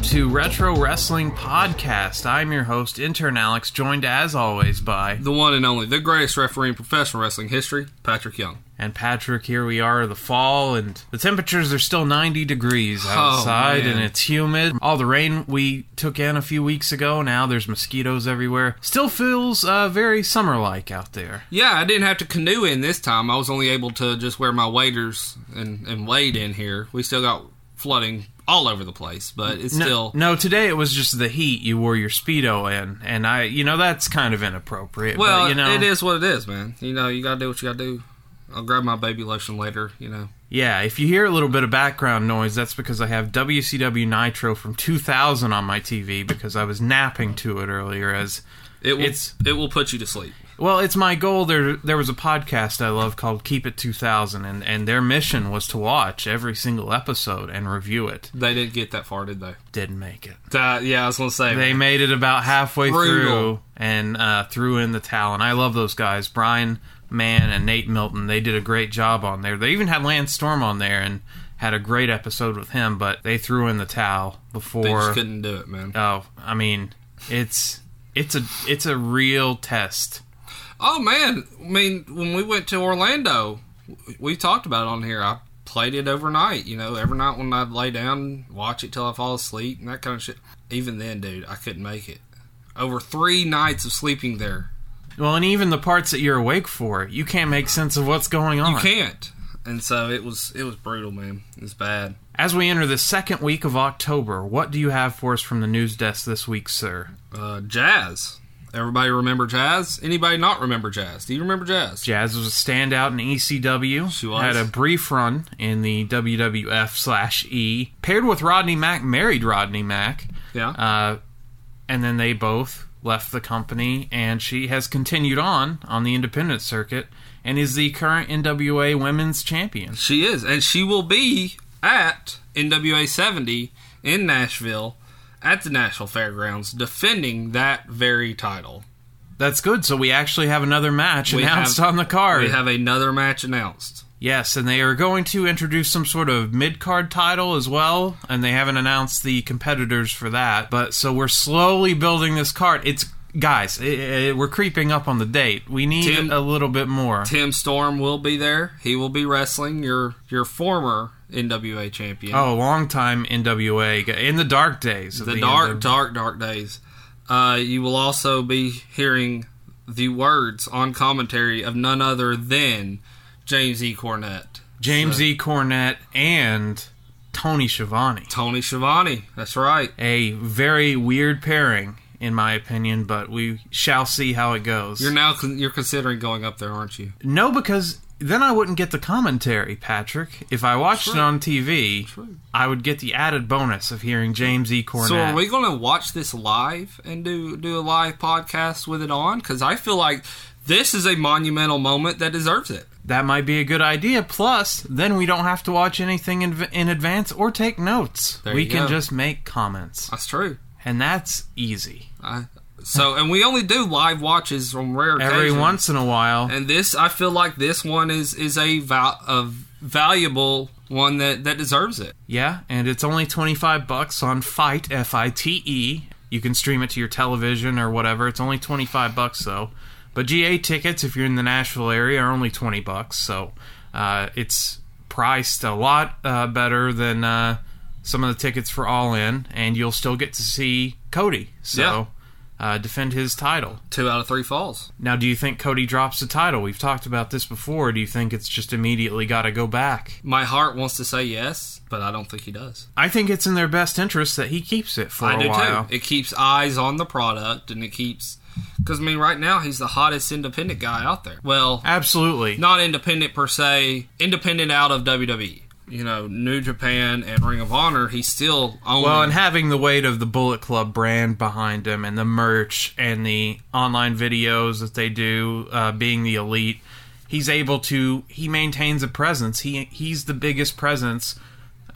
welcome to Retro Wrestling Podcast. I'm your host, Intern Alex, joined as always by the one and only, the greatest referee in professional wrestling history, Patrick Young. and Patrick. Here we are, the fall, and the temperatures are still 90 degrees outside, man. and it's humid. All the rain we took in a few weeks ago, now there's mosquitoes everywhere. Still feels uh, very summer-like out there. Yeah, I didn't have to canoe in this time. I was only able to just wear my waders and, and wade in here. We still got flooding all over the place, but it's No, still. no, today it was just the heat. You wore your speedo in, and I, you know, that's kind of inappropriate. Well, but, you know, it is what it is, man. You know, you gotta do what you gotta do. I'll grab my baby lotion later, you know. Yeah, if you hear a little bit of background noise, that's because I have WCW Nitro from 2000 on my TV because I was napping to it earlier. As It will, It's- it will put you to sleep. Well, it's my goal. There, there was a podcast I love called Keep It 2000, and and their mission was to watch every single episode and review it. They didn't get that far, did they? Didn't make it. Uh, yeah, I was gonna say. They made it about halfway Brutal. through and uh, threw in the towel. And I love those guys, Brian Mann and Nate Milton. They did a great job on there. They even had Lance Storm on there and had a great episode with him. But they threw in the towel they before. just couldn't do it, man. Oh, I mean, it's it's a it's a real test. Oh man, I mean, when we went to Orlando, we talked about it on here. I played it overnight. You know, every night when I'd lay down, watch it till I fall asleep, and that kind of shit. Even then, dude, I couldn't make it. Over three nights of sleeping there, Well, and even the parts that you're awake for, you can't make sense of what's going on. you can't. And so it was, it was brutal, man. It was bad. As we enter the second week of October, what do you have for us from the news desk this week, sir? Uh, jazz. Everybody remember Jazz? Anybody not remember Jazz? Do you remember Jazz? Jazz was a standout in ECW. She was. Had a brief run in the WWF slash E. Paired with Rodney Mack, married Rodney Mack. Yeah. Uh, and then they both left the company, and she has continued on on the independent circuit and is the current NWA Women's Champion. She is, and she will be at NWA 70 in Nashville at the National Fairgrounds defending that very title. That's good. So we actually have another match We announced have- on the card. We have another match announced. Yes, and they are going to introduce some sort of mid card title as well, and they haven't announced the competitors for that. But so we're slowly building this card. It's guys, i i we're creeping up on the date. We need Tim- a little bit more. Tim Storm will be there. He will be wrestling your your former NWA champion. Oh, long time NWA in the dark days. of the dark, dark, dark days. Uh, you will also be hearing the words on commentary of none other than James E. Cornette. James So- E. Cornette and Tony Schiavone. Tony Schiavone. That's right. A very weird pairing, in my opinion, but we shall see how it goes. You're now con- you're considering going up there, aren't you? No, because then I wouldn't get the commentary, Patrick. If I watched it on TV, True. I would get the added bonus of hearing James E. Cornette. So are we going to watch this live and do do a live podcast with it on? Because I feel like this is a monumental moment that deserves it. that might be a good idea. Plus, then we don't have to watch anything in, in advance or take notes. There we can go. just make comments, That's true. and that's easy. I, so and we only do live watches on rare Every once in a while, And this, I feel like this one is is a val- a valuable one that that deserves it. yeah, and it's only twenty five bucks on Fight F I T E. You can stream it to your television or whatever. It's only twenty five bucks though. But GA tickets, if you're in the Nashville area, are only twenty bucks. So Uh, it's priced a lot uh, better than uh, some of the tickets for All In, and you'll still get to see Cody. So. Yeah. Uh, defend his title. Two out of three falls. Now, do you think Cody drops the title? We've talked about this before. Do you think it's just immediately got to go back? My heart wants to say yes, but I don't think he does. I think it's in their best interest that he keeps it for I a do while. too. It keeps eyes on the product, and it keeps because I mean, right now he's the hottest independent guy out there. Well, Absolutely. not independent per se, independent out of WWE. You know, New Japan and Ring of Honor. He's still only. Well, and having the weight of the Bullet Club brand behind him, and the merch, and the online videos that they do, uh, being the elite, he's able to. He maintains a presence. He he's the biggest presence.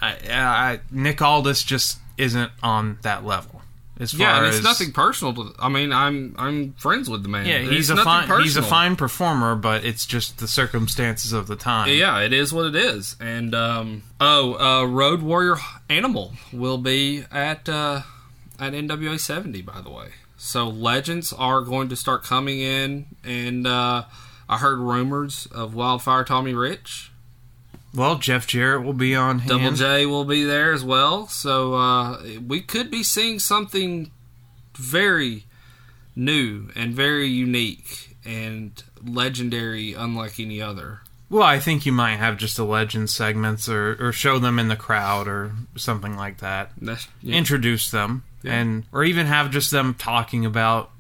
I, I, Nick Aldis just isn't on that level. As far yeah, and it's as, nothing personal. To, I mean, I'm I'm friends with the man. Yeah, It's he's a nothing fine he's a fine performer, but it's just the circumstances of the time. Yeah, it is what it is. And um, oh, uh, Road Warrior Animal will be at uh, at NWA 70. By the way, so legends are going to start coming in, and uh, I heard rumors of Wildfire Tommy Rich. Well, Jeff Jarrett will be on hand. Double J will be there as well. So uh, we could be seeing something very new and very unique and legendary, unlike any other. Well, I think you might have just a legend segments or, or show them in the crowd or something like that. Yeah. Introduce them Yeah. and or even have just them talking about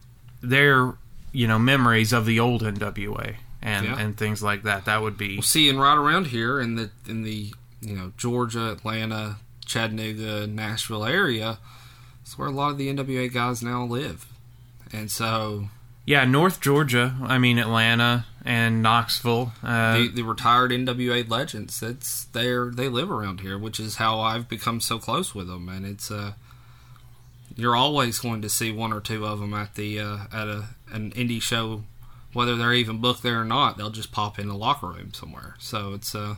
their you know memories of the old NWA and Yeah. and things like that. That would be We'll see, and right around here in the in the you know Georgia, Atlanta, Chattanooga, Nashville area, it's where a lot of the NWA guys now live, and so yeah North Georgia. I mean Atlanta and Knoxville. Uh, the, the retired NWA legends, that's there they live around here, which is how I've become so close with them, and it's uh you're always going to see one or two of them at the uh, at a an indie show, whether they're even booked there or not. They'll just pop in the locker room somewhere. So it's uh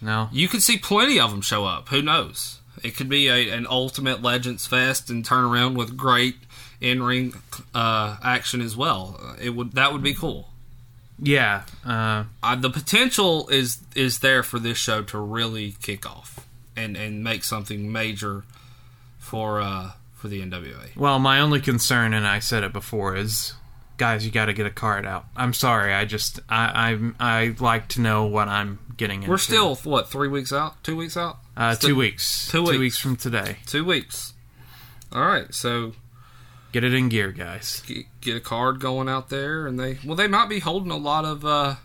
no, you could see plenty of them show up. Who knows? It could be a, an ultimate Legends Fest and turn around with great in ring uh, action as well. It would that would be cool. yeah. Uh, Uh, the potential is is there for this show to really kick off and and make something major for uh, for the NWA. Well, my only concern, and I said it before, is guys, you got to get a card out. I'm sorry, I just I I, I like to know what I'm getting into. We're still what three weeks out? Two weeks out? uh, still- two weeks, two two weeks. weeks from today. Two weeks. All right, so Get it in gear, guys. get, get a card going out there, and they well they might be holding a lot of uh,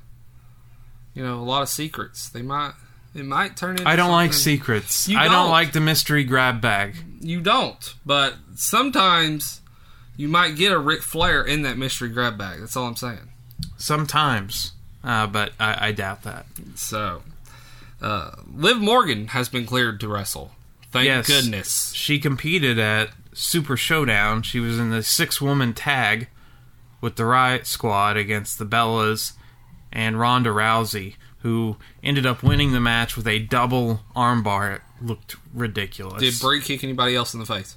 you know a lot of secrets. They might it might turn into. I don't like secrets. You I don't don't. like the mystery grab bag. You don't, but sometimes you might get a Ric Flair in that mystery grab bag. That's all I'm saying. Sometimes, uh, but I, I doubt that. So, uh, Liv Morgan has been cleared to wrestle. Thank Yes. goodness. She competed at Super Showdown. She was in the six woman tag with the Riot Squad against the Bellas and Ronda Rousey, who ended up winning the match with a double armbar. It looked ridiculous. Did Brie kick anybody else in the face?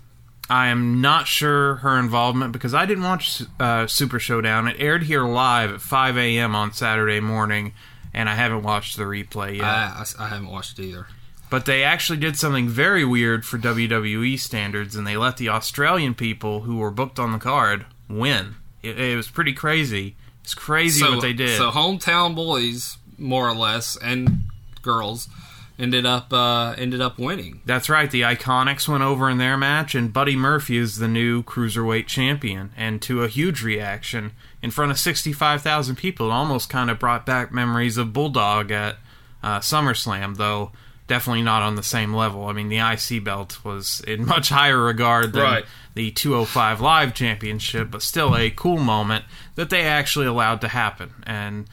I am not sure her involvement because I didn't watch uh, Super Showdown. It aired here live at 5 a.m. on Saturday morning, and I haven't watched the replay yet. I, I, I haven't watched it either. But they actually did something very weird for WWE standards, and they let the Australian people who were booked on the card win. It, it was pretty crazy. It's crazy so, what they did. So hometown boys, more or less, and girls ended up uh, ended up winning. That's right. The Iconics went over in their match, and Buddy Murphy is the new cruiserweight champion. And to a huge reaction in front of 65,000 people, it almost kind of brought back memories of Bulldog at uh, SummerSlam, though definitely not on the same level. I mean, the IC belt was in much higher regard than Right. the 205 Live Championship, but still a cool moment that they actually allowed to happen. And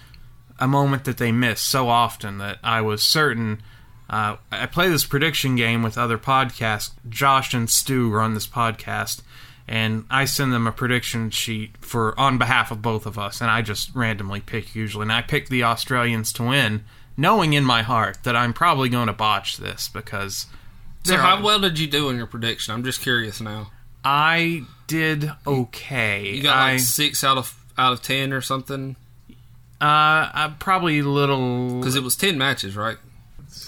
a moment that they miss so often that I was certain. Uh, I play this prediction game with other podcasts. Josh and Stu run this podcast, and I send them a prediction sheet for on behalf of both of us, and I just randomly pick usually, and I pick the Australians to win, knowing in my heart that I'm probably going to botch this because So how are- well did you do in your prediction? I'm just curious now. I did okay. You got I, like six out of out of ten or something. Uh, uh probably a little. Because it was ten matches, right?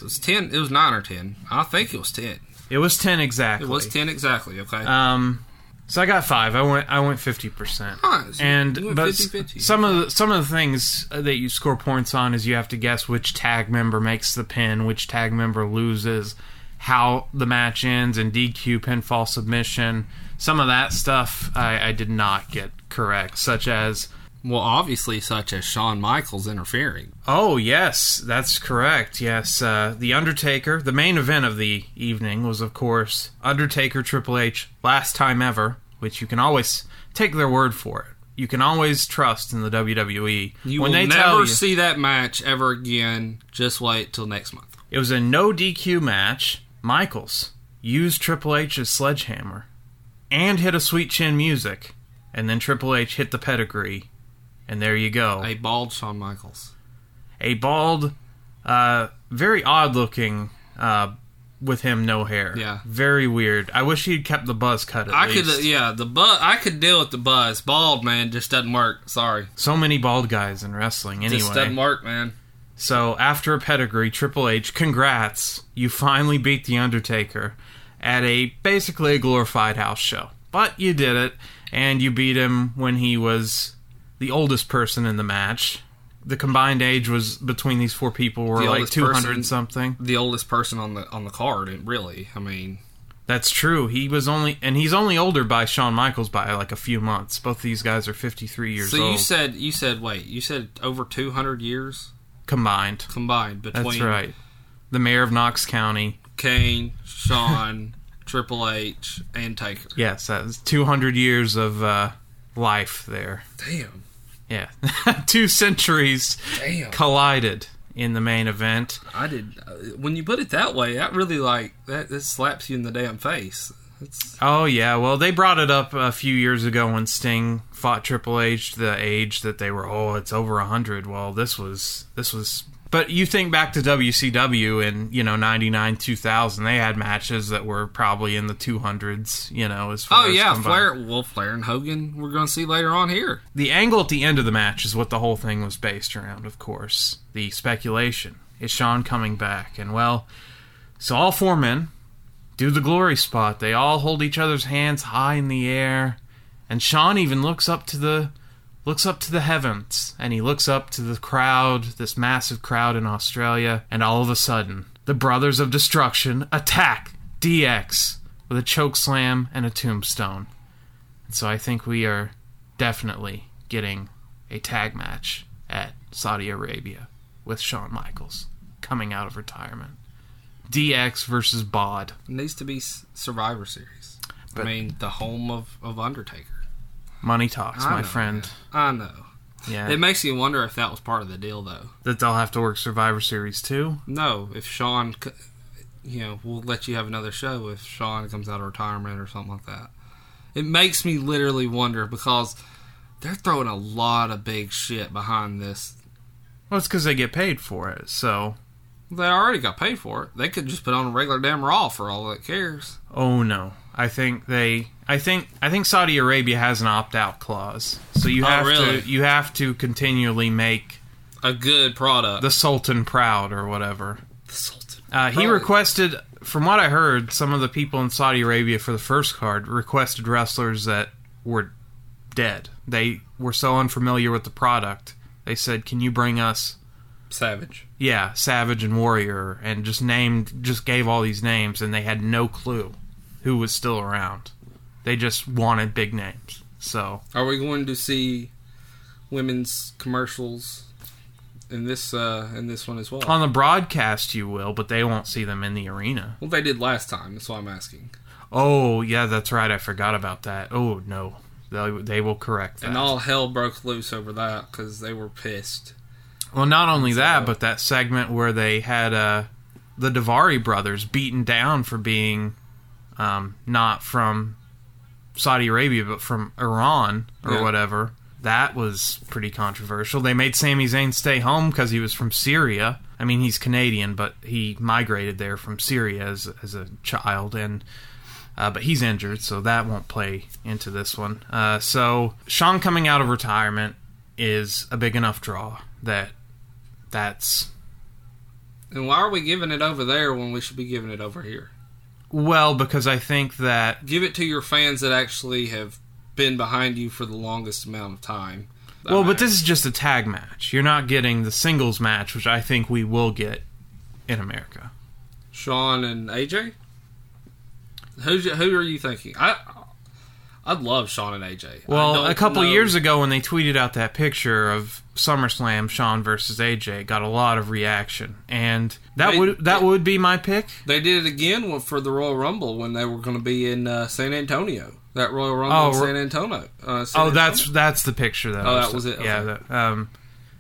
It was ten. It was nine or ten. I think it was ten. It was ten exactly. It was ten exactly. Okay. Um, so I got five. I went. I went fifty percent. Nice. And You went but 50-50. some of the some of the things that you score points on is you have to guess which tag member makes the pin, which tag member loses, how the match ends, and DQ pinfall submission. Some of that stuff I, I did not get correct, such as well, obviously, such as Shawn Michaels interfering. Oh yes, that's correct. Yes, uh, the Undertaker. The main event of the evening was, of course, Undertaker Triple H last time ever, which you can always take their word for it. You can always trust in the WWE You when will they never you see that match ever again. Just wait till next month. it was a no DQ match. Michaels used Triple H's sledgehammer and hit a sweet chin music, and then Triple H hit the pedigree, and there you go. A bald Shawn Michaels. a bald, uh, very odd looking, uh, with him no hair. Yeah. very weird. I wish he'd kept the buzz cut. At I least. could, yeah, the buzz. I could deal with the buzz. Bald man just doesn't work. Sorry, So many bald guys in wrestling. Anyway, just doesn't work, man. so after a pedigree, Triple H, congrats, you finally beat the Undertaker at a basically a glorified house show. But you did it, and you beat him when he was the oldest person in the match. The combined age was between these four people were The like two person- something. The oldest person on the on the card. It really, I mean, That's true. He was only, and he's only older by Shawn Michaels by like a few months. Both these guys are 53 years old. so old you said you said wait, you said over two hundred years combined. combined between That's right. The mayor of Knox County. Kane, Shawn, Triple H, and Taker. Yes, that was 200 years of uh, life there. Damn, Yeah, two centuries damn. collided in the main event. I did. Uh, when you put it that way, that really like that. That slaps you in the damn face. It's, Oh yeah, well they brought it up a few years ago when Sting fought Triple H. The age that they were, oh, it's over a hundred. Well, this was this was. But you think back to WCW in you know '99, 2000, they had matches that were probably in the 200s. You know, as far oh as yeah, combined. Flair. Well, Flair and Hogan. We're going to see later on here. The angle at the end of the match is what the whole thing was based around. Of course, the speculation is Shawn coming back, and well, so all four men do the glory spot. They all hold each other's hands high in the air, and Shawn even looks up to the looks up to the heavens, and he looks up to the crowd, this massive crowd in Australia, and all of a sudden, the Brothers of Destruction attack DX with a choke slam and a tombstone. And so I think we are definitely getting a tag match at Saudi Arabia with Shawn Michaels coming out of retirement. DX versus Bod. It needs to be Survivor Series. But- I mean, the home of, of Undertaker. Money talks, I my know, friend. I know. Yeah. It makes you wonder if that was part of the deal, though. that they'll have to work Survivor Series too. No, if Shawn, you know, we'll let you have another show if Shawn comes out of retirement or something like that. It makes me literally wonder because they're throwing a lot of big shit behind this. Well, it's because they get paid for it. So, They already got paid for it. They could just put on a regular damn Raw for all that cares. oh no, I think they, I think, I think Saudi Arabia has an opt-out clause. So you Oh, have really? to, you have to continually make A good product. the Sultan proud or whatever. The Sultan. Uh, he requested, from what I heard, some of the people in Saudi Arabia for the first card requested wrestlers that were dead. They were so unfamiliar with the product. They said, "Can you bring us, Savage. yeah, Savage and Warrior?" And just named, just gave all these names, and they had no clue who was still around. They just wanted big names. So Are we going to see women's commercials in this uh, in this one as well? on the broadcast, you will, but they won't see them in the arena. well, they did last time. That's why I'm asking. Oh, yeah, that's right. I forgot about that. Oh no, they they will correct that. And all hell broke loose over that because they were pissed. Well, not only So- that, but that segment where they had uh, the Daivari brothers beaten down for being um, not from Saudi Arabia, but from Iran or Yeah. whatever. That was pretty controversial. They made Sami Zayn stay home because he was from Syria. I mean, he's Canadian, but he migrated there from Syria as, as a child, and uh, but he's injured, so that won't play into this one. Uh, so Shawn coming out of retirement is a big enough draw that that's And why are we giving it over there when we should be giving it over here? Well because I think that Give it to your fans that actually have been behind you for the longest amount of time. Well, but this is just a tag match. You're not getting the singles match, which I think we will get in America. Shawn and AJ. Who's who are you thinking? I I'd love Shawn and AJ. Well, a couple know- years ago when they tweeted out that picture of SummerSlam Shawn versus AJ, got a lot of reaction, and that They- would that would be my pick. they did it again for the Royal Rumble when they were going to be in uh, San Antonio. That Royal Rumble Oh, in San Antonio. Uh, San Oh, that's Antonio? that's the picture though. Oh, that was it? Yeah, Okay. that, um,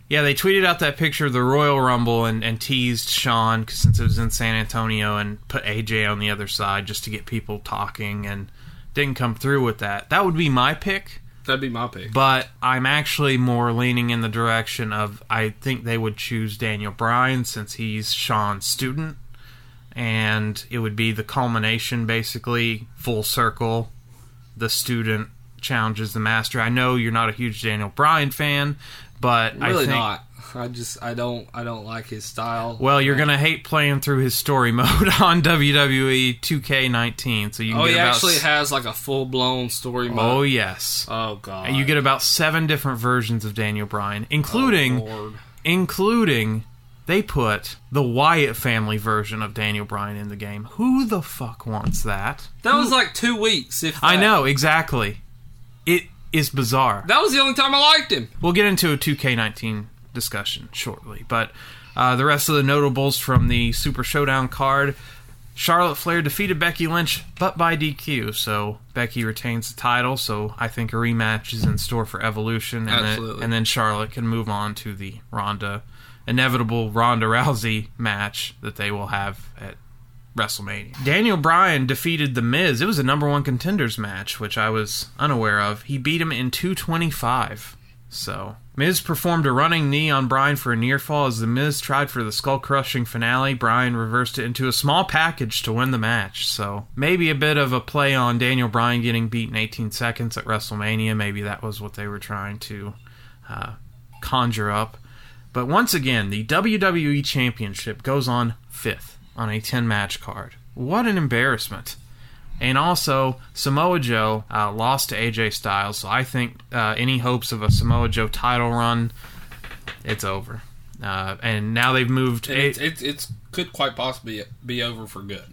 yeah. They tweeted out that picture of the Royal Rumble and, and teased Shawn 'cause since it was in San Antonio and put AJ on the other side just to get people talking and didn't come through with that. That would be my pick, that'd be my pick. but I'm actually more leaning in the direction of I think they would choose Daniel Bryan since he's Shawn's student, and it would be the culmination, basically full circle. The student challenges the master. I know you're not a huge Daniel Bryan fan, but I really think not. I just I don't I don't like his style. well, you're gonna hate playing through his story mode on WWE 2K19, so you can Oh, he about actually has like a full blown story mode. oh yes, Oh god. And you get about seven different versions of Daniel Bryan, including Oh, including they put the Wyatt family version of Daniel Bryan in the game. Who the fuck wants that? That was like two weeks. If I that. know exactly. It is bizarre. That was the only time I liked him. We'll get into a 2K19 discussion shortly, but uh, the rest of the notables from the Super Showdown card. Charlotte Flair defeated Becky Lynch, but by DQ. So Becky retains the title. So I think a rematch is in store for Evolution, and Absolutely. then and then Charlotte can move on to the Ronda, inevitable Ronda Rousey match that they will have at WrestleMania. Daniel Bryan defeated The Miz. It was a number one contenders match, which I was unaware of. He beat him in 225. So, Miz performed a running knee on Bryan for a near fall as The Miz tried for the skull crushing finale. Bryan reversed it into a small package to win the match. So, maybe a bit of a play on Daniel Bryan getting beat in 18 seconds at WrestleMania. Maybe that was what they were trying to uh, conjure up. But once again, the WWE Championship goes on fifth on a 10 match card. What an embarrassment. And also, Samoa Joe uh, lost to AJ Styles, so I think uh, any hopes of a Samoa Joe title run, it's over. Uh, and now they've moved, And A- It's it's it's could quite possibly be over for good.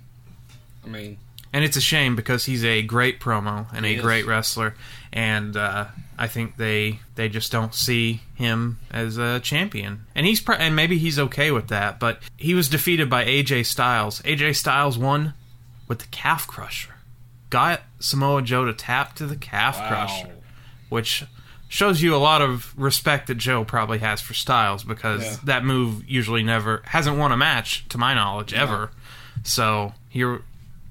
I mean, and it's a shame because he's a great promo and a is. great wrestler, and uh, I think they they just don't see him as a champion, and he's pr- and maybe he's okay with that. But he was defeated by AJ Styles. AJ Styles won with the calf crusher, got Samoa Joe to tap to the calf crusher, which shows you a lot of respect that Joe probably has for Styles because Yeah. that move usually never hasn't won a match to my knowledge ever. So here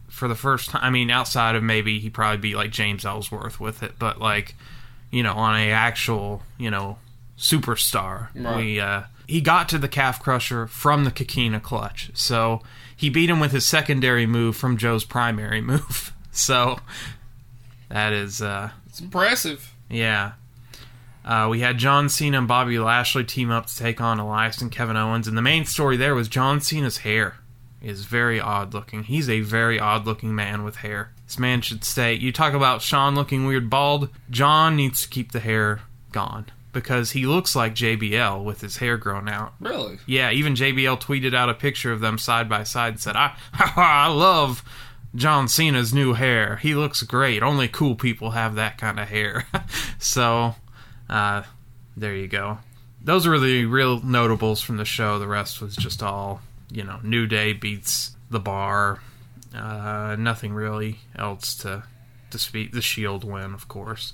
for the first time, I mean, outside of maybe he probably beat like James Ellsworth with it, but like you know, on a actual you know superstar, Right. we uh, he got to the calf crusher from the Coquina clutch. So he beat him with his secondary move from Joe's primary move. So that is uh, it's impressive. yeah. Uh, we had John Cena and Bobby Lashley team up to take on Elias and Kevin Owens, and the main story there was John Cena's hair is very odd looking. He's a very odd looking man with hair. This man should stay. You talk about Shawn looking weird bald. John needs to keep the hair gone because he looks like JBL with his hair grown out. Really? Yeah, even JBL tweeted out a picture of them side by side and said, "I, I love John Cena's new hair. He looks great. Only cool people have that kind of hair." so, uh, there you go. Those were the real notables from the show. The rest was just all, you know, New Day beats the Bar. Uh, nothing really else to to speak. The Shield win, of course.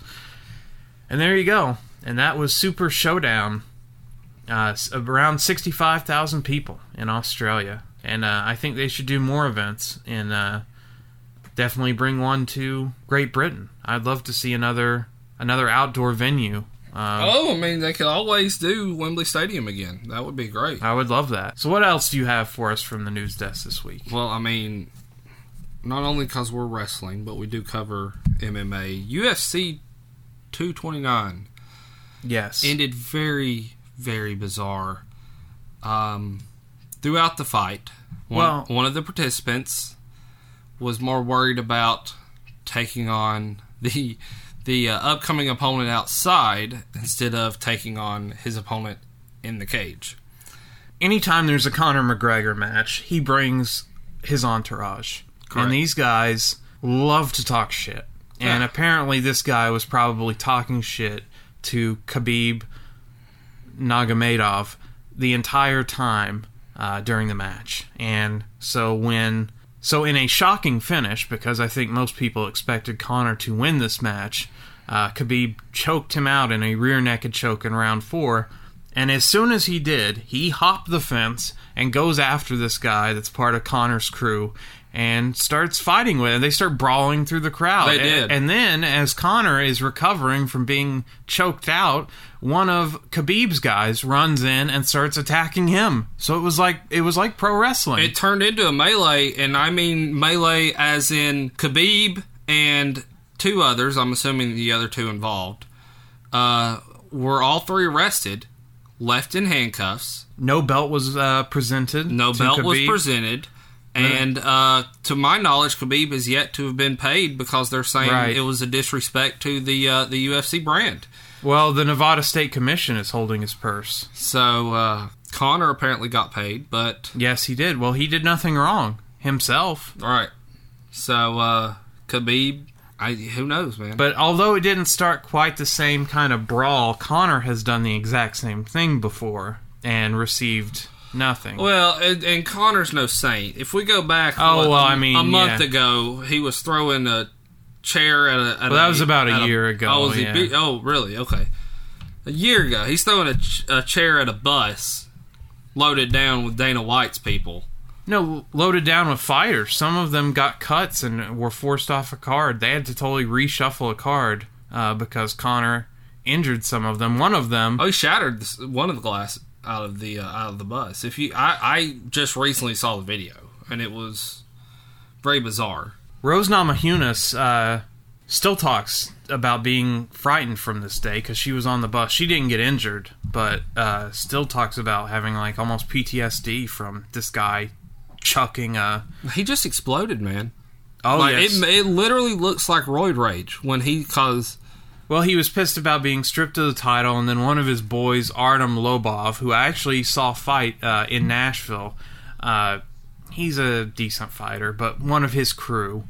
And there you go. And that was Super Showdown uh, around 65,000 people in Australia. And uh, I think they should do more events in uh, definitely bring one to Great Britain. I'd love to see another another outdoor venue. Uh, Oh, I mean, they could always do Wembley Stadium again. That would be great. I would love that. So, what else do you have for us from the news desk this week? Well, I mean, not only because we're wrestling, but we do cover MMA. UFC 229 Yes. ended very, very bizarre. Um, throughout the fight, one, Well- one of the participants was more worried about taking on the the uh, upcoming opponent outside instead of taking on his opponent in the cage. anytime there's a Conor McGregor match, he brings his entourage. Correct. And these guys love to talk shit. And Yeah. apparently this guy was probably talking shit to Khabib Nurmagomedov the entire time uh, during the match. And so when so in a shocking finish, because I think most people expected Conor to win this match, uh, Khabib choked him out in a rear naked choke in round four. And as soon as he did, he hopped the fence and goes after this guy that's part of Conor's crew and starts fighting with him. They start brawling through the crowd. They did. And then, as Conor is recovering from being choked out, one of Khabib's guys runs in and starts attacking him. So it was like it was like pro wrestling. It turned into a melee, and I mean melee as in Khabib and two others. I'm assuming the other two involved uh, were all three arrested, left in handcuffs. no belt was uh, presented. No belt was presented. And uh, to my knowledge, Khabib is yet to have been paid because they're saying Right. it was a disrespect to the uh, the UFC brand. Well, the Nevada State Commission is holding his purse. So uh, Conor apparently got paid, but Yes, he did. Well, he did nothing wrong himself. all right. So uh, Khabib, I who knows, man. But although it didn't start quite the same kind of brawl, Conor has done the exact same thing before and received nothing. Well, and, and Conor's no saint. If we go back, Oh, what, well, I mean, a month yeah. ago, he was throwing a chair at a. At Well, that was about a year ago, Oh, was he yeah. be- oh, really? Okay, a year ago, he's throwing a, ch- a chair at a bus loaded down with Dana White's people. No, loaded down with fighters. Some of them got cuts and were forced off a card. They had to totally reshuffle a card uh, because Conor injured some of them. One of them, Oh, he shattered this, one of the glass out of the uh, out of the bus. If you, I, I just recently saw the video, and it was very bizarre. Rose Namajunas, uh still talks about being frightened from this day because she was on the bus. She didn't get injured, but uh, still talks about having like almost PTSD from this guy chucking a. He just exploded, man. Oh like yes. it, it literally looks like roid rage when he cause Well, he was pissed about being stripped of the title, and then one of his boys, Artem Lobov, who I actually saw fight uh, in Nashville, uh, he's a decent fighter, but one of his crew,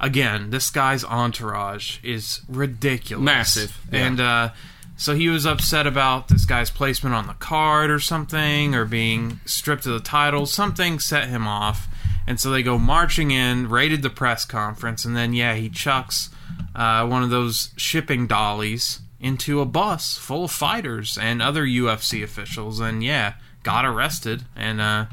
again, this guy's entourage is ridiculous, Massive, yeah. and uh, so he was upset about this guy's placement on the card or something, or being stripped of the title. Something set him off, and so they go marching in, raided the press conference, and then yeah, he chucks uh, one of those shipping dollies into a bus full of fighters and other UFC officials, and yeah, got arrested and uh,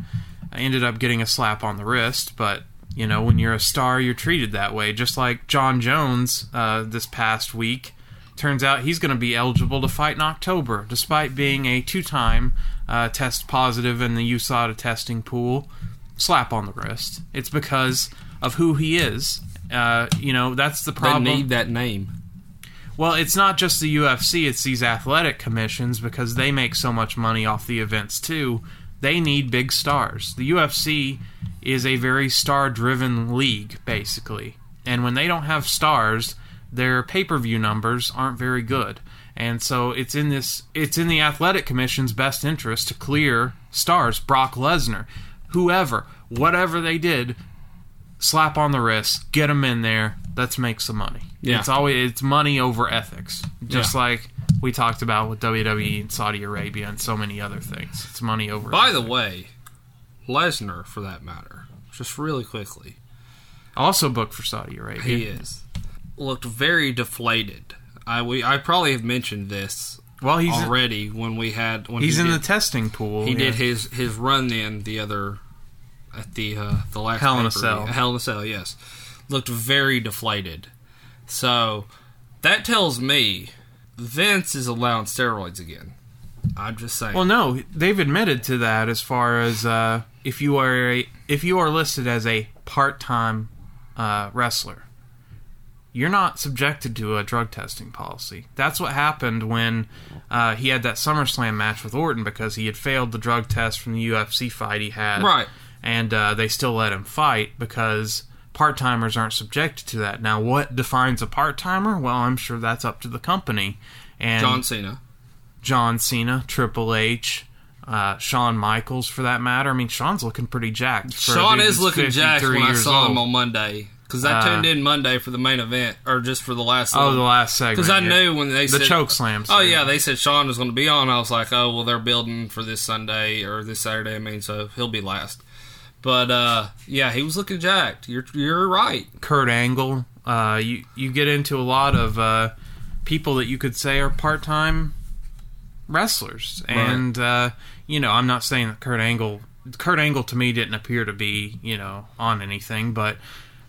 ended up getting a slap on the wrist. But you know, when you're a star, you're treated that way. Just like Jon Jones uh, this past week. Turns out he's going to be eligible to fight in October, despite being a two-time uh, test positive in the USADA testing pool. Slap on the wrist. It's because of who he is. Uh, you know, that's the problem. they need that name. Well, it's not just the UFC, it's these athletic commissions because they make so much money off the events too. They need big stars. The UFC is a very star driven league, basically. And when they don't have stars, their pay per view numbers aren't very good. And so it's in this it's in the athletic commission's best interest to clear stars. Brock Lesnar, whoever, whatever they did, slap on the wrist, get them in there. Let's make some money. Yeah. It's always it's money over ethics, just Yeah. like we talked about with WWE and Saudi Arabia and so many other things. It's money over. By the way, Lesnar, for that matter, just really quickly, also booked for Saudi Arabia. he is looked very deflated. I we I probably have mentioned this Well, he's already when we had when he's he in did, the testing pool. he yeah. did his his run in the other at the uh, the last Hell in a. Cell. Hell in a Cell, yes, looked very deflated. So that tells me Vince is allowing steroids again. I'm just saying. Well, no, they've admitted to that as far as uh, if you are a if you are listed as a part time uh, wrestler, you're not subjected to a drug testing policy. That's what happened when uh, he had that SummerSlam match with Orton because he had failed the drug test from the UFC fight he had. Right. And uh, they still let him fight because part timers aren't subjected to that. Now, what defines a part timer? Well, I'm sure that's up to the company. And John Cena. John Cena, Triple H, uh, Shawn Michaels, for that matter. I mean, Shawn's looking pretty jacked. Shawn is looking jacked when I saw him on Monday because I Uh, tuned in Monday for the main event or just for the last. Oh, the last segment. because I yeah. knew when they the said choke slams. Oh yeah, they said Shawn was going to be on. I was like, oh well, they're building for this Sunday or this Saturday. I mean, so he'll be last. But uh, yeah, he was looking jacked. You're you're right. Kurt Angle. Uh, you you get into a lot of uh, people that you could say are part time wrestlers, and uh, you know I'm not saying that Kurt Angle. Kurt Angle to me didn't appear to be you know on anything, but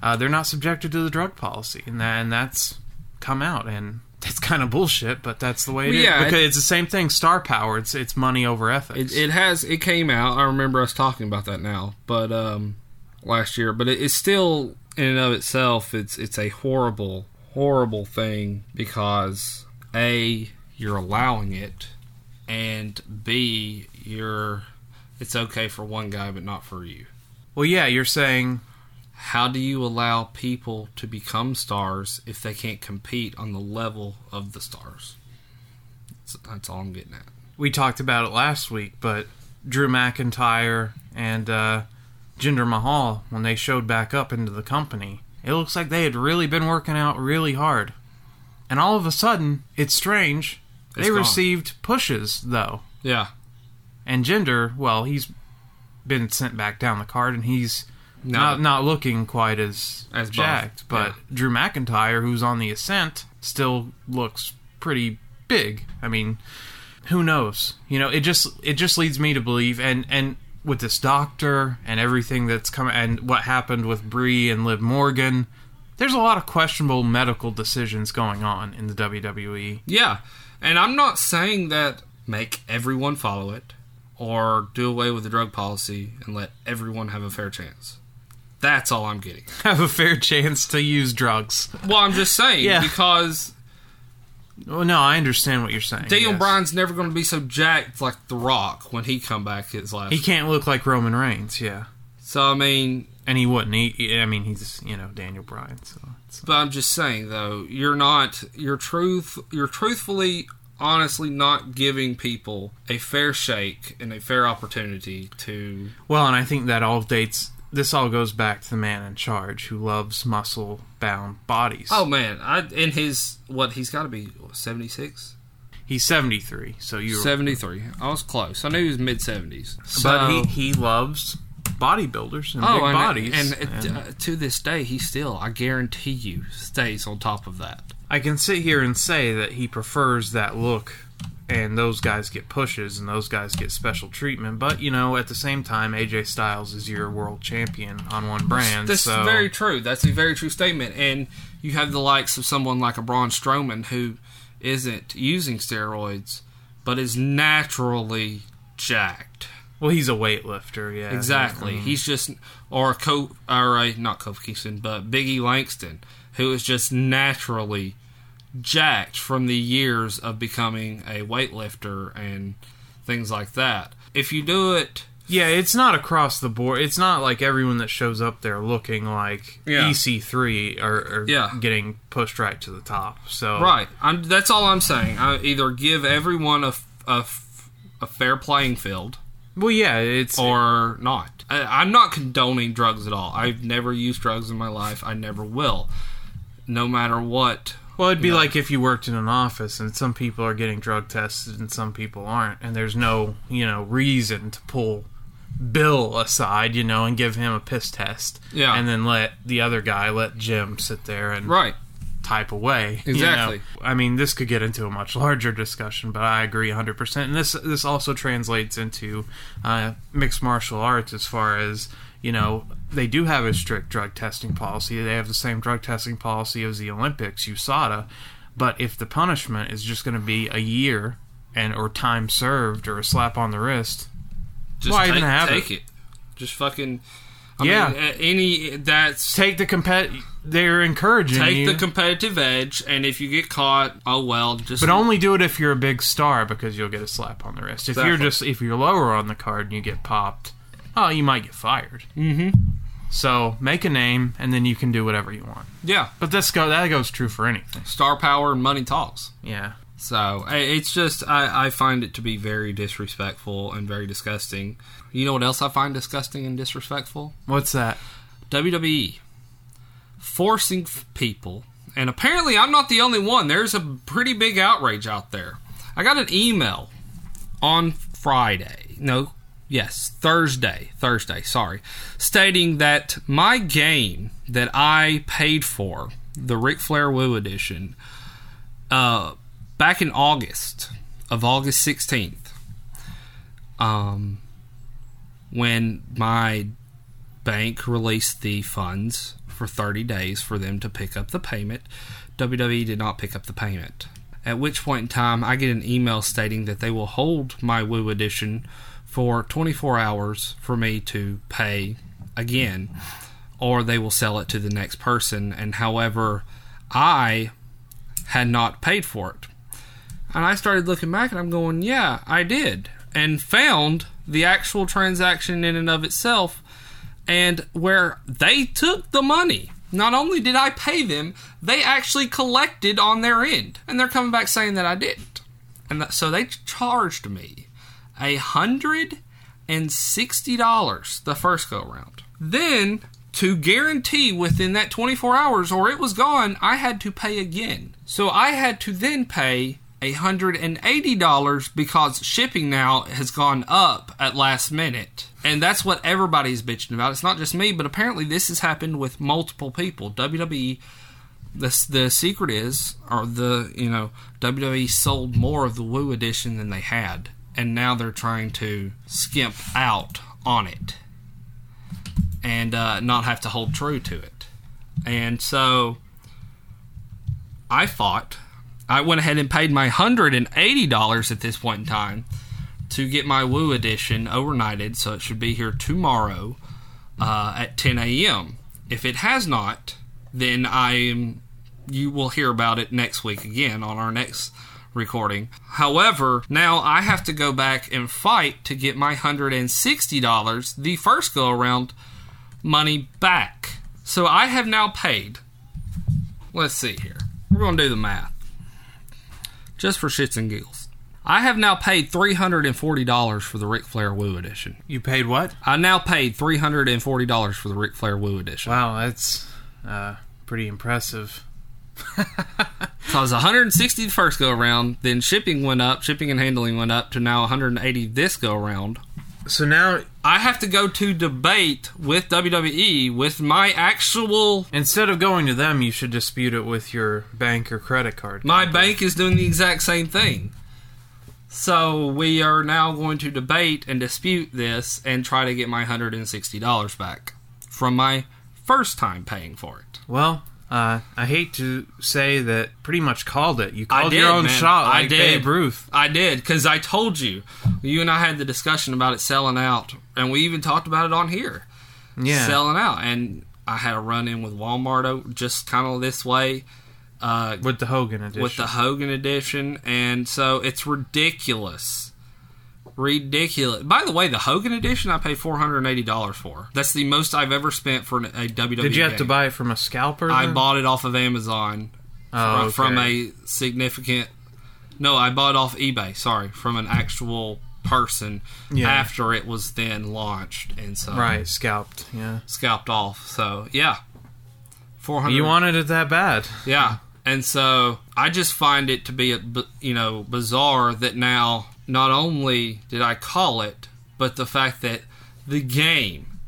uh, they're not subjected to the drug policy, and that, and that's come out and. It's kind of bullshit, but that's the way it Well, is. yeah, because it- it's the same thing. Star power. It's it's money over ethics. It, it has it came out. I remember us talking about that now, but um, last year. But it, it's still in and of itself. It's it's a horrible horrible thing because a you're allowing it, and b you're it's okay for one guy but not for you. well, yeah, you're saying How do you allow people to become stars if they can't compete on the level of the stars? That's, that's all I'm getting at. we talked about it last week, but Drew McIntyre and uh, Jinder Mahal, when they showed back up into the company, it looks like they had really been working out really hard. And all of a sudden, it's strange. It's they gone. received pushes, though. Yeah. And Jinder, well, he's been sent back down the card, and he's No. not not looking quite as, As buff, jacked. But yeah. Drew McIntyre, who's on the ascent, still looks pretty big. I mean, who knows? You know, it just it just leads me to believe, and and with this doctor and everything that's come and what happened with Brie and Liv Morgan, there's a lot of questionable medical decisions going on in the. WWE. Yeah, and I'm not saying that make everyone follow it or do away with the drug policy and let everyone have a fair chance. That's all I'm getting. Have a fair chance to use drugs. Well, I'm just saying Yeah. because Well, no, I understand what you're saying. Daniel yes. Bryan's never going to be so jacked like The Rock when he come back his last. he can't look like Roman Reigns, yeah, so I mean, and he wouldn't. He, he- I mean, he's you know Daniel Bryan, so it's, but I'm just saying though, you're not. You're truth. You're truthfully, honestly, not giving people a fair shake and a fair opportunity to. well, and I think that all dates. This all goes back to the man in charge who loves muscle-bound bodies. Oh man, I in his what he's got to be 76. he's 73, so you. 73. I was close. I knew he was mid 70s. but he he loves bodybuilders and big oh, and, bodies. and, and uh, to this day, he still, I guarantee you, stays on top of that. I can sit here and say that he prefers that look, and those guys get pushes, and those guys get special treatment. But you know, at the same time, AJ Styles is your world champion on one brand. That's so very true. That's a very true statement. And you have the likes of someone like a Braun Strowman who isn't using steroids, but is naturally jacked. well, he's a weightlifter. Yeah, Exactly. Mean, He's just or a Co or a not Kofi Kingston, but Biggie Langston, who is just naturally jacked from the years of becoming a weightlifter and things like that. If you do it yeah, it's not across the board. It's not like everyone that shows up there looking like Yeah. EC3 are, are Yeah. getting pushed right to the top. So right, I'm, that's all I'm saying. I either give everyone a a fair playing field well, yeah, it's or not. I, I'm not condoning drugs at all. I've never used drugs in my life. I never will. No matter what Well, it'd be like if you worked in an office and some people are getting drug tested and some people aren't, and there's no, you know, reason to pull Bill aside, you know, and give him a piss test. Yeah. And then let the other guy, let Jim sit there and Right. type away. you Exactly. know. I mean, this could get into a much larger discussion, but I agree 100%. And this this also translates into uh, mixed martial arts as far as, you know, they do have a strict drug testing policy. They have the same drug testing policy as the Olympics, USADA. But if the punishment is just going to be a year and or time served or a slap on the wrist, Just Why take, even have take it? it? Just fucking. I Yeah. mean, any that's Take the compet. They're encouraging take you, the competitive edge, and if you get caught, oh well, just but only do it if you're a big star because you'll get a slap on the wrist. If you're just if you're lower on the card and you get popped, oh, you might get fired. Mhm. So make a name and then you can do whatever you want. yeah, But this go that goes true for anything. star power and money talks. Yeah. So it's just I, I find it to be very disrespectful and very disgusting. You know what else I find disgusting and disrespectful? What's that? WWE forcing people, and apparently I'm not the only one. There's a pretty big outrage out there. I got an email on Friday. No, yes, Thursday. Thursday, sorry. Stating that my game that I paid for, the Ric Flair Woo Edition, uh, back in August of August 16th, um, when my bank released the funds for 30 days for them to pick up the payment. WWE did not pick up the payment. At which point in time, I get an email stating that they will hold my Woo Edition for 24 hours for me to pay again, or they will sell it to the next person. And however, I had not paid for it. And I started looking back and I'm going, yeah, I did. And found the actual transaction in and of itself and where they took the money. Not only did I pay them, they actually collected on their end. And they're coming back saying that I didn't. And that, so they charged me a hundred and sixty dollars the first go round. Then to guarantee within that 24 hours or it was gone, I had to pay again. So I had to then pay $180 because shipping now has gone up at last minute. And that's what everybody's bitching about. It's not just me, but apparently this has happened with multiple people. WWE the the secret is or the you know WWE sold more of the Woo edition than they had and now they're trying to skimp out on it and uh, not have to hold true to it. And so I thought I went ahead and paid my hundred and eighty dollars at this point in time to get my Woo edition overnighted, so it should be here tomorrow uh, at 10 a.m. If it has not, then I am. You will hear about it next week again on our next recording. However, now I have to go back and fight to get my hundred and sixty dollars, the first go around, money back. So I have now paid. Let's see here. We're going to do the math. Just for shits and giggles. I have now paid $340 for the Ric Flair Woo Edition. You paid what? I now paid $340 for the Ric Flair Woo Edition. Wow, that's uh, pretty impressive. So it was 160 the first go around, then shipping went up, shipping and handling went up to now 180 this go around. So now, I have to go to debate with WWE with my actual instead of going to them, you should dispute it with your bank or credit card. My company. bank is doing the exact same thing. So we are now going to debate and dispute this and try to get my $160 back from my first time paying for it. Well, uh, I hate to say that pretty much called it. You called did, your own man. shot I did. Babe Ruth. I did because I told you. You and I had the discussion about it selling out, and we even talked about it on here. Yeah. Selling out, and I had a run in with Walmart just kind of this way. Uh, with the Hogan edition. with the Hogan edition, and so it's ridiculous. Ridiculous. By the way, the Hogan edition I paid four hundred and eighty dollars for. That's the most I've ever spent for an- a WWE. Did you have to buy it from a scalper? I bought it off of Amazon oh, from, from a significant. No, I bought it off eBay. Sorry, from an actual person Yeah. after it was then launched, and so right scalped. Yeah, scalped off. So yeah, four hundred. you wanted it that bad. Yeah. And so I just find it to be, a, you know, bizarre that now not only did I call it, but the fact that the game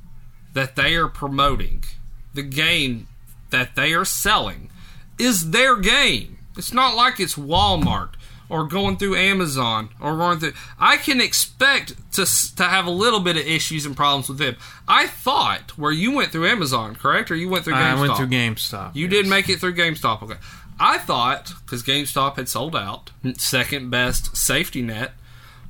that they are promoting, the game that they are selling, is their game. It's not like it's Walmart or going through Amazon or going through. I can expect to to have a little bit of issues and problems with them. I thought where you went through Amazon, correct, or you went through GameStop? I went through GameStop. You yes. did make it through GameStop. Okay. I thought because GameStop had sold out, second best safety net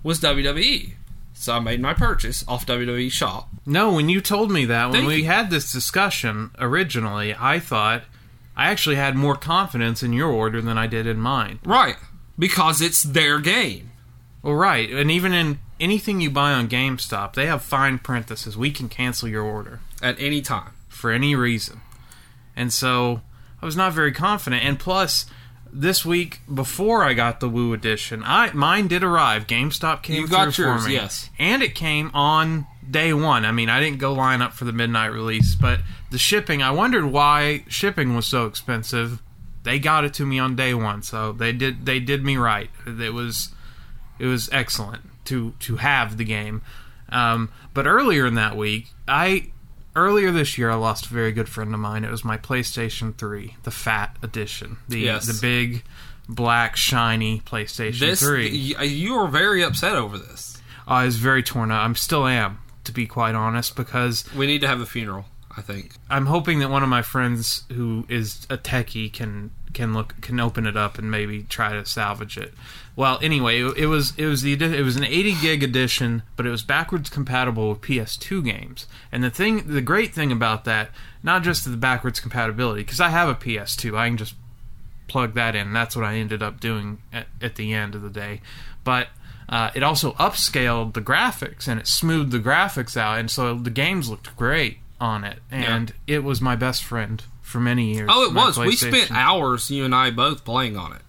was WWE. So I made my purchase off WWE Shop. No, when you told me that, when Thank we you. had this discussion originally, I thought I actually had more confidence in your order than I did in mine. Right. Because it's their game. Well, right. And even in anything you buy on GameStop, they have fine print that says we can cancel your order At any time. for any reason. And so I was not very confident. And plus, this week before I got the Woo edition, I mine did arrive. GameStop came You through got for me. yes. and it came on day one. I mean, I didn't go line up for the midnight release, but the shipping. I wondered why shipping was so expensive. They got it to me on day one, so they did they did me right. It was it was excellent to to have the game. Um, but earlier in that week, I earlier this year I lost a very good friend of mine. It was my PlayStation 3, the fat edition, the Yes. the big black shiny PlayStation This 3. you were very upset over this. I was very torn up. I'm still am, to be quite honest, because We need to have a funeral, I think. I'm hoping that one of my friends who is a techie can can look can open it up and maybe try to salvage it. Well, anyway, it, it was it was the it was an 80 gig edition, but it was backwards compatible with PS2 games. And the thing, the great thing about that, not just the backwards compatibility, because I have a PS2, I can just plug that in. That's what I ended up doing at, at the end of the day. But uh, it also upscaled the graphics and it smoothed the graphics out, and so the games looked great on it. And it was my best friend for many years. Oh, it was. We spent hours, you and I both, playing on it.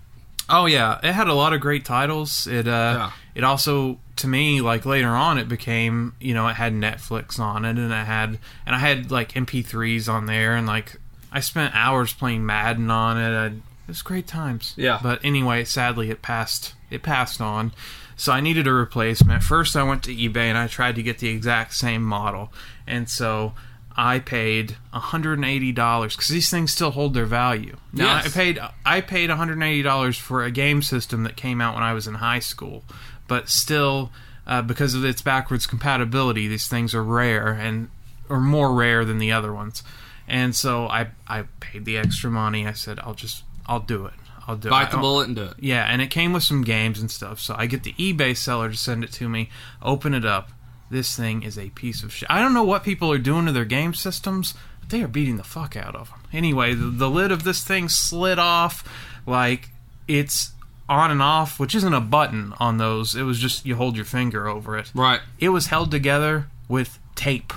Oh yeah, it had a lot of great titles. It uh, Yeah. it also to me like later on it became you know it had Netflix on it and it had and I had like MP3s on there and like I spent hours playing Madden on it. I, it was great times. Yeah. But anyway, sadly it passed. It passed on. So I needed a replacement. First, I went to eBay and I tried to get the exact same model, and so I paid $180 because these things still hold their value. Now Yes. I paid I paid $180 for a game system that came out when I was in high school, but still, uh, because of its backwards compatibility, these things are rare and or more rare than the other ones. And so I I paid the extra money. I said I'll just I'll do it. I'll do Bite it. the bullet and do it. yeah, and it came with some games and stuff. So I get the eBay seller to send it to me. Open it up. This thing is a piece of shit. I don't know what people are doing to their game systems, but they are beating the fuck out of them. Anyway, the, the lid of this thing slid off. Like it's on and off, which isn't a button on those. It was just you hold your finger over it. Right. It was held together with tape,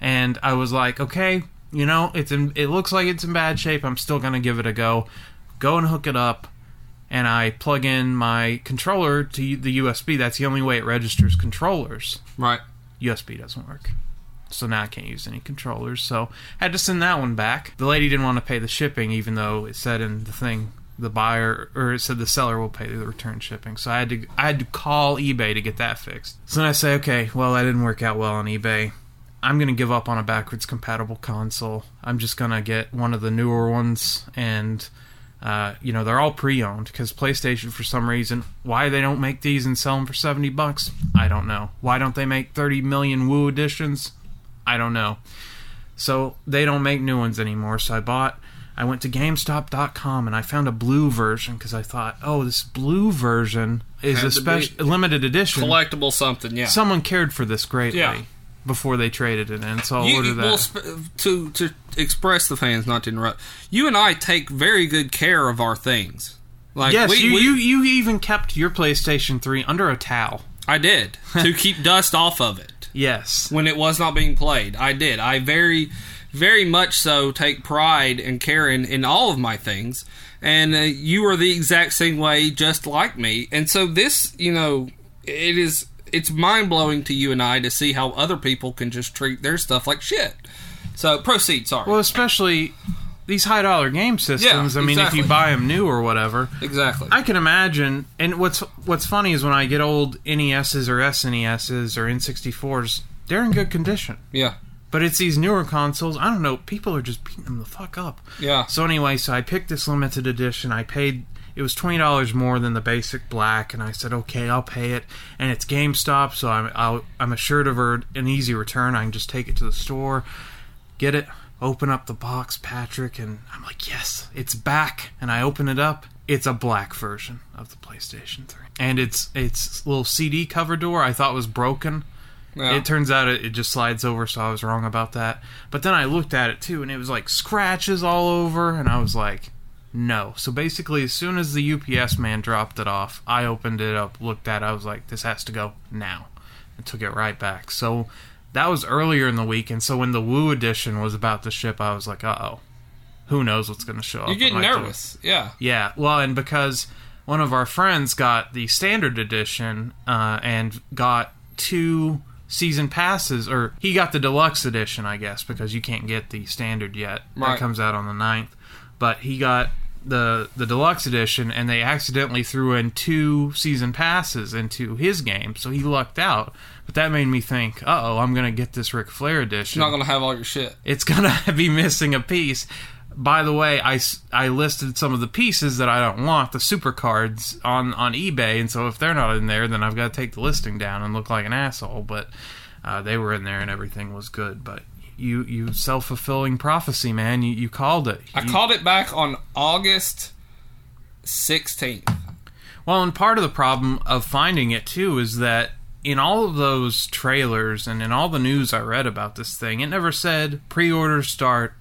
and I was like, okay, you know, it's in. It looks like it's in bad shape. I'm still gonna give it a go. Go and hook it up, and I plug in my controller to the USB. That's the only way it registers controllers. Right. USB doesn't work. So now I can't use any controllers. So I had to send that one back. The lady didn't want to pay the shipping, even though it said in the thing the buyer or it said the seller will pay the return shipping. So I had to I had to call eBay to get that fixed. So then I say, okay, well that didn't work out well on eBay. I'm gonna give up on a backwards compatible console. I'm just gonna get one of the newer ones and. Uh, you know they're all pre-owned because PlayStation, for some reason, why they don't make these and sell them for seventy bucks, I don't know. Why don't they make thirty million Woo editions? I don't know. So they don't make new ones anymore. So I bought. I went to GameStop.com and I found a blue version because I thought, oh, this blue version is Had a special limited edition. Collectible something, yeah. Someone cared for this greatly Yeah. Before they traded it in, so I'll You, order that. well, sp- to to express the fans, not to interrupt. You and I take very good care of our things. Like yes, we, you, we- you you even kept your PlayStation 3 under a towel. I did to keep dust off of it Yes. when it was not being played. I did. I very, very much so take pride and care in, in all of my things. And uh, you are the exact same way, just like me. And so this, you know, it is it's mind blowing to you and I to see how other people can just treat their stuff like shit. So proceed. Sorry. Well, especially these high dollar game systems. Yeah, I mean, exactly. if you buy them new or whatever, exactly. I can imagine. And what's what's funny is when I get old NESs or SNESs or N64s, they're in good condition. yeah. But it's these newer consoles. I don't know. People are just beating them the fuck up. Yeah. So anyway, so I picked this limited edition. I paid. It was twenty dollars more than the basic black, and I said, "Okay, I'll pay it." And it's GameStop, so I'm I'll, I'm assured of an easy return. I can just take it to the store, get it, open up the box, Patrick, and I'm like, "Yes, it's back." And I open it up, it's a black version of the PlayStation 3. And it's it's little CD cover door I thought was broken. Yeah. It turns out it, it just slides over, so I was wrong about that. But then I looked at it too, and it was like scratches all over, and I was like, no. So basically, as soon as the UPS man dropped it off, I opened it up, looked at it, I was like, this has to go now, and took it right back. So that was earlier in the week, and so when the Woo edition was about to ship, I was like, uh oh. Who knows what's going to show up? You're getting nervous. Yeah. yeah, well, and because one of our friends got the standard edition uh, and got two season passes, or he got the deluxe edition, I guess, because you can't get the standard yet. That comes out on the 9th. But he got the the deluxe edition, and they accidentally threw in two season passes into his game, so he lucked out. But that made me think, uh oh, I'm going to get this Ric Flair edition You're not going to have all your shit. it's gonna be missing a piece. By the way, I, I listed some of the pieces that I don't want, the super cards, on, on eBay, and so if they're not in there, then I've got to take the listing down and look like an asshole. But uh, they were in there and everything was good. But you you self fulfilling prophecy, man. You you called it. I You- called it back on August 16th. Well, and part of the problem of finding it too is that in all of those trailers and in all the news I read about this thing, it never said pre-orders start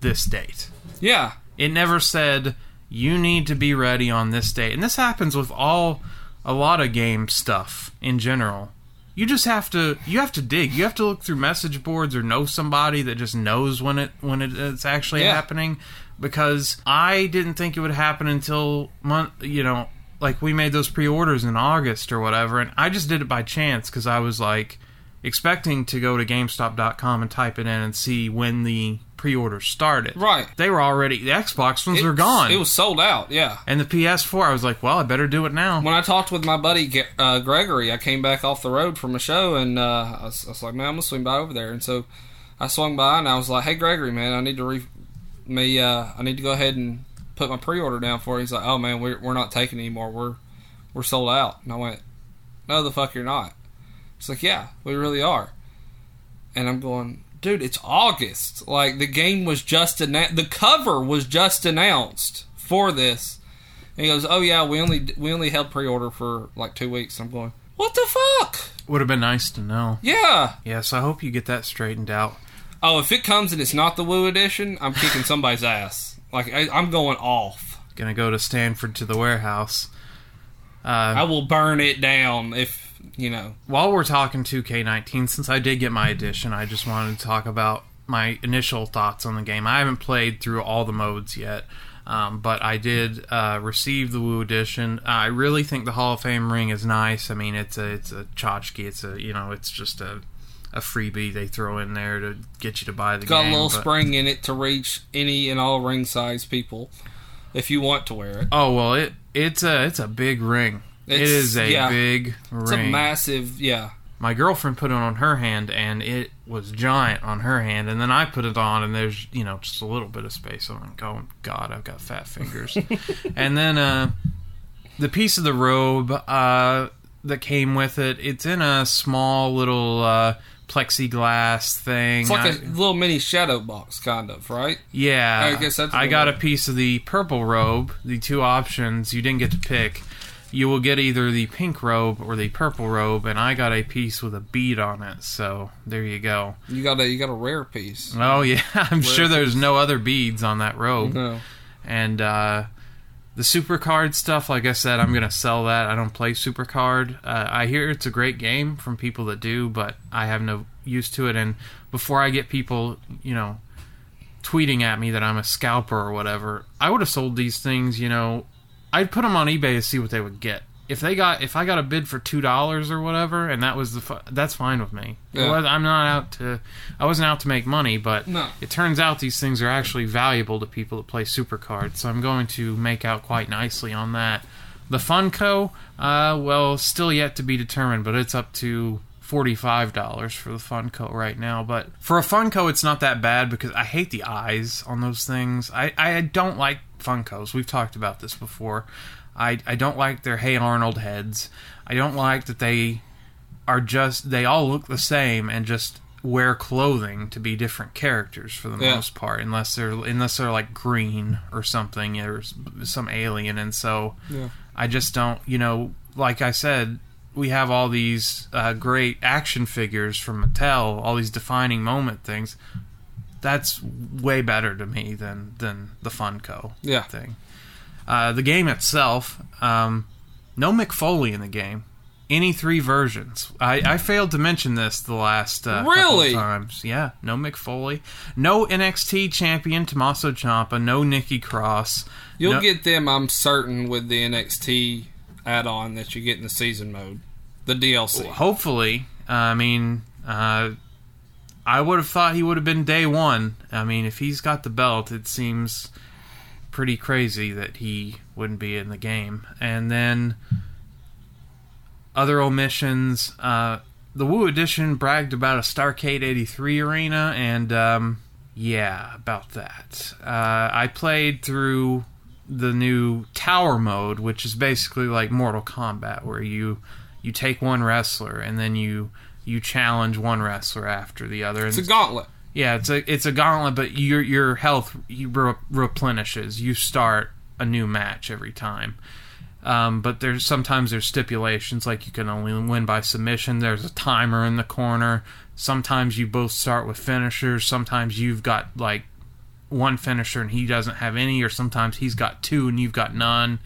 this date. Yeah. It never said you need to be ready on this date. And this happens with all a lot of game stuff in general. You just have to you have to dig. You have to look through message boards or know somebody that just knows when it when it, it's actually Yeah. happening because I didn't think it would happen until month, you know, like we made those pre-orders in August or whatever and I just did it by chance cuz I was like expecting to go to gamestop.com and type it in and see when the pre-orders started. Right. They were already the Xbox ones were gone. It was sold out, yeah. and the PS4, I was like, well, I better do it now. When I talked with my buddy uh, Gregory, I came back off the road from a show, and uh, I, was, I was like, "Man, I'm gonna swing by over there." And so I swung by, and I was like, "Hey, Gregory, man, I need to re- me, uh, I need to go ahead and put my pre-order down for." you. He's like, "Oh man, we're we're not taking anymore. We're we're sold out." And I went, "No, the fuck, you're not." It's like, "Yeah, we really are." And I'm going, dude, it's August. Like the game was just announced. The cover was just announced for this. And he goes, "Oh yeah, we only we only held pre-order for like two weeks." I'm going, "What the fuck?" Would have been nice to know. Yeah. Yes, I hope you get that straightened out. Oh, if it comes and it's not the Woo edition, I'm kicking somebody's ass. Like I, I'm going off. Gonna go to Stanford to the warehouse. Uh, I will burn it down if you know. While we're talking 2K19, since I did get my edition, I just wanted to talk about my initial thoughts on the game. I haven't played through all the modes yet, um, but I did uh, receive the Woo edition. I really think the Hall of Fame ring is nice. I mean, it's a it's a tchotchke. It's a you know, it's just a a freebie they throw in there to get you to buy the Got game. a little but- spring in it to reach any and all ring size people, if you want to wear it. Oh well, it it's a it's a big ring. It It's- a yeah. big It's a massive, yeah. My girlfriend put it on her hand, and it was giant on her hand. And then I put it on, and there's you know just a little bit of space. I'm like, oh god, I've got fat fingers. and then uh, the piece of the robe uh, that came with it, it's in a small little uh, plexiglass thing. It's like I- a little mini shadow box, kind of, right? yeah, I guess that's I got a piece of the purple robe. The two options you didn't get to pick. You will get either the pink robe or the purple robe, and I got a piece with a bead on it. So there you go. You got a you got a rare piece. Oh yeah, I'm sure there's no other beads on that robe. No. And uh, the super card stuff, like I said, I'm gonna sell that. I don't play super card. Uh, I hear it's a great game from people that do, but I have no use to it. And before I get people, you know, tweeting at me that I'm a scalper or whatever, I would have sold these things. You know, I'd put them on eBay to see what they would get. If they got, if I got a bid for two dollars or whatever, and that was the, fu- that's fine with me. Yeah. was- I'm not out to, I wasn't out to make money, but No. it turns out these things are actually valuable to people that play super cards. So I'm going to make out quite nicely on that. The Funko, uh, well, still yet to be determined, but it's up to forty-five dollars for the Funko right now. But for a Funko, it's not that bad because I hate the eyes on those things. I, I don't like Funkos. We've talked about this before. I I don't like their Hey Arnold heads. I don't like that they are just they all look the same and just wear clothing to be different characters for the Yeah. most part, unless they're unless they're like green or something or some alien. And so Yeah. I just don't, you know, like I said, we have all these uh, great action figures from Mattel, all these defining moment things. That's way better to me than than the Funko Yeah. thing. Uh, the game itself, um, no Mick Foley in the game. Any three versions. I, I failed to mention this the last uh, couple of Really? times. Yeah, no Mick Foley, no NXT champion Tommaso Ciampa, no Nikki Cross. You'll no- get them, I'm certain, with the NXT add-on that you get in the season mode, the DLC. hopefully. I mean, uh, I would have thought he would have been day one. I mean, if he's got the belt, it seems pretty crazy that he wouldn't be in the game. And then other omissions. Uh, the Woo Edition bragged about a Starcade 83 arena, and um, yeah, about that. Uh, I played through the new Tower mode, which is basically like Mortal Kombat, where you you take one wrestler and then you you challenge one wrestler after the other. It's a gauntlet. yeah, it's a it's a gauntlet, but your your health you re- replenishes. You start a new match every time. Um, but there's sometimes there's stipulations like you can only win by submission. There's a timer in the corner. Sometimes you both start with finishers. Sometimes you've got like one finisher and he doesn't have any, or sometimes he's got two and you've got none,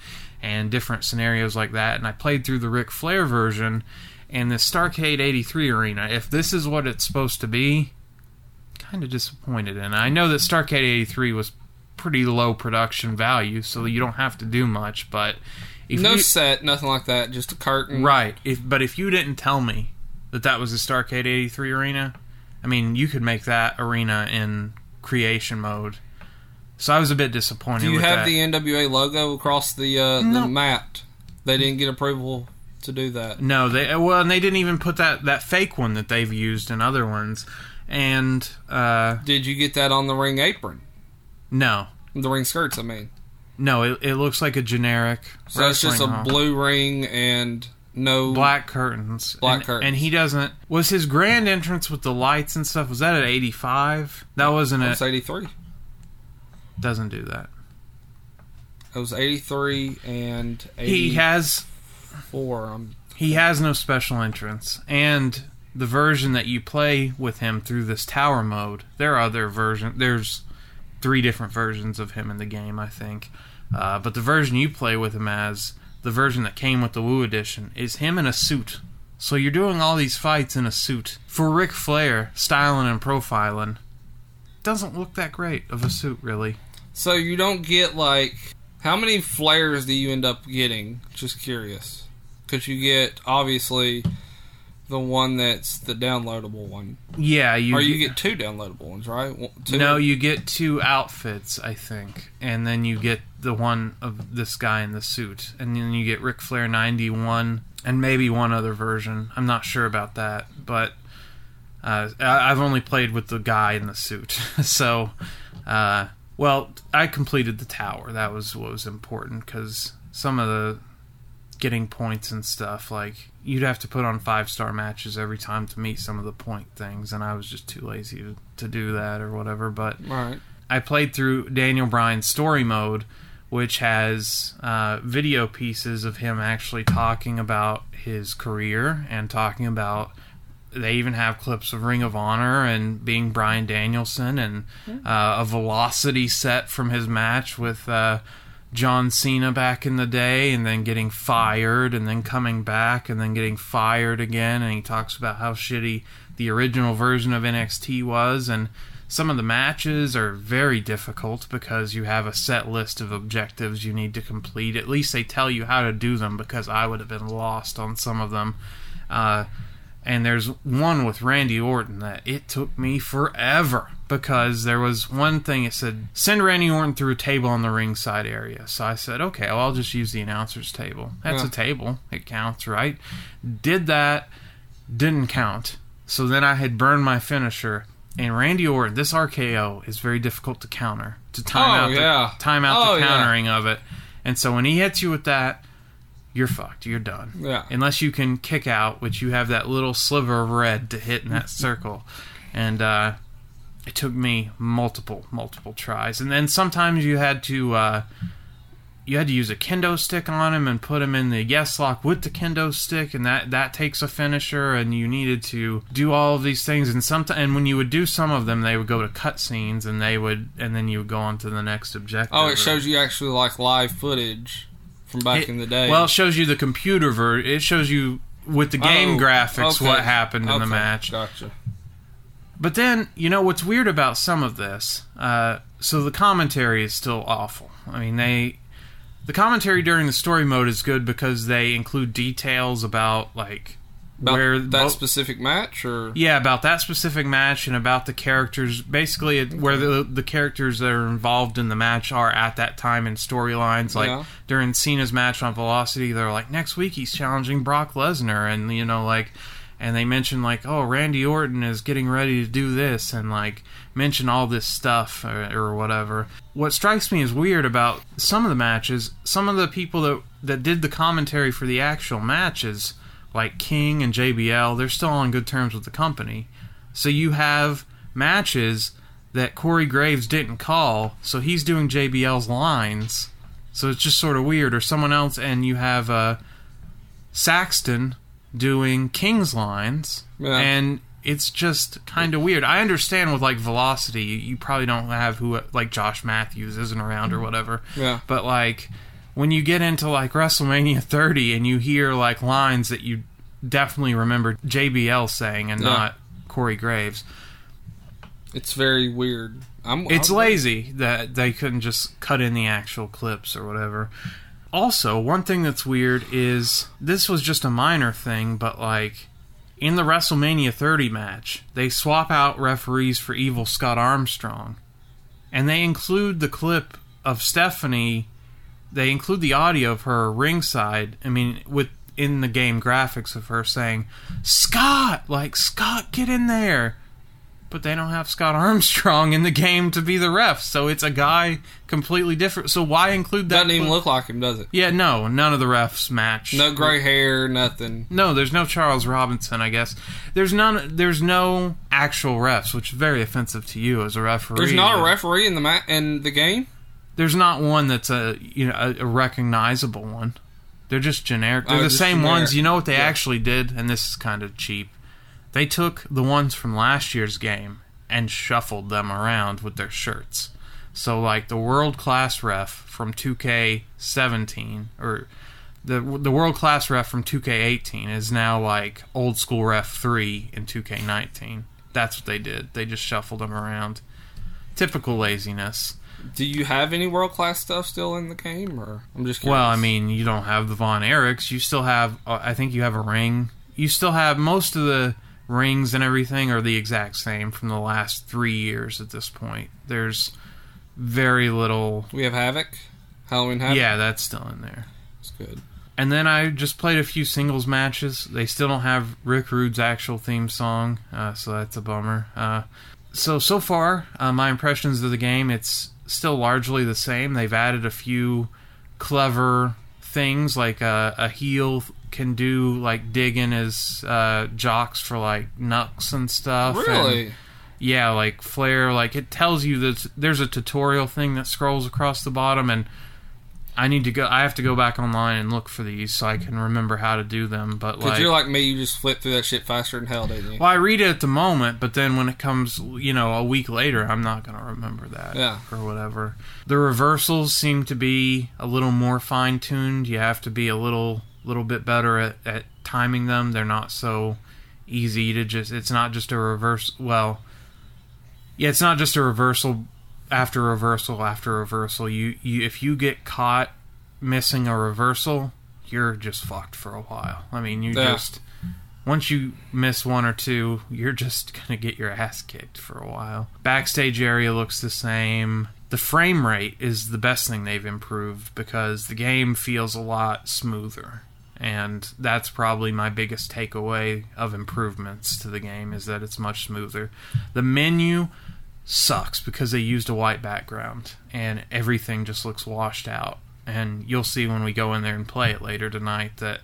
and different scenarios like that. And I played through the Ric Flair version and the Starcade 83 arena. If this is what it's supposed to be, kind of disappointed And. I know that Starcade 83 was pretty low production value, so you don't have to do much. But if No you, set, nothing like that. Just a curtain. right, if but if you didn't tell me that that was the Starcade 83 arena, I mean, you could make that arena in creation mode. So I was a bit disappointed. Do you have that. the NWA logo across the uh, No. the mat? They didn't get approval to do that. No, they well, and they didn't even put that that fake one that they've used in other ones. And uh Did you get that on the ring apron? no, The ring skirts, I mean. no, it, it looks like a generic. So it's just a hall. blue ring and no black curtains. Black and, curtains. And he doesn't. Was his grand entrance with the lights and stuff? Was that at eighty five? That wasn't It it. was 83. Doesn't do that. It was 83 and 84. He has Um, he has no special entrance, and the version that you play with him through this tower mode. There are other version. There's three different versions of him in the game, I think. Uh, but the version you play with him as, the version that came with the Woo edition, is him in a suit. So you're doing all these fights in a suit. For Ric Flair, styling and profiling, doesn't look that great of a suit, really. So you don't get like. How many Flairs do you end up getting? Just curious. Because you get, obviously, the one that's the downloadable one. Yeah, you. or you get two downloadable ones, right? One-? No, you get two outfits, I think, and then you get the one of this guy in the suit, and then you get Ric Flair ninety one, and maybe one other version. I'm not sure about that, but uh, I- I've only played with the guy in the suit, so. Uh, well, I completed the tower. That was what was important because some of the getting points and stuff like you'd have to put on five star matches every time to meet some of the point things and i was just too lazy to, to do that or whatever but Right. i played through daniel bryan's story mode which has uh, video pieces of him actually talking about his career and talking about they even have clips of Ring of Honor and being Bryan Danielson and uh, a velocity set from his match with uh, John Cena back in the day, and then getting fired, and then coming back, and then getting fired again. And he talks about how shitty the original version of NXT was, and some of the matches are very difficult because you have a set list of objectives you need to complete. At least they tell you how to do them because I would have been lost on some of them. Uh, and there's one with Randy Orton that it took me forever because there was one thing it said send Randy Orton through a table in the ringside area. So I said, okay, well, I'll just use the announcer's table. That's Yeah. a table. It counts, right? Did that, didn't count. So then I had burned my finisher. And Randy Orton, this RKO is very difficult to counter, to time Oh, out, yeah. the, time out Oh, the yeah. countering of it. And so when he hits you with that, you're fucked. You're done. Yeah. Unless you can kick out, which you have that little sliver of red to hit in that circle. and uh, it took me multiple, multiple tries. And then sometimes you had to uh, you had to use a kendo stick on him and put him in the yes lock with the kendo stick, and that that takes a finisher. And you needed to do all of these things, and sometimes, and when you would do some of them, they would go to cutscenes, and they would and then you would go on to the next objective. Oh, it shows you actually like live footage from back it- in the day. Well, it shows you the computer version. It shows you with the game Oh, graphics okay. what happened in the match. Gotcha. But then, you know what's weird about some of this? Uh, so the commentary is still awful. I mean, they the commentary during the story mode is good because they include details about like About where that bo- specific match, or yeah, about that specific match and about the characters. Basically, it, where the the characters that are involved in the match are at that time in storylines. Like Yeah. during Cena's match on Velocity, they're like, next week he's challenging Brock Lesnar, and you know, like, and they mention like, oh, Randy Orton is getting ready to do this, and like mention all this stuff or, or whatever. What strikes me as weird about some of the matches, some of the people that that did the commentary for the actual matches like King and JBL, they're still on good terms with the company. So you have matches that Corey Graves didn't call, so he's doing JBL's lines. So it's just sort of weird. Or someone else, and you have uh, Saxton doing King's lines, Yeah. and it's just kind of weird. I understand with like Velocity, you, you probably don't have who like Josh Matthews isn't around or whatever. Yeah. But like when you get into like WrestleMania 30 and you hear like lines that you definitely remember JBL saying and Yeah. not Corey Graves, it's very weird. I'm, it's I'm- lazy that they couldn't just cut in the actual clips or whatever. Also, one thing that's weird is this was just a minor thing, but like in the WrestleMania 30 match, they swap out referees for Evil Scott Armstrong. And they include the clip of Stephanie, they include the audio of her ringside, I mean, with in the game graphics of her saying, Scott! Like, Scott, get in there! but they don't have Scott Armstrong in the game to be the ref, so it's a guy completely different. So why include that? Doesn't even look like him, does it? Yeah, no, none of the refs match. No gray hair, nothing. No, there's no Charles Robinson. I guess there's none. There's no actual refs, which is very offensive to you as a referee. There's not a referee in the ma- in the game. There's not one that's a you know a, a recognizable one. They're just generic. They're Oh, the same generic. ones. You know what they Yeah. actually did, and this is kind of cheap. They took the ones from last year's game and shuffled them around with their shirts. So like the world class ref from 2K17 or the the world class ref from 2K18 is now like old school ref 3 in 2K19. That's what they did. They just shuffled them around. Typical laziness. Do you have any world class stuff still in the game, or I'm just curious. Well, I mean, you don't have the Von Erichs. You still have, uh, I think you have a ring. You still have most of the rings and everything are the exact same from the last three years at this point. There's very little. we have Havoc, Halloween Havoc. Yeah, that's still in there. it's good. And then I just played a few singles matches. They still don't have Rick Rude's actual theme song, uh, so that's a bummer. Uh, so so far, uh, my impressions of the game it's still largely the same. They've added a few clever things, like uh, a heel can do like digging his uh, jocks for like nucks and stuff. and- Really? yeah, like Flair, like it tells you that there's a tutorial thing that scrolls across the bottom, and I need to go. I have to go back online and look for these so I can remember how to do them. But Because like, you're like me, you just flip through that shit faster than hell, didn't you? well, I read it at the moment, but then when it comes, you know, a week later, I'm not going to remember that. Yeah. Or whatever. The reversals seem to be a little more fine tuned. You have to be a little, little bit better at, at timing them. They're not so easy to just. It's not just a reverse. Well, yeah, it's not just a reversal after reversal after reversal. You, you if you get caught missing a reversal, you're just fucked for a while. I mean, you Yeah. just once you miss one or two, you're just gonna get your ass kicked for a while. Backstage area looks the same. The frame rate is the best thing they've improved because the game feels a lot smoother. And that's probably my biggest takeaway of improvements to the game is that it's much smoother. The menu sucks because they used a white background and everything just looks washed out. And you'll see when we go in there and play it later tonight that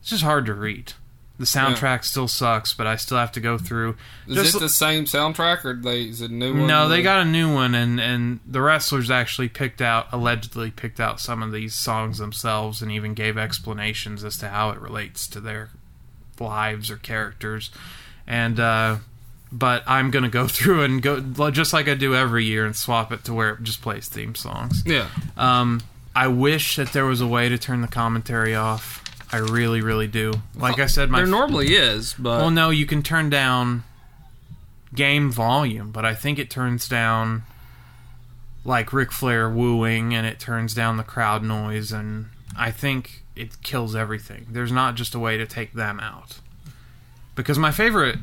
it's just hard to read. The soundtrack still sucks, but I still have to go through. Is Just- it the same soundtrack or they is it a new one? no, they got a new one, and and the wrestlers actually picked out, allegedly picked out some of these songs themselves, and even gave explanations as to how it relates to their lives or characters. And uh, but I'm gonna go through and go just like I do every year and swap it to where it just plays theme songs. Yeah. Um, I wish that there was a way to turn the commentary off. I really, really do. Like I said, my there normally is, but well, no, you can turn down game volume, but I think it turns down like Ric Flair wooing, and it turns down the crowd noise, and I think it kills everything. There's not just a way to take them out. Because my favorite,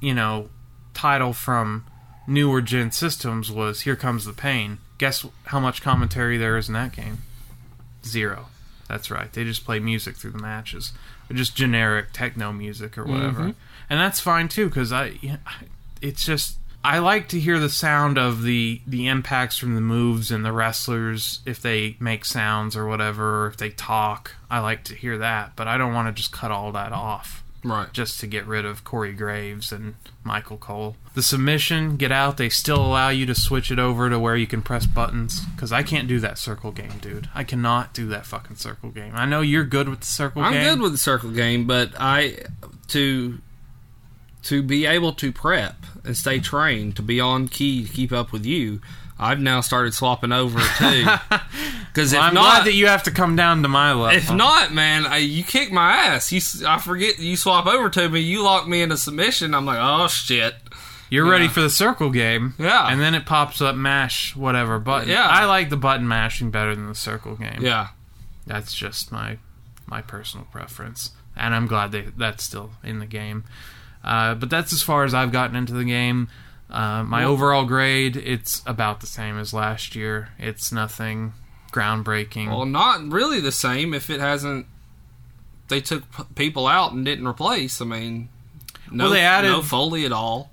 you know, title from newer gen systems was "Here Comes the Pain." Guess how much commentary there is in that game? Zero. That's right. They just play music through the matches, or just generic techno music or whatever, mm-hmm. and that's fine too. Because I- it's just I like to hear the sound of the the impacts from the moves and the wrestlers if they make sounds or whatever, or if they talk. I like to hear that, but I don't want to just cut all that off right. just to get rid of Corey Graves and Michael Cole. The submission, get out. They still allow you to switch it over to where you can press buttons because I can't do that circle game, dude. I cannot do that fucking circle game. I know you're good with the circle game. I'm game. good with the circle game, but I to to be able to prep and stay trained to be on key to keep up with you. I've now started swapping over too. Because Well, if I'm not, glad that you have to come down to my level. if not, man, I, you kick my ass. You, I forget you swap over to me. You lock me into submission. I'm like, oh shit. you're ready for the circle game. Yeah. And then it pops up mash whatever button. Yeah. I like the button mashing better than the circle game. Yeah, That's just my my personal preference, and I'm glad they that's still in the game. Uh, but that's as far as I've gotten into the game. Uh, my overall grade, it's about the same as last year. It's nothing groundbreaking. well, not really the same if it hasn't. They took p- people out and didn't replace. I mean, no, Well, they added- no Foley at all.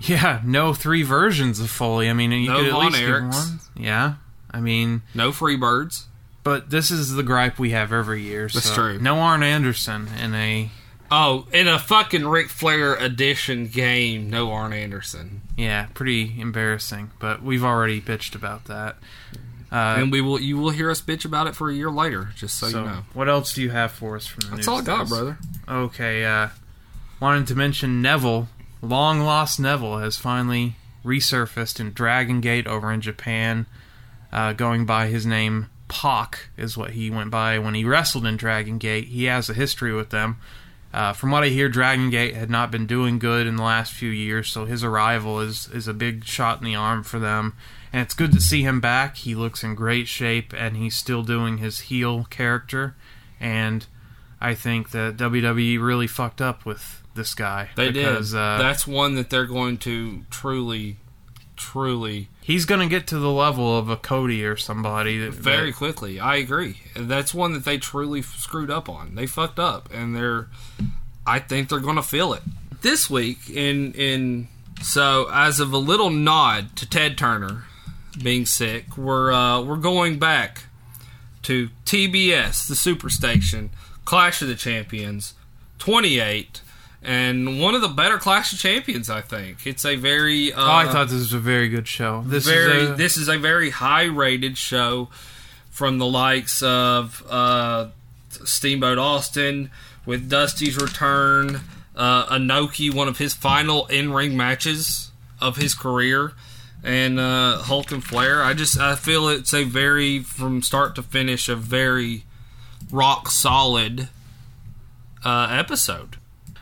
yeah, no three versions of Foley. I mean, you No could at Von least Erichs. one. Yeah, I mean, No Freebirds. but this is the gripe we have every year. That's so true. No Arn Anderson in a Oh, in a fucking Ric Flair edition game, no Arn Anderson, yeah, pretty embarrassing. But we've already bitched about that. Uh, and we will you will hear us bitch about it for a year later, just so, So, you know. what else do you have for us from the That's news? all I got, brother. Okay, uh, wanted to mention Neville, long lost Neville, has finally resurfaced in Dragon Gate over in Japan, uh, going by his name Pac is what he went by when he wrestled in Dragon Gate. He has a history with them. Uh, from what I hear, Dragon Gate had not been doing good in the last few years, so his arrival is is a big shot in the arm for them. And it's good to see him back. He looks in great shape, and he's still doing his heel character. And I think that WWE really fucked up with this guy. They because, did. Uh, That's one that they're going to truly, truly, he's going to get to the level of a Cody or somebody. That, very that- quickly. I agree. That's one that they truly screwed up on. They fucked up, and they're. I think they're going to feel it this week. In in so as of a little nod to Ted Turner being sick, we're uh, we're going back to TBS, the Superstation, Clash of the Champions, 28, and one of the better Clash of Champions. I think it's a very. Uh, Oh, I thought this was a very good show. This very is a, this is a very high rated show from the likes of uh, Steamboat Austin with Dusty's return, uh, Inoki, one of his final in ring matches of his career, and uh, Hulk and Flair. I just I feel it's a very from start to finish a very rock solid uh, episode.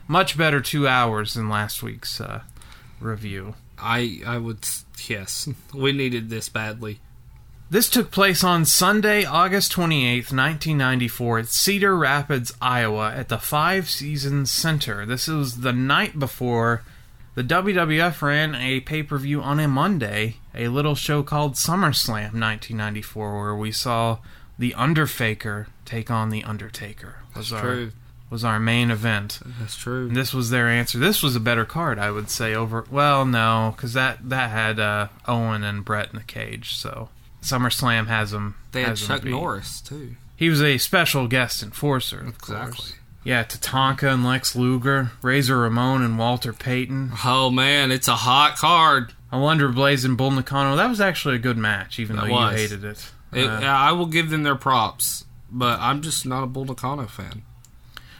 Much better two hours than last week's uh, review. I I would yes we needed this badly. This took place on Sunday, August 28th, 1994, at Cedar Rapids, Iowa, at the Five Seasons Center. This was the night before the WWF ran a pay per view on a Monday, a little show called SummerSlam 1994, where we saw The Underfaker take on The Undertaker. Was our, True, Was our main event. that's true. And this was their answer. This was a better card, I would say. Over well, no, because that that had uh, Owen and Bret in the cage. So SummerSlam has them. They had Chuck beat. Norris too. He was a special guest enforcer. Of Exactly. Course. Yeah, Tatanka and Lex Luger, Razor Ramon and Walter Payton. Oh man, it's a hot card. Alundra Blaze and Bull Nakano. That was actually a good match, even That though was. you hated it. It, Uh, I will give them their props, but I'm just not a Bull Nakano fan.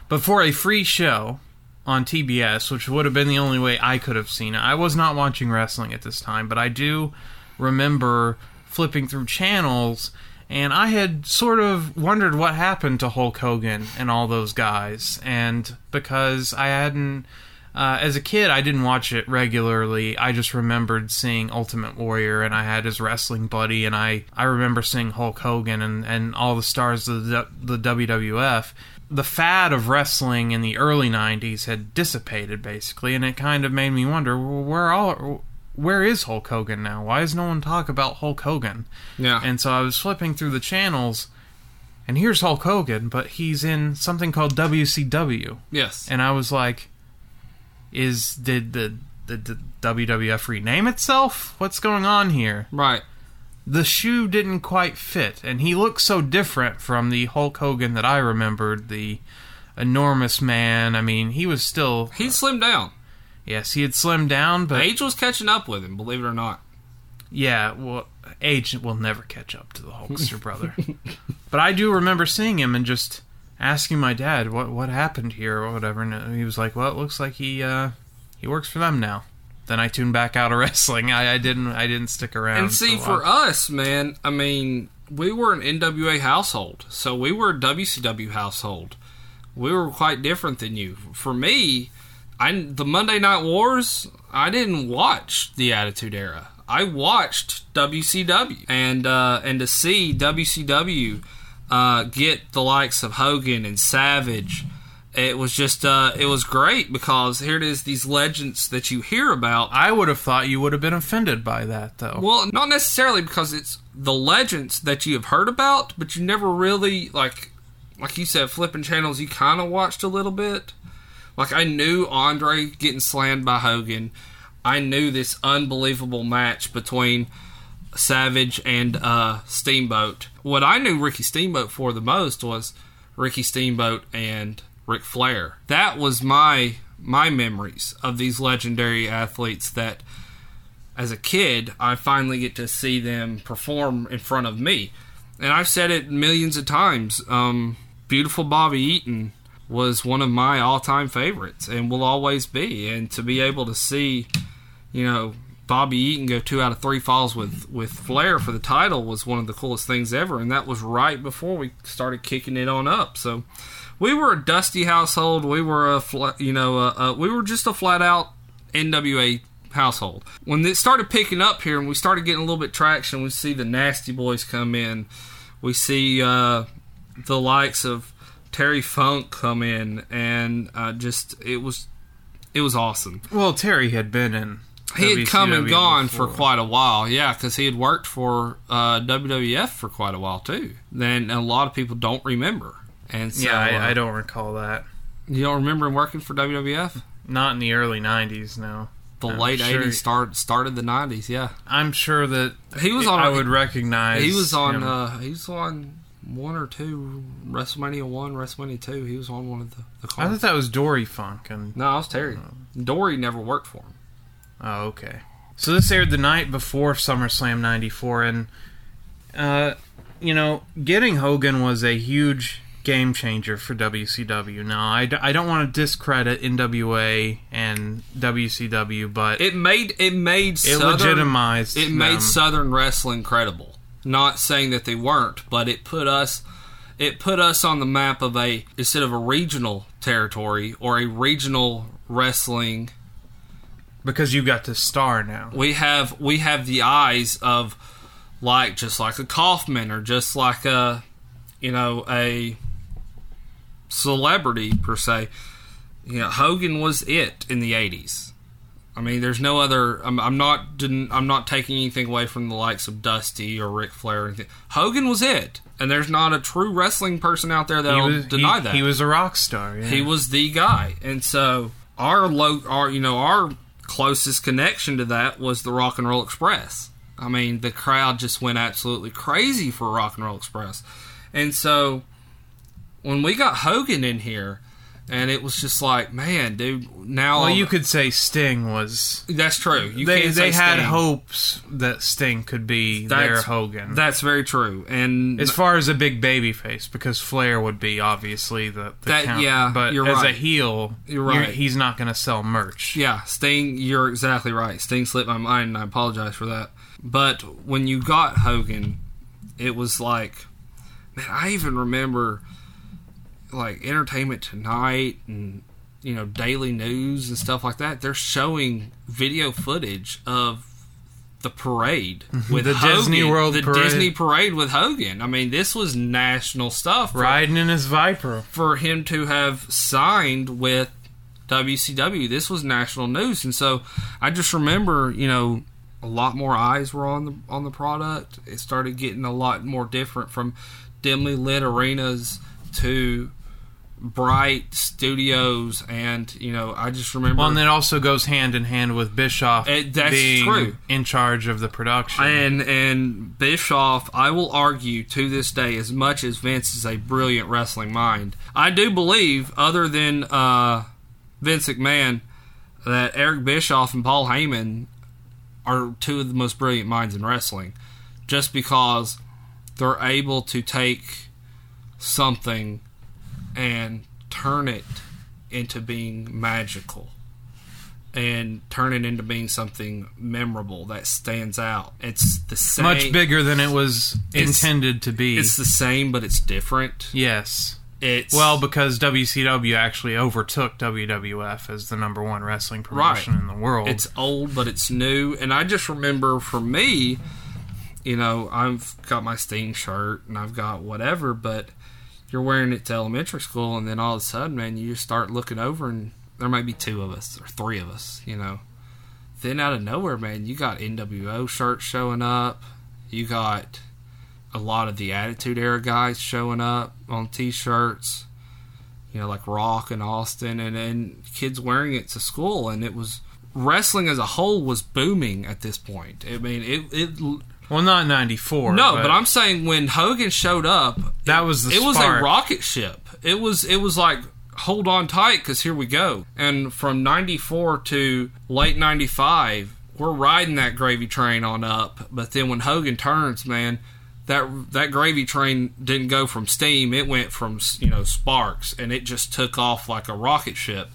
But for a free show on TBS, which would have been the only way I could have seen it, I was not watching wrestling at this time, but I do remember flipping through channels and I had sort of wondered what happened to Hulk Hogan and all those guys. And because I hadn't, uh, as a kid, I didn't watch it regularly. I just remembered seeing Ultimate Warrior and I had his wrestling buddy, and I, I remember seeing Hulk Hogan and, and all the stars of the, the WWF the fad of wrestling in the early 90s had dissipated basically and it kind of made me wonder well, where all where is Hulk Hogan now? Why does no one talk about Hulk Hogan? Yeah, and so I was flipping through the channels and here's Hulk Hogan but he's in something called WCW yes, and I was like is did the did the WWF rename itself? What's going on here? Right. The shoe didn't quite fit, and he looked so different from the Hulk Hogan that I remembered, the enormous man. I mean, he was still He slimmed down. yes, he had slimmed down, but Age was catching up with him, believe it or not. yeah, well, age will never catch up to the Hulkster brother. but I do remember seeing him and just asking my dad what what happened here or whatever, and he was like, "Well, it looks like he uh, he works for them now." Then I tuned back out of wrestling. I, I didn't I didn't stick around. And see, for us, man, I mean, we were an NWA household, so we were a WCW household. We were quite different than you. For me, I the Monday Night Wars, I didn't watch the Attitude Era. I watched WCW, and uh, and to see WCW uh, get the likes of Hogan and Savage. It was just, uh, it was great because here it is, these legends that you hear about I would have thought you would have been offended by that, though. well, not necessarily because it's the legends that you have heard about, but you never really like, like you said, flipping channels. You kind of watched a little bit. Like I knew Andre getting slammed by Hogan. I knew this unbelievable match between Savage and uh, Steamboat. What I knew Ricky Steamboat for the most was Ricky Steamboat and Ric Flair. That was my my memories of these legendary athletes that as a kid, I finally get to see them perform in front of me. And I've said it millions of times. Um, beautiful Bobby Eaton was one of my all time favorites and will always be. And to be able to see, you know, Bobby Eaton go two out of three falls with, with Flair for the title was one of the coolest things ever. And that was right before we started kicking it on up. So we were a dusty household. We were a, you know, uh, uh, we were just a flat out NWA household. When it started picking up here and we started getting a little bit traction, we see the Nasty Boys come in. We see uh, the likes of Terry Funk come in, and uh, just it was it was awesome. well, Terry had been in. He had come and gone before. for quite a while, yeah, because he had worked for uh, WWF for quite a while too. Then a lot of people don't remember, and so Yeah, uh, I, I don't recall that. You don't remember him working for WWF? Not in the early '90s. No, The I'm late sure- '80s start started the '90s. Yeah, I'm sure that he was on. I would recognize. He was on. him. Uh, he was on one or two WrestleMania one, WrestleMania two. He was on one of the, the I thought that was Dory Funk, and no, it was Terry. Dory never worked for him. oh, okay. So this aired the night before SummerSlam '94, and uh, you know, getting Hogan was a huge game changer for WCW. Now, I, d- I don't want to discredit NWA and WCW, but It made it made it Southern, legitimized. It made them. Southern wrestling credible. Not saying that they weren't, but it put us it put us on the map of a instead of a regional territory or a regional wrestling because you've got to star now. we have we have the eyes of like just like a Kaufman or just like a you know a celebrity per se. You know, Hogan was it in the '80s. I mean, there's no other. I'm, I'm not didn't, I'm not taking anything away from the likes of Dusty or Ric Flair or anything. Hogan was it, and there's not a true wrestling person out there that'll was, deny he, that. He was a rock star. Yeah. He was the guy, and so our low, our you know, our closest connection to that was the Rock and Roll Express. I mean, the crowd just went absolutely crazy for Rock and Roll Express, and so when we got Hogan in here, and it was just like, man, dude. Now Well, you could say Sting was. That's true. You they they had Sting. hopes that Sting could be their Hogan. That's very true. And as far as a big baby face, because Flair would be obviously the, the That- count. yeah, but you're as a heel, You're right. he's not going to sell merch. Yeah, Sting, you're exactly right. Sting slipped my mind, and I apologize for that. But when you got Hogan, it was like, man, I even remember like Entertainment Tonight and you know Daily News and stuff like that. They're showing video footage of the parade mm-hmm. with The Hogan, Disney World the parade. Disney parade with Hogan. I mean, this was national stuff. for- Riding in his Viper. for him to have signed with WCW. This was national news, and so I just remember, you know, a lot more eyes were on the on the product. It started getting a lot more different from dimly lit arenas to bright studios, and you know, I just remember. Well, and it also goes hand in hand with Bischoff Eh, that's being true. in charge of the production. And and Bischoff, I will argue to this day, as much as Vince is a brilliant wrestling mind, I do believe, other than uh, Vince McMahon, that Eric Bischoff and Paul Heyman are two of the most brilliant minds in wrestling, just because they're able to take something and turn it into being magical and turn it into being something memorable that stands out. It's the same. Much bigger than it was intended to be. It's the same, but it's different. yes. It's Well, because WCW actually overtook WWF as the number one wrestling promotion Right. in the world. It's old, but it's new. And I just remember for me, you know, I've got my Sting shirt and I've got whatever, but you're wearing it to elementary school, and then all of a sudden, man, you just start looking over and there might be two of us or three of us, you know. Then out of nowhere, man, you got NWO shirts showing up. You got a lot of the Attitude Era guys showing up on T-shirts. You know, like Rock and Austin, and and kids wearing it to school, and it was wrestling as a whole was booming at this point. I mean, it it well, not '94. no, but, I'm saying when Hogan showed up, That was the it was a rocket ship. It was it was like hold on tight because here we go. And from '94 to late '95, we're riding that gravy train on up. But then when Hogan turns, man, that that gravy train didn't go from steam; it went from you know sparks, and it just took off like a rocket ship.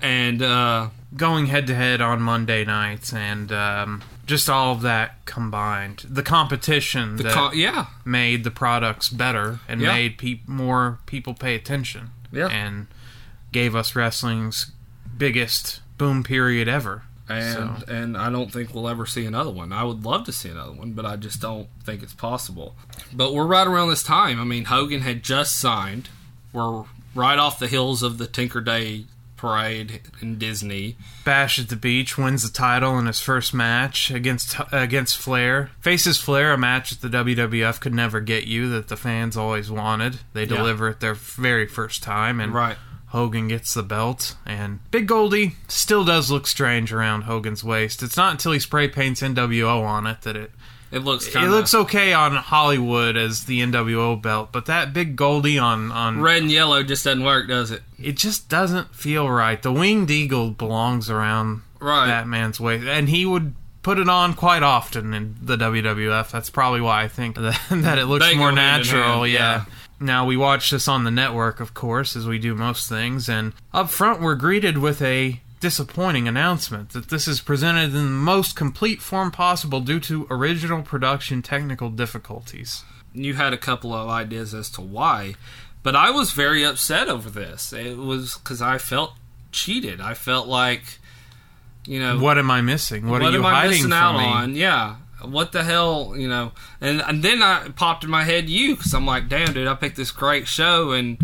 And uh, going head to head on Monday nights and um, just all of that combined, the competition the that con- yeah, made the products better and Yeah. made pe- more people pay attention. Yeah. and gave us wrestling's biggest boom period ever. and So- and I don't think we'll ever see another one. I would love to see another one, but I just don't think it's possible. But we're right around this time. I mean, Hogan had just signed. We're right off the hills of the Tinker Day parade in Disney. Bash at the Beach wins the title in his first match against against Flair. Faces Flair, a match that the WWF could never get you that the fans always wanted. They Yeah. deliver it their very first time, and Right. Hogan gets the belt. And Big Goldie still does look strange around Hogan's waist. It's not until he spray paints NWO on it that it It looks kind it looks okay on Hollywood as the NWO belt, but that Big Goldie on on red and yellow just doesn't work, does it? it just doesn't feel right. The winged eagle belongs around Right. that man's waist, and he would put it on quite often in the WWF. That's probably why I think that, that it looks They more natural. yeah. yeah. Now we watch this on the network, of course, as we do most things, and up front we're greeted with a disappointing announcement that this is presented in the most complete form possible due to original production technical difficulties. You had a couple of ideas as to why, but I was very upset over this. It was because I felt cheated. I felt like, you know, What am I missing? What, are you am I hiding missing from out me? on? Yeah. What the hell, you know? And and then I popped in my head you because I'm like, damn, dude, I picked this great show and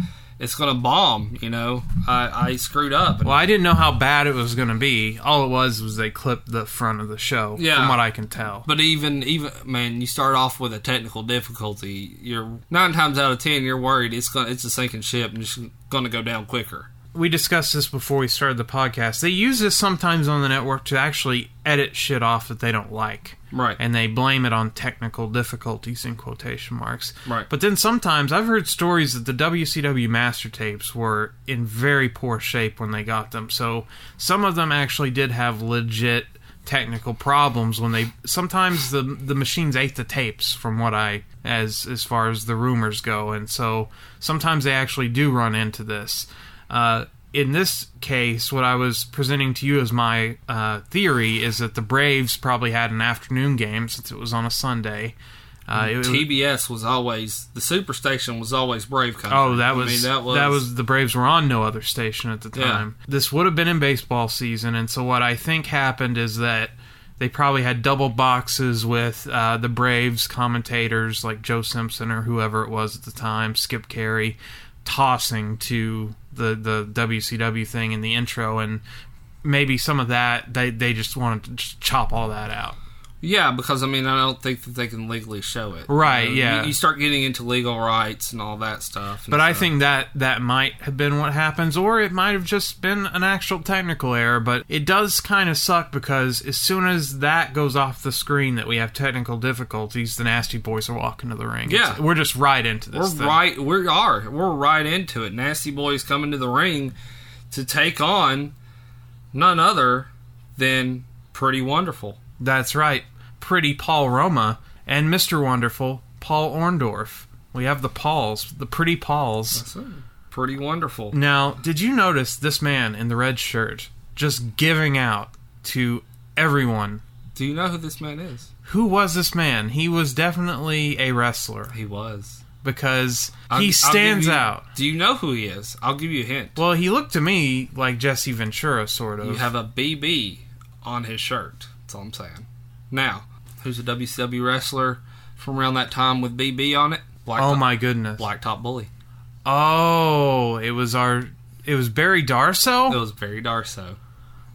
it's gonna bomb. You know, I, I screwed up. Well, I didn't know how bad it was going to be. All it was was they clipped the front of the show, Yeah. from what I can tell. but even even man, you start off with a technical difficulty. You're nine times out of ten, you're worried it's gonna it's a sinking ship and it's gonna go down quicker. We discussed this before we started the podcast. They use this sometimes on the network to actually edit shit off that they don't like. Right. And they blame it on technical difficulties in quotation marks. Right. But then sometimes I've heard stories that the WCW master tapes were in very poor shape when they got them. So some of them actually did have legit technical problems when they sometimes the the machines ate the tapes from what I as as far as the rumors go and so sometimes they actually do run into this uh, in this case what I was presenting to you as my uh, theory is that the Braves probably had an afternoon game since it was on a Sunday uh, it TBS was always the superstation was always Brave Country. Oh, that I was, mean, that was the Braves were on no other station at the Yeah. time. This would have been in baseball season, and so what I think happened is that they probably had double boxes with uh, the Braves commentators like Joe Simpson or whoever it was at the time, Skip Caray, tossing to the the WCW thing in the intro, and maybe some of that they they just wanted to just chop all that out. Yeah, because I mean, I don't think that they can legally show it. Right, You know, yeah. You, you start getting into legal rights and all that stuff. But I think that that might have been what happens, or it might have just been an actual technical error. But it does kind of suck because as soon as that goes off the screen that we have technical difficulties, the Nasty Boys are walking to the ring. Yeah. It's- we're just right into this. we're thing. right. We are. We're right into it. Nasty Boys coming to the ring to take on none other than Pretty Wonderful. That's right. Pretty Paul Roma and Mr. Wonderful Paul Orndorff. We have the Pauls, the Pretty Pauls. Pretty Wonderful. Now, did you notice this man in the red shirt just giving out to everyone Do you know who this man is? Who was this man? He was definitely a wrestler He was. because I'll- he I'll stands give you- out. Do you know who he is? I'll give you a hint. Well, he looked to me like Jesse Ventura, sort of. You have a BB on his shirt. That's all I'm saying. Now, who's a WCW wrestler from around that time with BB on it? Black oh Top- my goodness! Blacktop Bully. Oh, it was our. It was Barry Darsow. It was Barry Darsow.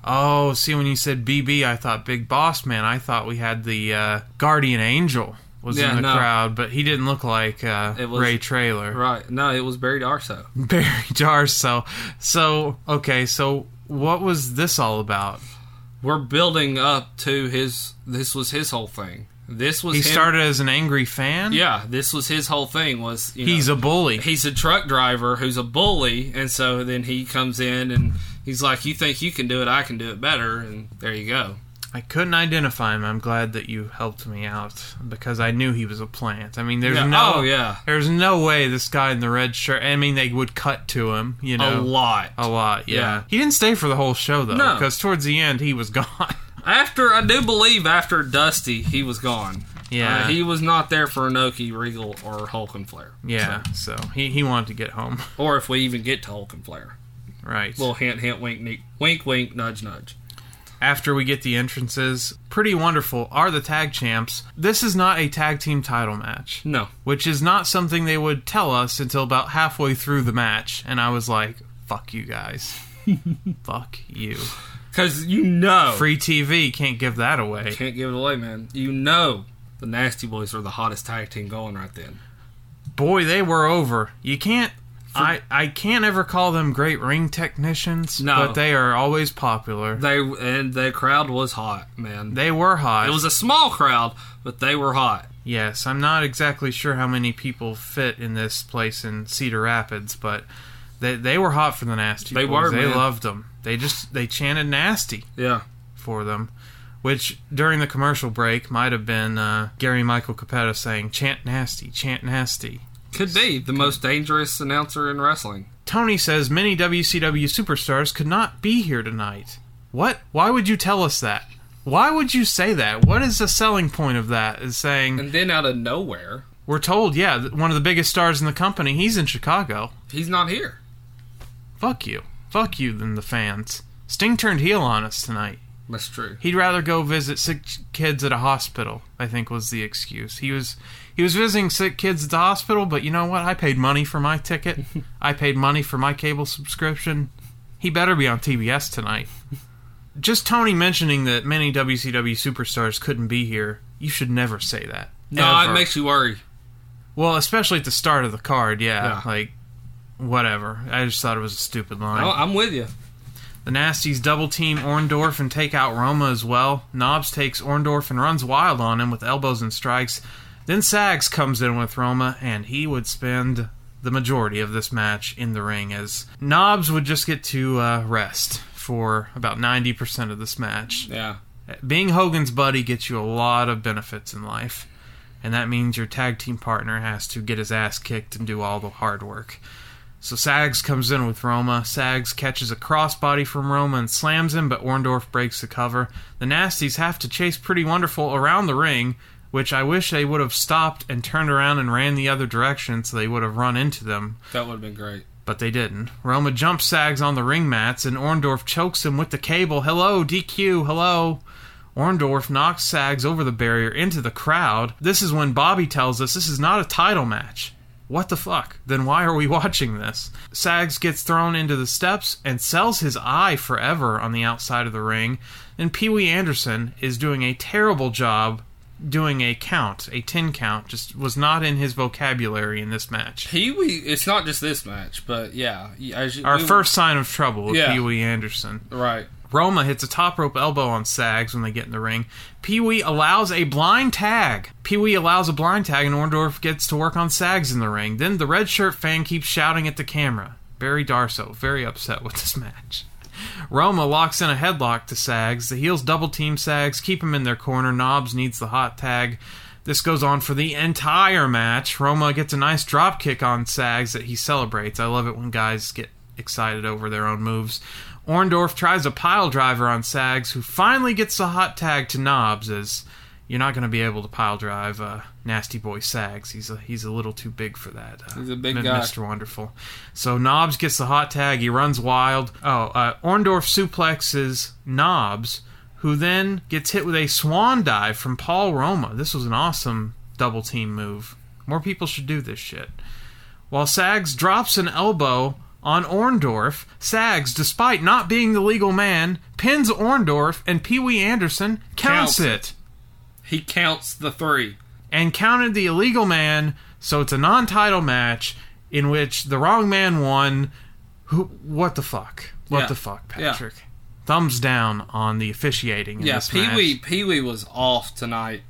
Oh, see, when you said BB, I thought Big Boss Man. I thought we had the uh, Guardian Angel was Yeah, in the no. crowd, but he didn't look like uh, was- Ray Traylor. Right. No, it was Barry Darsow. Barry Darsow. So okay, so what was this all about? We're building up to his. This was his whole thing. This was He him- started as an angry fan. Yeah, this was his whole thing. Was you he's a bully. he's a truck driver who's a bully, and so then he comes in and he's like, "You think you can do it? I can do it better." And there you go. I couldn't identify him. I'm glad that you helped me out because I knew he was a plant. I mean, there's Yeah. no, Oh, yeah. there's no way this guy in the red shirt. I mean, they would cut to him, you know, a lot. a lot. Yeah. Yeah. he didn't stay for the whole show though, No. because towards the end he was gone. After I do believe after Dusty, he was gone. Yeah. Uh, he was not there for Inoki, Regal, or Hulk and Flair. yeah, so he he wanted to get home, or if we even get to Hulk and Flair. right? Little hint, hint, wink, wink, wink, wink, nudge, nudge. After we get the entrances, pretty wonderful are the tag champs. This is not a tag team title match. No. which is not something they would tell us until about halfway through the match. And I was like, fuck you guys. fuck you. Because you know. Free TV can't give that away. Can't give it away, man. You know the Nasty Boys are the hottest tag team going right then. Boy, they were over. You can't. I, I can't ever call them great ring technicians, No. but they are always popular. They and the crowd was hot, man. They were hot. it was a small crowd, but they were hot. Yes, I'm not exactly sure how many people fit in this place in Cedar Rapids, but they they were hot for the nasty. They boys. were, They man. loved them. They just they chanted nasty Yeah. for them, which during the commercial break might have been uh, Gary Michael Cappetta saying "chant nasty, chant nasty." Could be the most dangerous announcer in wrestling. Tony says many WCW superstars could not be here tonight. What? Why would you tell us that? Why would you say that? What is the selling point of that? Is saying And then out of nowhere, we're told, yeah, one of the biggest stars in the company, he's in Chicago. he's not here. Fuck you. Fuck you than the fans. Sting turned heel on us tonight. That's true. He'd rather go visit sick kids at a hospital, I think was the excuse. He was he was visiting sick kids at the hospital, but you know what? I paid money for my ticket. I paid money for my cable subscription. He better be on TBS tonight. Just Tony mentioning that many WCW superstars couldn't be here. You should never say that. No, Ever. it makes you worry. Well, especially at the start of the card, yeah. Yeah. Like whatever. I just thought it was a stupid line. No, I'm with you. The Nasties double team Orndorff and take out Roma as well. Knobbs takes Orndorff and runs wild on him with elbows and strikes. Then Sags comes in with Roma, and he would spend the majority of this match in the ring as Knobbs would just get to uh, rest for about 90% of this match. Yeah. Being Hogan's buddy gets you a lot of benefits in life, and that means your tag team partner has to get his ass kicked and do all the hard work. So Sags comes in with Roma. Sags catches a crossbody from Roma and slams him, but Orndorff breaks the cover. The Nasties have to chase Pretty Wonderful around the ring, which I wish they would have stopped and turned around and ran the other direction so they would have run into them That would have been great. but they didn't. Roma jumps Sags on the ring mats, and Orndorff chokes him with the cable. Hello, DQ, hello. Orndorff knocks Sags over the barrier into the crowd. This is when Bobby tells us this is not a title match. What the fuck? Then why are we watching this? Sags gets thrown into the steps and sells his eye forever on the outside of the ring. And Pee Wee Anderson is doing a terrible job doing a count, a 10 count, just was not in his vocabulary in this match. Pee Wee, it's not just this match, but yeah. As you, Our we- first sign of trouble with Yeah. Pee Wee Anderson. Right. Roma hits a top rope elbow on Sags when they get in the ring. Pee Wee allows a blind tag. Pee Wee allows a blind tag, and Orndorff gets to work on Sags in the ring. Then the red shirt fan keeps shouting at the camera. Barry Darsow, very upset with this match. Roma locks in a headlock to Sags. The heels double team Sags, keep him in their corner. Knobbs needs the hot tag. This goes on for the entire match. Roma gets a nice drop kick on Sags that he celebrates. I love it when guys get excited over their own moves. Orndorff tries a pile driver on Sags, who finally gets the hot tag to Knobbs as you're not going to be able to pile drive uh, Nasty Boy Sags. He's a he's a little too big for that. Uh, He's a big guy. Mr. Wonderful. So Knobbs gets the hot tag. He runs wild. Oh, uh, Orndorff suplexes Knobbs, who then gets hit with a swan dive from Paul Roma. This was an awesome double team move. More people should do this shit. While Sags drops an elbow on Orndorff, Sags, despite not being the legal man, pins Orndorff, and Pee Wee Anderson counts, Counts it. He counts the three. and counted the illegal man. So it's a non-title match in which the wrong man won. Who? What the fuck? What Yeah. the fuck, Yeah. Patrick? Thumbs down on the officiating. In Yeah, Pee Wee Pee Wee was off tonight,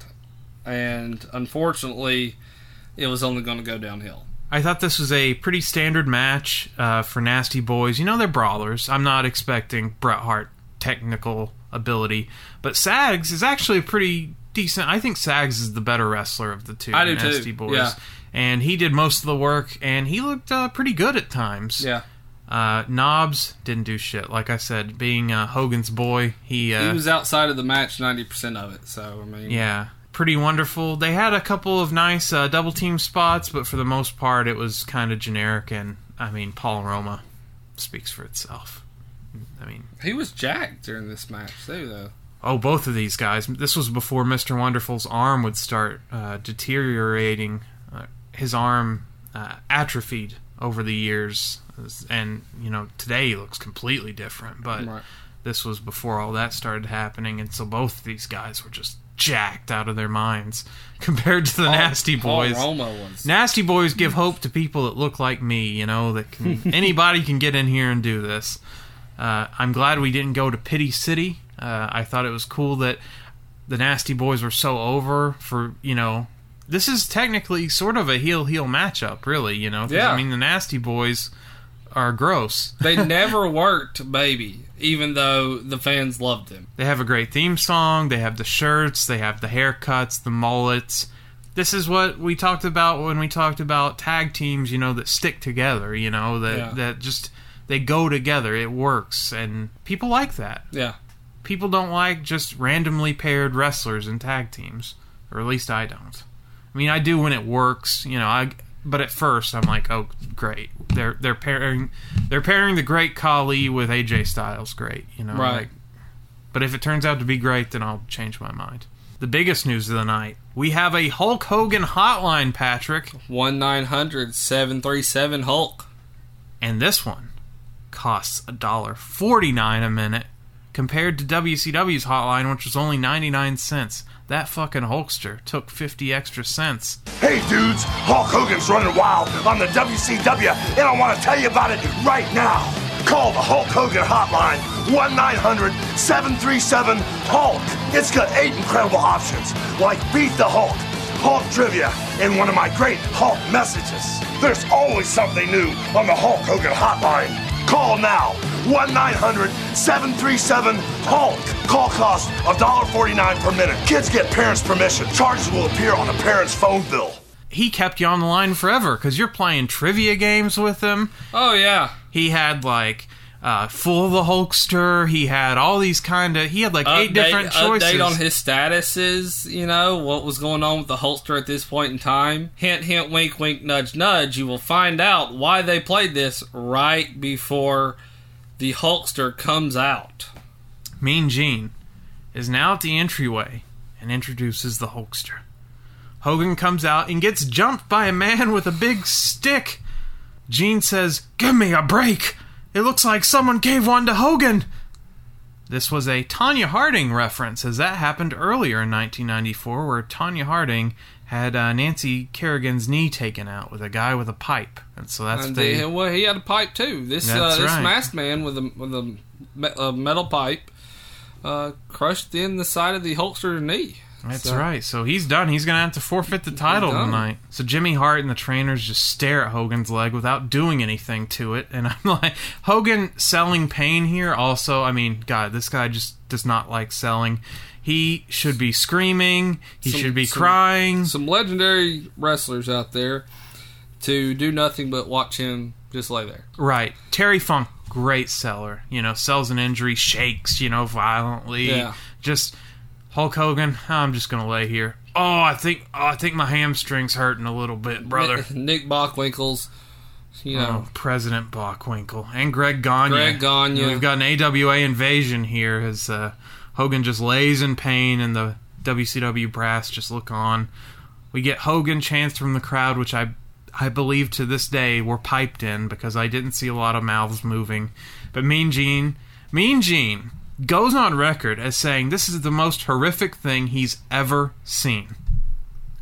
and unfortunately, it was only going to go downhill. I thought this was a pretty standard match uh, for Nasty Boys. You know they're brawlers. I'm not expecting Bret Hart technical ability, but Sags is actually a pretty decent. I think Sags is the better wrestler of the two I do too, Nasty Boys. yeah. And he did most of the work, and he looked uh, pretty good at times. Yeah, Uh, Knobbs didn't do shit. Like I said, being uh, Hogan's boy, he, uh, he was outside of the match ninety percent of it. So I mean, yeah, pretty wonderful. They had a couple of nice uh, double team spots, but for the most part, it was kind of generic. And I mean, Paul Roma speaks for itself. I mean, he was jacked during this match too, though. Oh, both of these guys. This was before Mister Wonderful's arm would start uh, deteriorating. Uh, his arm uh, atrophied over the years, and you know today he looks completely different. But Right. this was before all that started happening, and so both of these guys were just jacked out of their minds compared to the Paul- Nasty Boys. Nasty Boys give hope to people that look like me, you know, that can anybody can get in here and do this. Uh, I'm glad we didn't go to Pity City. Uh, I thought it was cool that the Nasty Boys were so over for, you know, this is technically sort of a heel heel matchup, really, you know, Yeah. I mean, the Nasty Boys are gross. they never worked, baby, even though the fans loved them. They have a great theme song. They have the shirts. They have the haircuts, the mullets. This is what we talked about when we talked about tag teams. You know that stick together. You know that Yeah. that just they go together. It works, and people like that. Yeah, People don't like just randomly paired wrestlers in tag teams, or at least I don't. I mean, I do when it works. You know, I. But at first, I'm like, oh, great. They're they're pairing they're pairing the great Khali with AJ Styles. Great, you know, Right. like but if it turns out to be great, then I'll change my mind. The biggest news of the night we have a Hulk Hogan hotline, Patrick, one 737 Hulk. and this one costs a dollar forty nine a minute compared to WCW's hotline, which was only 99 cents. That fucking Hulkster took 50 extra cents. Hey dudes, Hulk Hogan's running wild on the WCW, and I want to tell you about it right now. Call the Hulk Hogan hotline, 1 900 737 Hulk. It's got eight incredible options, like Beat the Hulk, Hulk Trivia, and one of my great Hulk messages. There's always something new on the Hulk Hogan hotline. Call now, 1 900 737 Hulk. Call cost $1.49 per minute. Kids get parents' permission. Charges will appear on the parents' phone bill. He kept you on the line forever because you're playing trivia games with him. Oh yeah. He had like uh, full of the Hulkster. He had all these kind of. He had like eight Update- different choices. Update on his statuses, you know, what was going on with the Hulkster at this point in time. Hint, hint, wink, wink, nudge, nudge. You will find out why they played this right before the Hulkster comes out. Mean Gene is now at the entryway and introduces the Hulkster. Hogan comes out and gets jumped by a man with a big stick. Gene says, Give me a break! It looks like someone gave one to Hogan! This was a Tonya Harding reference, as that happened earlier in 1994, where Tonya Harding had uh, Nancy Kerrigan's knee taken out with a guy with a pipe. And so that's And the. well, he had a pipe too. This uh, this right. masked man with a with a, a metal pipe uh, crushed in the side of the Hulkster's knee. That's So- right. So he's done. He's going to have to forfeit the title tonight. So Jimmy Hart and the trainers just stare at Hogan's leg without doing anything to it. And I'm like, Hogan selling pain here also. I mean, God, this guy just does not like selling. He should be screaming. He Some- should be some- crying. Some legendary wrestlers out there to do nothing but watch him just lay there. Right. Terry Funk, great seller. You know, sells an injury, shakes, you know, violently. Yeah. Just Hulk Hogan, I'm just going to lay here. Oh, I think oh, I think my hamstring's hurting a little bit, brother. Nick Bockwinkels, you know, Oh, President Bockwinkel and Greg Gagne. Greg Gagne. We've got an AWA invasion here as uh, Hogan just lays in pain and the WCW brass just look on. We get Hogan chants from the crowd, which I I believe to this day were piped in because I didn't see a lot of mouths moving. But Mean Gene, Mean Gene goes on record as saying this is the most horrific thing he's ever seen.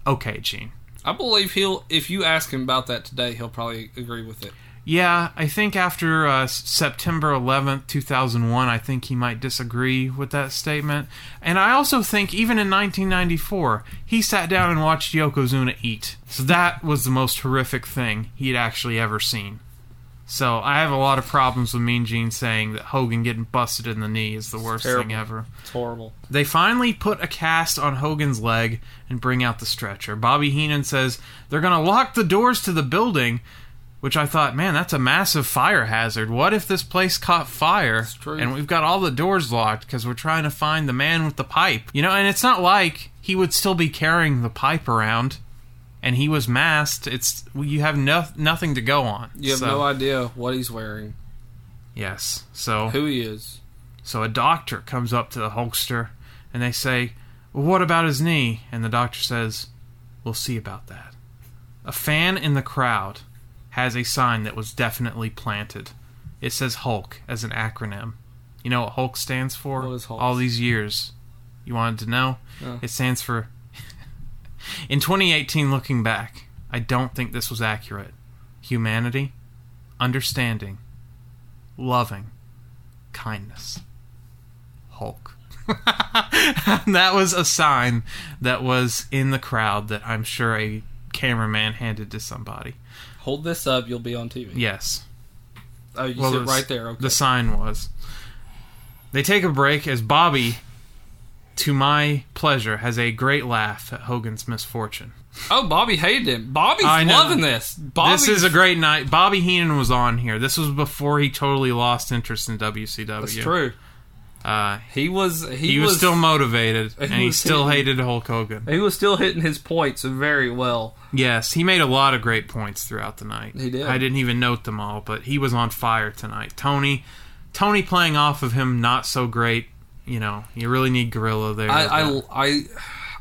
Okay, Gene. I believe he'll. If you ask him about that today, he'll probably agree with it. Yeah, I think after uh, September 11th, 2001, I think he might disagree with that statement. And I also think even in 1994, he sat down and watched Yokozuna eat. So that was the most horrific thing he'd actually ever seen. So I have a lot of problems with Mean Gene saying that Hogan getting busted in the knee is the worst thing ever. It's horrible. They finally put a cast on Hogan's leg and bring out the stretcher. Bobby Heenan says they're going to lock the doors to the building, which I thought, man, that's a massive fire hazard. What if this place caught fire true. and we've got all the doors locked because we're trying to find the man with the pipe? You know, and it's not like he would still be carrying the pipe around and he was masked. It's you have no, nothing to go on. You have So- no idea what he's wearing, Yes. So who he is. so a doctor comes up to the Hulkster and they say, Well, what about his knee? And the doctor says, We'll see about that. A fan in the crowd has a sign that was definitely planted. It says Hulk as an acronym. You know what Hulk stands for? What is Hulk? All these years. You wanted to know? No. It stands for. In 2018, looking back, I don't think this was accurate. Humanity, understanding, loving, kindness. Hulk. That was a sign that was in the crowd that I'm sure a cameraman handed to somebody. Hold this up, you'll be on TV. Yes. Oh, you Well, sit right there. Okay. The sign was. They take a break as Bobby, to my pleasure, has a great laugh at Hogan's misfortune. oh, Bobby hated him. Bobby's loving this. Bobby's, this is a great night. Bobby Heenan was on here. This was before he totally lost interest in WCW. That's true. Uh, He was. He, he, was, still motivated, he and he still hitting- hated Hulk Hogan. He was still hitting his points very well. Yes, he made a lot of great points throughout the night. He did. I didn't even note them all, but he was on fire tonight. Tony, Tony playing off of him not so great. You know, you really need Gorilla there. I, I, I,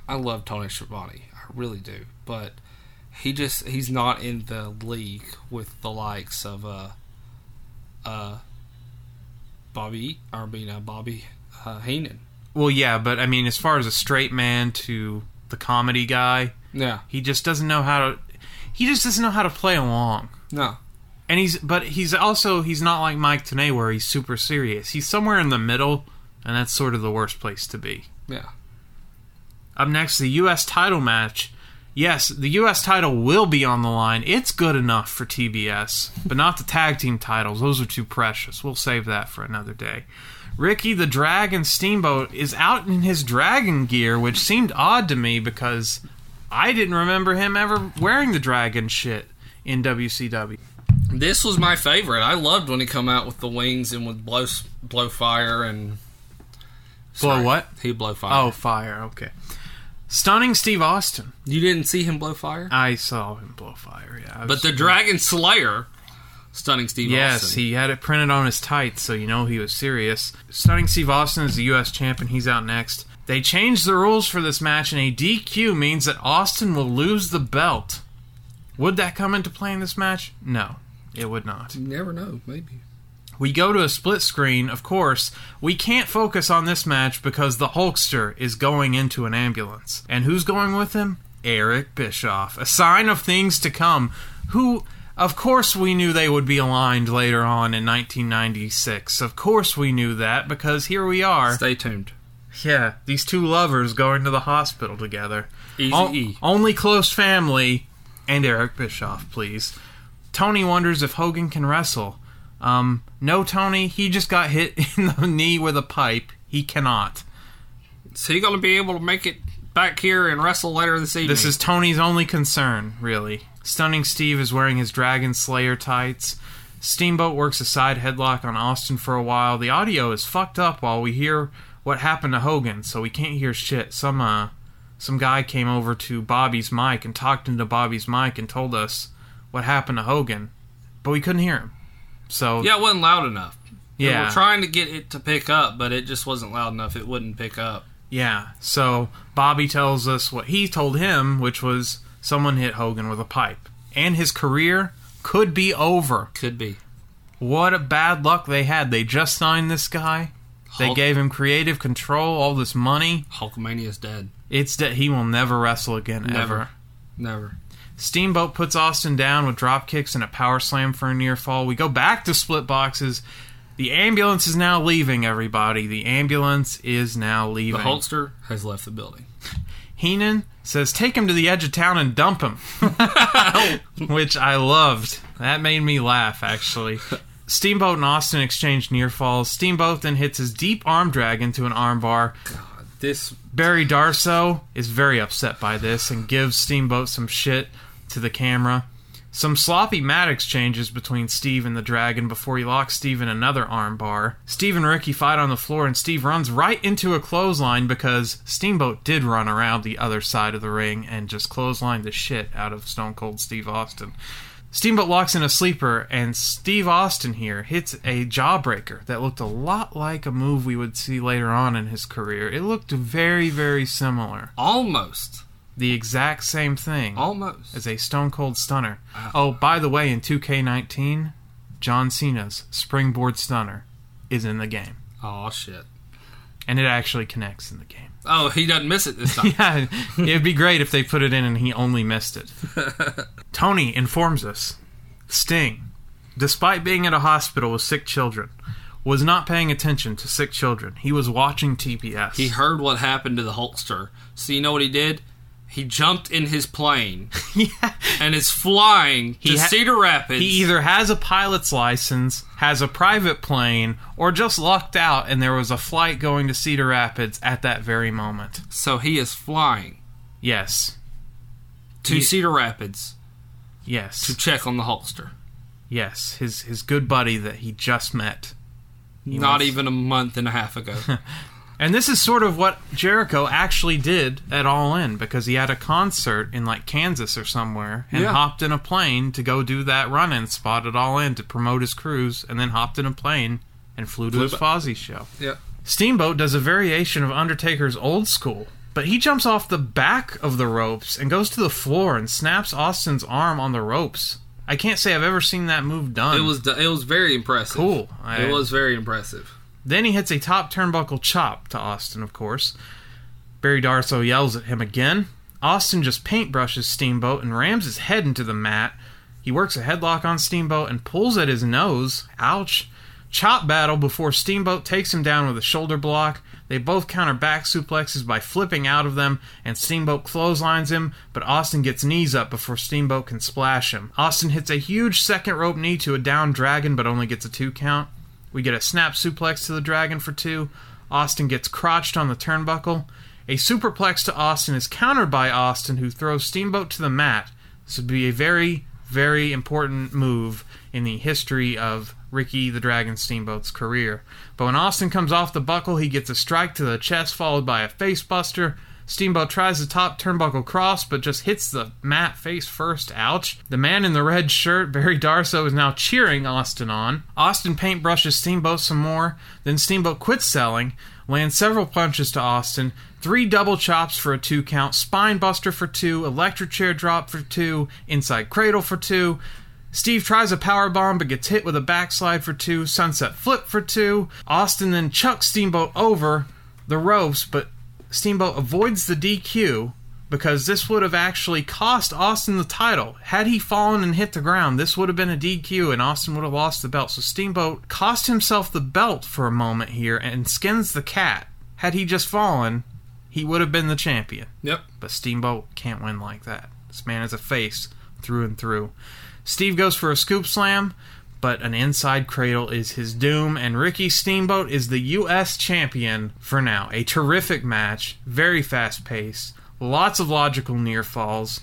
I love Tony Schiavone. I really do. But he just he's not in the league with the likes of uh, uh, Bobby. I mean, uh, Bobby. uh, Heenan. Well, yeah, but I mean, as far as a straight man to the comedy guy, Yeah, he just doesn't know how to. He just doesn't know how to play along. no, And he's, but he's also he's not like Mike Tenay where he's super serious. He's somewhere in the middle, and that's sort of the worst place to be. yeah. Up next, the U.S. title match. Yes, the U.S. title will be on the line. It's good enough for TBS, but not the tag team titles. Those are too precious. We'll save that for another day. Ricky the Dragon Steamboat is out in his dragon gear, which seemed odd to me because I didn't remember him ever wearing the dragon shit in WCW. This was my favorite. I loved when he come out with the wings and would blow blow fire and Blow Sorry, what? He'd blow fire. Oh, fire. Okay. Stunning Steve Austin. you didn't see him blow fire, I saw him blow fire, yeah. I but was- the Dragon Slayer, stunning Steve Austin. Yes, Austin. he had it printed on his tights, so you know he was serious. Stunning Steve Austin is the U.S. champion. He's out next. They changed the rules for this match, and a DQ means that Austin will lose the belt. Would that come into play in this match? No, it would not. You never know. Maybe. We go to a split screen, of course. We can't focus on this match because the Hulkster is going into an ambulance. And who's going with him? Eric Bischoff. A sign of things to come. Who, of course, we knew they would be aligned later on in 1996. Of course, we knew that because here we are. Stay tuned. Yeah, these two lovers going to the hospital together. Easy O-. Only close family and Eric Bischoff, please. Tony wonders if Hogan can wrestle. Um, no, Tony, he just got hit in the knee with a pipe. He cannot. Is he going to be able to make it back here and wrestle later this evening? This is Tony's only concern, really. Stunning Steve is wearing his Dragon Slayer tights. Steamboat works a side headlock on Austin for a while. The audio is fucked up while we hear what happened to Hogan, so we can't hear shit. Some uh some guy came over to Bobby's mic and talked into Bobby's mic and told us what happened to Hogan, but we couldn't hear him. So yeah, it wasn't loud enough. They yeah. were trying to get it to pick up, but it just wasn't loud enough. It wouldn't pick up. Yeah. So Bobby tells us what he told him, which was someone hit Hogan with a pipe. And his career could be over. Could be. What a bad luck they had. They just signed this guy. They Hulk- gave him creative control, all this money. Hulkamania's dead. It's that he will never wrestle again, Never. ever. Never. Steamboat puts Austin down with drop kicks and a power slam for a near fall. We go back to split boxes. The ambulance is now leaving, everybody. The ambulance is now leaving. The. Hulkster has left the building. Heenan says, "Take him to the edge of town and dump him," which I loved. That made me laugh, actually. Steamboat and Austin exchange near falls. Steamboat then hits his deep arm drag into an armbar. This Barry Darsow is very upset by this and gives Steamboat some shit to the camera. Some sloppy mat exchanges between Steve and the Dragon before he locks Steve in another armbar. Steve and Ricky fight on the floor, and Steve runs right into a clothesline because Steamboat did run around the other side of the ring and just clotheslined the shit out of Stone Cold Steve Austin. Steamboat locks in a sleeper, and Steve Austin here hits a jawbreaker that looked a lot like a move we would see later on in his career. It looked very, very similar. almost, The exact same thing almost. as a Stone Cold Stunner. Oh, by the way, in 2K19, John Cena's Springboard Stunner is in the game. Oh shit. And it actually connects in the game. Oh, he doesn't miss it this time. Yeah, it'd be great if they put it in and he only missed it. Tony informs us Sting, despite being at a hospital with sick children, was not paying attention to sick children. He was watching TBS. He heard what happened to the Hulkster. So you know what he did? He jumped in his plane yeah. and is flying to ha- Cedar Rapids. He either has a pilot's license, has a private plane, or just lucked out and there was a flight going to Cedar Rapids at that very moment. so he is flying Yes. to He- Cedar Rapids Yes. to check on the Hulkster. Yes. His his good buddy that he just met. He Not wants- even a month and a half ago. And this is sort of what Jericho actually did at All In because he had a concert in like Kansas or somewhere and Yeah. hopped in a plane to go do that run in spot at All In to promote his cruise and then hopped in a plane and flew to his. Fozzy show. yeah. Steamboat does a variation of Undertaker's old school, but he jumps off the back of the ropes and goes to the floor and snaps Austin's arm on the ropes. I can't say I've ever seen that move done. It was it was very impressive. Cool. I- it was very impressive. Then he hits a top turnbuckle chop to Austin, of course. Barry Darsow yells at him again. Austin just paintbrushes Steamboat and rams his head into the mat. He works a headlock on Steamboat and pulls at his nose. Ouch. Chop battle before Steamboat takes him down with a shoulder block. They both counter back suplexes by flipping out of them, and Steamboat clotheslines him, but Austin gets knees up before Steamboat can splash him. Austin hits a huge second rope knee to a down dragon, but only gets a two count. We get a snap suplex to the dragon for two. Austin gets crotched on the turnbuckle. A superplex to Austin is countered by Austin, who throws Steamboat to the mat. This would be a very, very important move in the history of Ricky the Dragon Steamboat's career. But when Austin comes off the buckle, he gets a strike to the chest followed by a facebuster. Steamboat tries the top turnbuckle cross, but just hits the mat face first. Ouch. The man in the red shirt, Barry Darsow, is now cheering Austin on. Austin paintbrushes Steamboat some more. Then Steamboat quits selling, lands several punches to Austin, three double chops for a two count, spine buster for two, electric chair drop for two, inside cradle for two. Steve tries a power bomb but gets hit with a backslide for two, sunset flip for two. Austin then chucks Steamboat over the ropes, but Steamboat avoids the DQ because this would have actually cost Austin the title. Had he fallen and hit the ground, this would have been a DQ and Austin would have lost the belt. So Steamboat cost himself the belt for a moment here and skins the cat. Had he just fallen, he would have been the champion. Yep. But Steamboat can't win like that. This man is a face through and through. Steve goes for a scoop slam, but an inside cradle is his doom, and Ricky Steamboat is the U.S. champion for now. A terrific match, very fast paced, lots of logical near falls.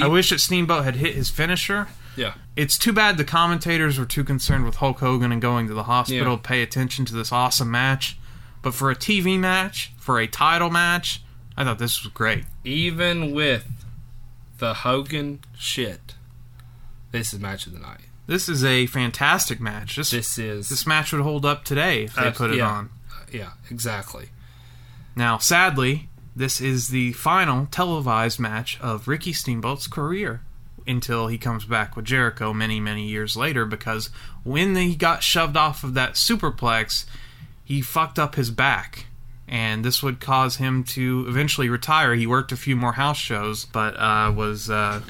I wish that Steamboat had hit his finisher. Yeah. It's too bad the commentators were too concerned with Hulk Hogan and going to the hospital Yeah. to pay attention to this awesome match. But for a TV match, for a title match, I thought this was great. Even with the Hogan shit, this is match of the night. This is a fantastic match. This This is this match would hold up today if they Uh, put it yeah. on. yeah, exactly. Now, sadly, this is the final televised match of Ricky Steamboat's career until he comes back with Jericho many, many years later because when he got shoved off of that superplex, he fucked up his back. And this would cause him to eventually retire. He worked a few more house shows, but uh, was uh,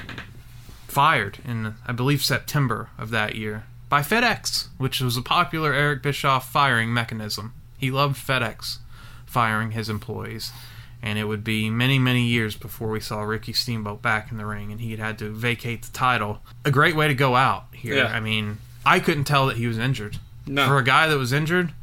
fired in, I believe, September of that year by FedEx, which was a popular Eric Bischoff firing mechanism. He loved FedEx firing his employees. And it would be many, many years before we saw Ricky Steamboat back in the ring, and he'd had to vacate the title. A great way to go out here. Yeah. I mean, I couldn't tell that he was injured. No. For a guy that was injured,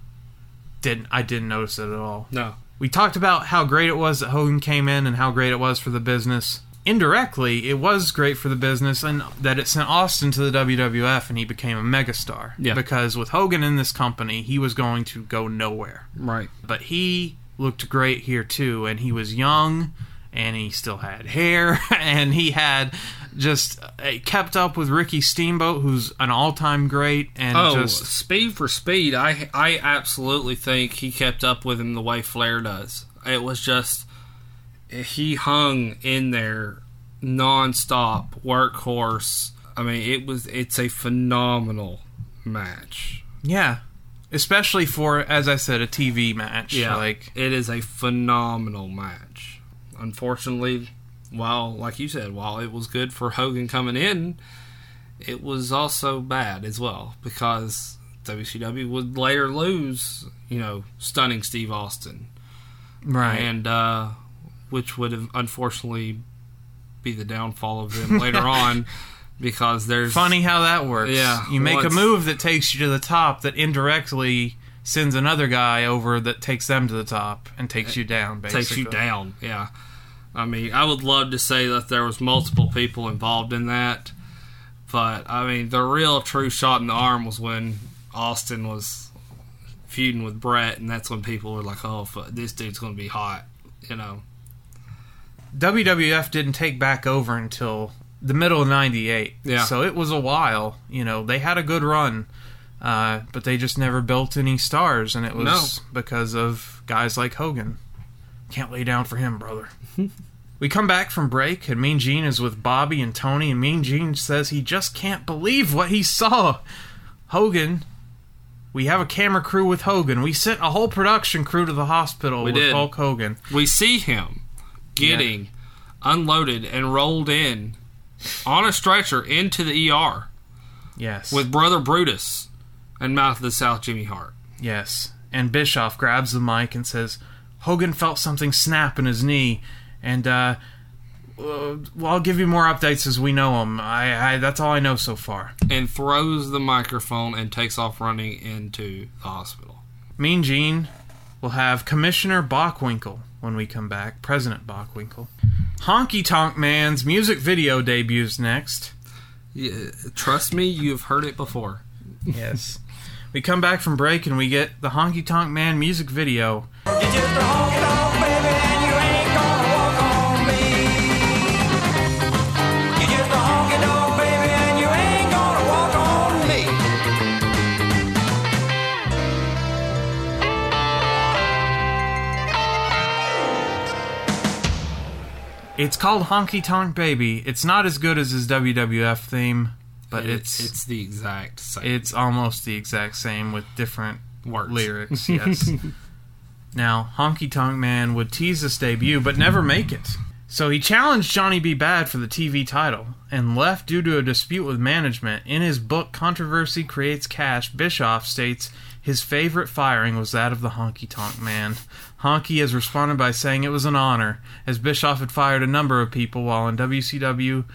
didn't I didn't notice it at all. No. We talked about how great it was that Hogan came in and how great it was for the business. Indirectly, it was great for the business and that it sent Austin to the WWF and he became a megastar. Yeah. Because with Hogan in this company, he was going to go nowhere. Right. But he looked great here too, and he was young and he still had hair and he had just uh, kept up with Ricky Steamboat, who's an all-time great, and Oh, just speed for speed, I I absolutely think he kept up with him the way Flair does. It was just he hung in there nonstop, workhorse. I mean, it was it's a phenomenal match. yeah, especially for as I said, a TV match. Yeah, like it is a phenomenal match. Unfortunately, while like you said, while it was good for Hogan coming in, it was also bad as well because WCW would later lose, you know, stunning Steve Austin, right. and uh, which would have unfortunately be the downfall of them later on because there's Funny how that works. Yeah, you make once- a move that takes you to the top that indirectly sends another guy over that takes them to the top and takes eh, you down. Basically, takes you down. Yeah, I mean, I would love to say that there was multiple people involved in that, but I mean, the real true shot in the arm was when Austin was feuding with Bret, and that's when people were like, "Oh, this dude's going to be hot," you know. WWF didn't take back over until the middle of '98. Yeah. So it was a while. You know, they had a good run, uh, but they just never built any stars, and it was No. because of guys like Hogan. Can't lay down for him, brother. we come back from break, and Mean Gene is with Bobby and Tony, and Mean Gene says he just can't believe what he saw. Hogan We have a camera crew with Hogan. We sent a whole production crew to the hospital We with did. Hulk Hogan. We see him getting unloaded and rolled in on a stretcher into the ER Yes. with Brother Brutus and Mouth of the South Jimmy Hart. Yes. And Bischoff grabs the mic and says, Hogan felt something snap in his knee, and, uh, uh, well, I'll give you more updates as we know them. I, I, that's all I know so far. And throws the microphone and takes off running into the hospital. Mean Gene will have Commissioner Bockwinkel when we come back, President Bockwinkel. Honky Tonk Man's music video debuts next. Yeah, trust me, you've heard it before. Yes. we come back from break and we get the Honky Tonk Man music video. It's called Honky Tonk Baby. It's not as good as his WWF theme, but It- it's it's the exact same. it's almost the exact same with different Words. lyrics. Yes. now, Honky Tonk Man would tease this debut, but never make it. So he challenged Johnny B. Bad for the TV title and left due to a dispute with management. In his book Controversy Creates Cash, Bischoff states his favorite firing was that of the Honky Tonk Man. Honky has responded by saying it was an honor, as Bischoff had fired a number of people while in WCW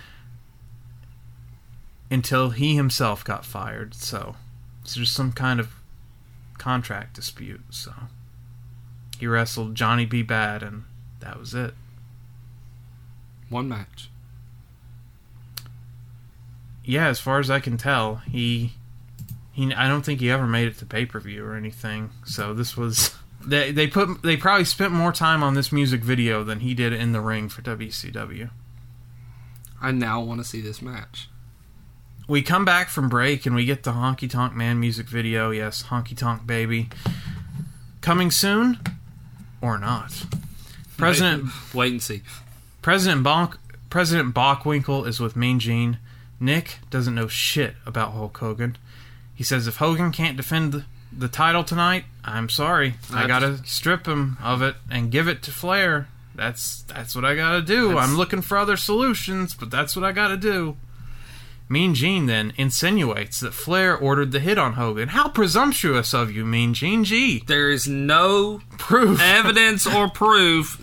until he himself got fired. So it's just some kind of contract dispute. So he wrestled Johnny B. Bad, and that was it. One match. Yeah, as far as I can tell, he he. I don't think he ever made it to pay per view or anything. So this was they they put they probably spent more time on this music video than he did in the ring for WCW. I now want to see this match. We come back from break and we get the Honky Tonk Man music video. Yes, Honky Tonk Baby. Coming soon or not. President Wait, wait and see. President Bonk President Bockwinkel is with Mean Gene. Nick doesn't know shit about Hulk Hogan. He says if Hogan can't defend the, title tonight, I'm sorry. I That's- gotta strip him of it and give it to Flair. That's that's what I gotta do. I'm looking for other solutions, but that's what I gotta do. Mean Gene then insinuates that Flair ordered the hit on Hogan. How presumptuous of you, Mean Gene. Gee, There is no proof. evidence or proof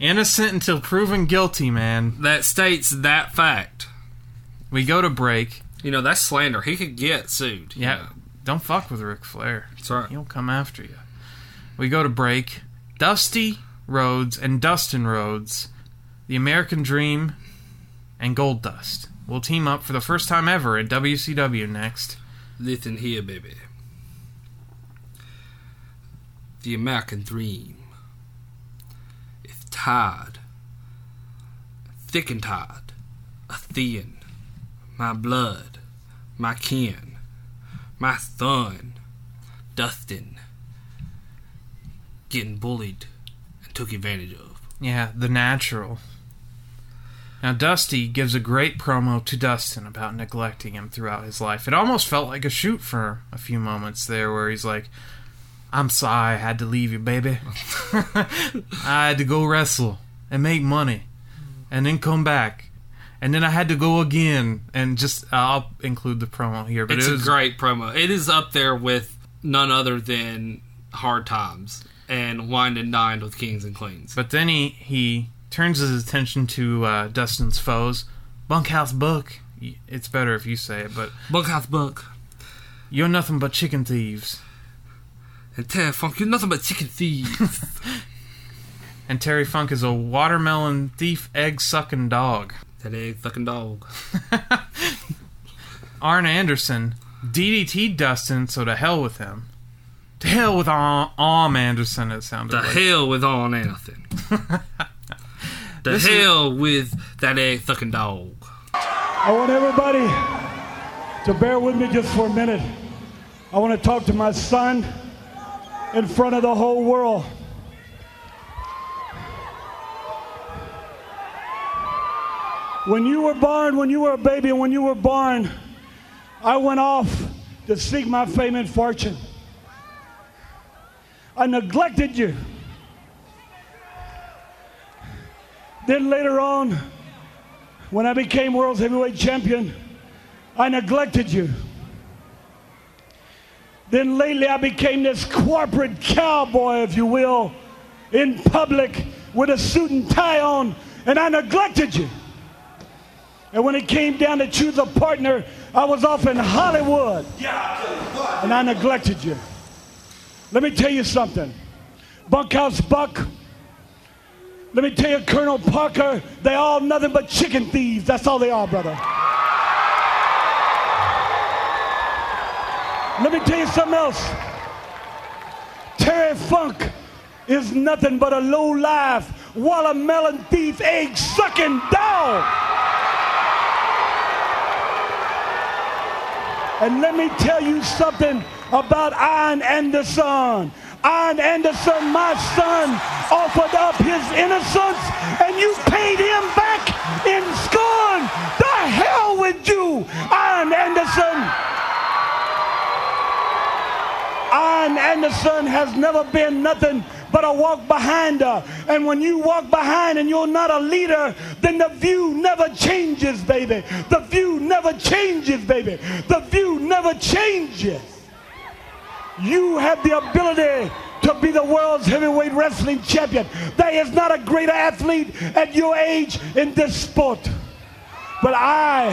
Innocent until proven guilty, man. that states that fact. We go to break. You know, that's slander. He could get sued. Yeah, know. don't fuck with Ric Flair. That's right. He'll come after you. We go to break. Dusty Rhodes and Dustin Rhodes, the American Dream, and Gold Dust will team up for the first time ever in WCW next. Listen here, baby. The American dream is tied, thick and tied, a thin, my blood, my kin, my son, Dustin, getting bullied and took advantage of. Yeah, the natural. Now, Dusty gives a great promo to Dustin about neglecting him throughout his life. It almost felt like a shoot for a few moments there where he's like, I'm sorry I had to leave you, baby. I had to go wrestle and make money and then come back. And then I had to go again. And just, I'll include the promo here. But it's it a great promo. It is up there with none other than Hard Times and Wind and Dined with Kings and Queens. But then he, he turns his attention to uh, Dustin's foes. Bunkhouse Buck. It's better if you say it, but Bunkhouse Buck you're nothing but chicken thieves. and Terry Funk, you're nothing but chicken thieves. And Terry Funk is a watermelon thief, egg sucking dog. That egg fucking dog. Arn Anderson DDT Dustin, so to hell with him. To hell with Arm, Arm Anderson, it sounded The like. hell with all anything. the This is- hell with that egg fucking dog. I want everybody to bear with me just for a minute. I want to talk to my son in front of the whole world. When you were born, when you were a baby, and when you were born, I went off to seek my fame and fortune. I neglected you. Then later on, when I became world's heavyweight champion, I neglected you. Then lately I became this corporate cowboy, if you will, in public with a suit and tie on, and I neglected you. And when it came down to choose a partner, I was off in Hollywood. And I neglected you. Let me tell you something. Bunkhouse Buck, let me tell you, Colonel Parker, they all nothing but chicken thieves. That's all they are, brother. Let me tell you something else. Terry Funk is nothing but a low life, watermelon thief, egg sucking dog. And let me tell you something about Arn Anderson. Arn Anderson, my son, offered up his innocence and you paid him back in scorn. The hell with you, Arn Anderson. Arn Anderson has never been nothing but a walk behind her. And when you walk behind and you're not a leader, then the view never changes, baby. The view never changes, baby. The view never changes. You have the ability to be the world's heavyweight wrestling champion. There is not a greater athlete at your age in this sport. But I,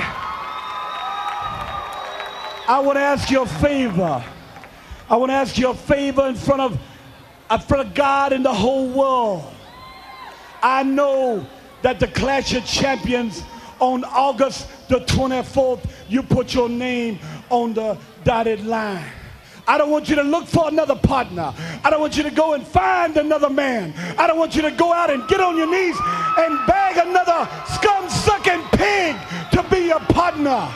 I want to ask you a favor. I want to ask you a favor in front of, in front of God and the whole world. I know that the Clash of Champions on August the 24th, you put your name on the dotted line. I don't want you to look for another partner. I don't want you to go and find another man. I don't want you to go out and get on your knees and beg another scum sucking pig to be your partner.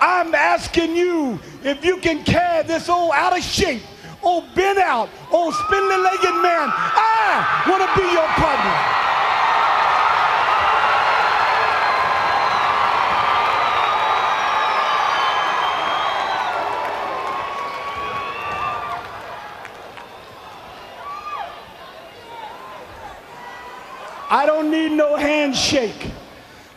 I'm asking you if you can carry this old out of shape, Oh, old bent out, oh, old spindly legged man. Ah, I want to be your partner. I don't need no handshake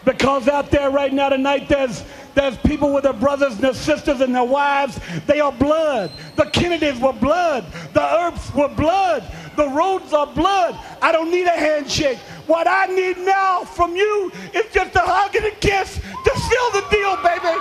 because out there right now tonight there's there's people with their brothers and their sisters and their wives. They are blood. The Kennedys were blood. The Earps were blood. The Rhodes are blood. I don't need a handshake. What I need now from you is just a hug and a kiss to seal the deal, baby.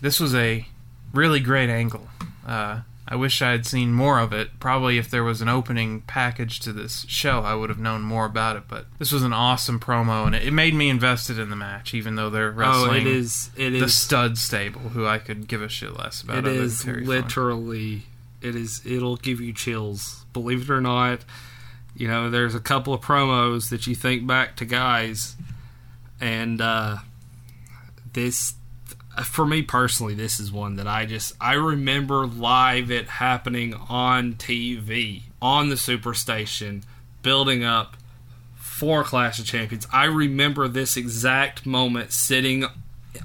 This was a really great angle. Uh, I wish I had seen more of it. Probably if there was an opening package to this show, I would have known more about it. But this was an awesome promo, and it, it made me invested in the match, even though they're wrestling Oh, it is. It the is. stud stable, who I could give a shit less about. It is literally. It is. It'll give you chills. Believe it or not. You know, there's a couple of promos that you think back to guys, and uh, this, for me personally, this is one that I just I remember live it happening on TV on the Superstation, building up for Clash of Champions. I remember this exact moment sitting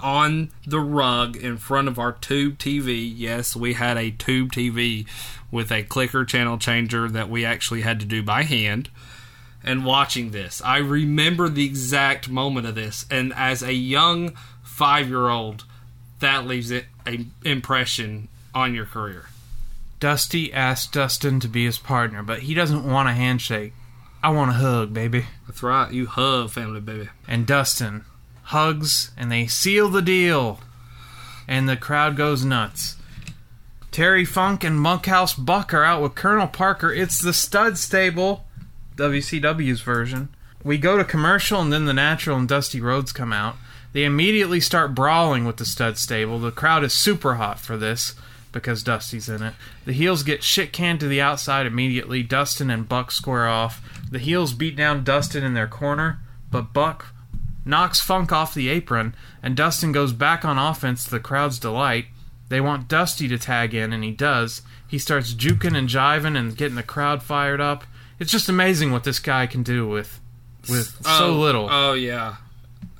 on the rug in front of our tube TV. Yes, we had a tube TV with a clicker channel changer that we actually had to do by hand. And watching this, I remember the exact moment of this. And as a young five year old, that leaves it a impression on your career. Dusty asked Dustin to be his partner, but he doesn't want a handshake. I want a hug, baby. That's right, you hug family, baby. And Dustin hugs, and they seal the deal. And the crowd goes nuts. Terry Funk and Bunkhouse Buck are out with Colonel Parker. It's the stud stable, WCW's version. We go to commercial, and then the Natural and Dusty Rhodes come out. They immediately start brawling with the stud stable. The crowd is super hot for this because Dusty's in it. The heels get shit canned to the outside immediately. Dustin and Buck square off. The heels beat down Dustin in their corner, but Buck knocks Funk off the apron, and Dustin goes back on offense to the crowd's delight. They want Dusty to tag in, and he does. He starts juking and jiving and getting the crowd fired up. It's just amazing what this guy can do with with so Oh, little. Oh yeah,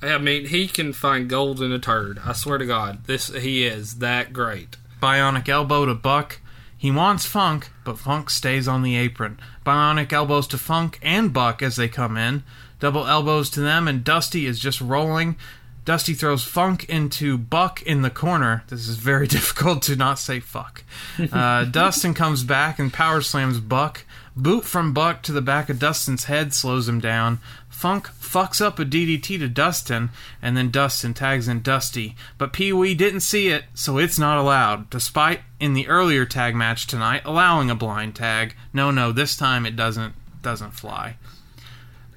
I mean, he can find gold in a turd. I swear to God, this he is that great. Bionic elbow to Buck. He wants Funk, but Funk stays on the apron. Bionic elbows to Funk and Buck as they come in. Double elbows to them, and Dusty is just rolling. Dusty throws Funk into Buck in the corner. This is very difficult to not say fuck. Uh, Dustin comes back and power slams Buck. Boot from Buck to the back of Dustin's head slows him down. Funk fucks up a DDT to Dustin, and then Dustin tags in Dusty. But Pee Wee didn't see it, so it's not allowed, despite in the earlier tag match tonight allowing a blind tag. No, no, this time it doesn't doesn't fly.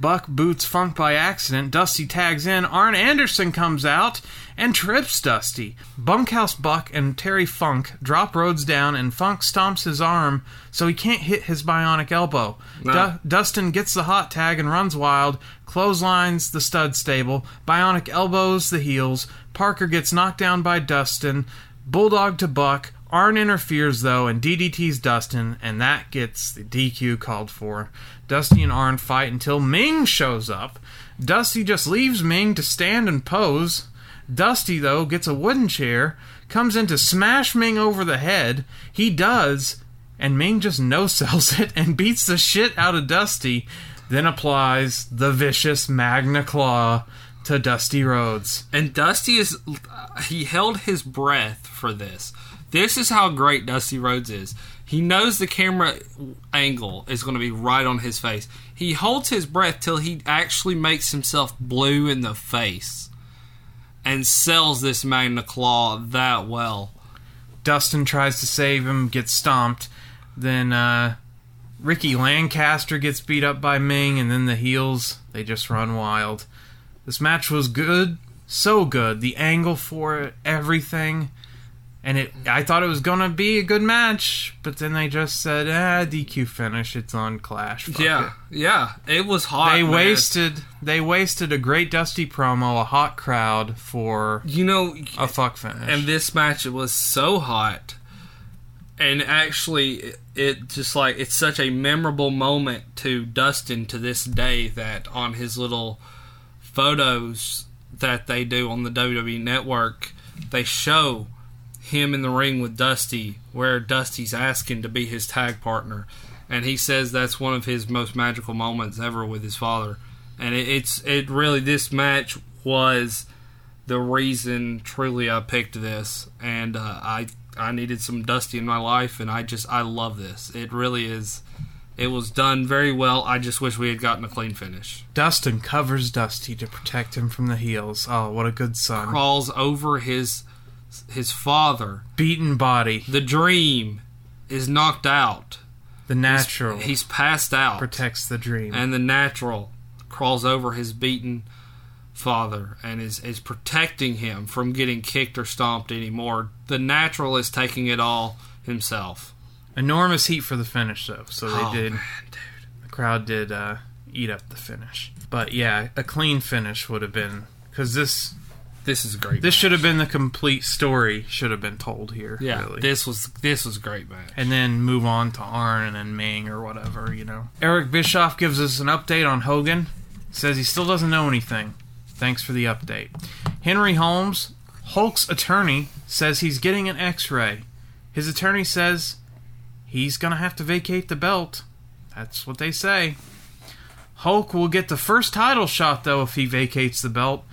Buck boots Funk by accident. Dusty tags in. Arn Anderson comes out and trips Dusty. Bunkhouse Buck and Terry Funk drop Rhodes down, and Funk stomps his arm so he can't hit his bionic elbow. No. Du- Dustin gets the hot tag and runs wild. Clotheslines the stud stable. Bionic elbows the heels. Parker gets knocked down by Dustin. Bulldog to Buck. Arn interferes though and DDT's Dustin, and that gets the DQ called for. Dusty and Arn fight until Meng shows up. Dusty just leaves Meng to stand and pose. Dusty, though, gets a wooden chair, comes in to smash Meng over the head. He does, and Meng just no sells it and beats the shit out of Dusty, then applies the vicious Magna Claw to Dusty Rhodes. And Dusty is he held his breath for this. This is how great Dusty Rhodes is. He knows the camera angle is going to be right on his face. He holds his breath till he actually makes himself blue in the face and sells this Magna Claw that well. Dustin tries to save him, gets stomped. Then uh, Ricky Lancaster gets beat up by Meng, and then the heels they just run wild. This match was good, so good. The angle for it, everything, and it. I thought it was gonna be a good match, but then they just said, "Ah, DQ finish. It's on Clash." Fuck yeah, it." yeah, it was hot. They man. wasted. They wasted a great Dusty promo, a hot crowd for You know, a fuck finish. and this match it was so hot and actually it, it just like it's such a memorable moment to dustin to this day that on his little photos that they do on the wwe network they show him in the ring with dusty where dusty's asking to be his tag partner and he says that's one of his most magical moments ever with his father and it, it's it really this match was the reason truly I picked this, and uh, I I needed some Dusty in my life, and I just I love this. It really is. It was done very well. I just wish we had gotten a clean finish. Dustin covers Dusty to protect him from the heels. Oh, what a good son. Crawls over his his father. Beaten body. The dream is knocked out. The natural He's passed out, protects the dream. and the natural crawls over his beaten father and is, is protecting him from getting kicked or stomped anymore. The natural is taking it all himself. Enormous heat for the finish, though. So they Oh, did. man, dude. The crowd did uh, eat up the finish. But yeah, a clean finish would have been because this This is a great. this match. should have been the complete story. Should have been told here. Yeah, really. this was this was a great match. and then move on to Arn and then Meng or whatever, you know. Eric Bischoff gives us an update on Hogan. Says he still doesn't know anything. Thanks for the update. Henry Holmes, Hulk's attorney, says he's getting an x ray. His attorney says he's going to have to vacate the belt. That's what they say. Hulk will get the first title shot, though, if he vacates the belt.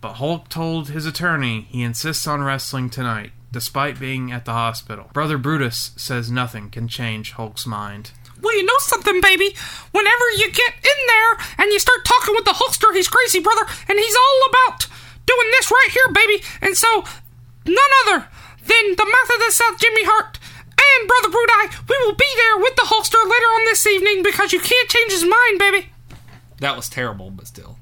But Hulk told his attorney he insists on wrestling tonight, despite being at the hospital. Brother Brutus says nothing can change Hulk's mind. Well, you know something, baby? Whenever you get in there and you start talking with the Hulkster, he's crazy, brother, and he's all about doing this right here, baby. And so, none other than the mouth of the South, Jimmy Hart, and Brother Bruti, we will be there with the Hulkster later on this evening because you can't change his mind, baby. That was terrible, but still.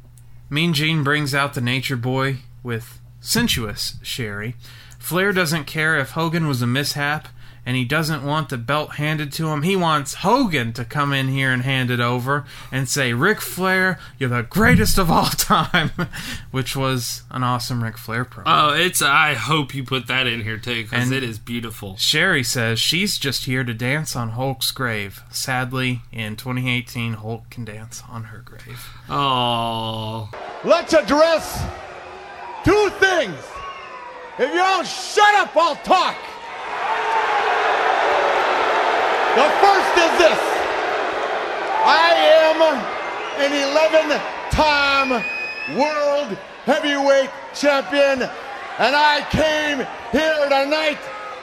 Mean Gene brings out the Nature Boy with sensuous Sherri. Flair doesn't care if Hogan was a mishap, and he doesn't want the belt handed to him. He wants Hogan to come in here and hand it over and say, Ric Flair, you're the greatest of all time, which was an awesome Ric Flair promo. Oh, it's. I hope you put that in here too because it is beautiful. Sherri says she's just here to dance on Hulk's grave. Sadly, in 2018, Hulk can dance on her grave. Oh, Let's address two things. If you don't shut up, I'll talk. The first is this. I am an 11 time world heavyweight champion, and I came here tonight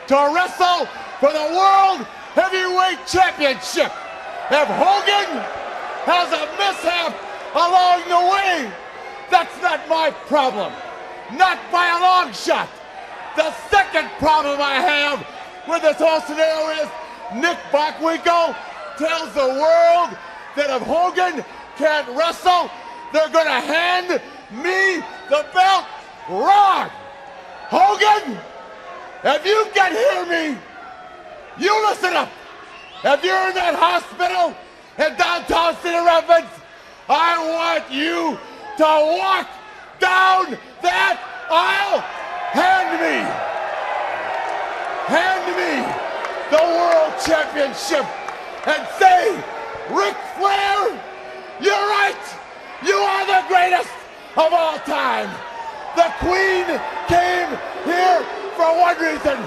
to wrestle for the world heavyweight championship. If Hogan has a mishap along the way, that's not my problem. Not by a long shot. The second problem I have with this whole scenario is Nick Bockwinkel tells the world that if Hogan can't wrestle, they're going to hand me the belt. Wrong! Hogan, if you can hear me, you listen up. If you're in that hospital in downtown Cedar Rapids, I want you to walk down that aisle. Hand me, hand me the world championship and say, Ric Flair, you're right. You are the greatest of all time. The Queen came here for one reason.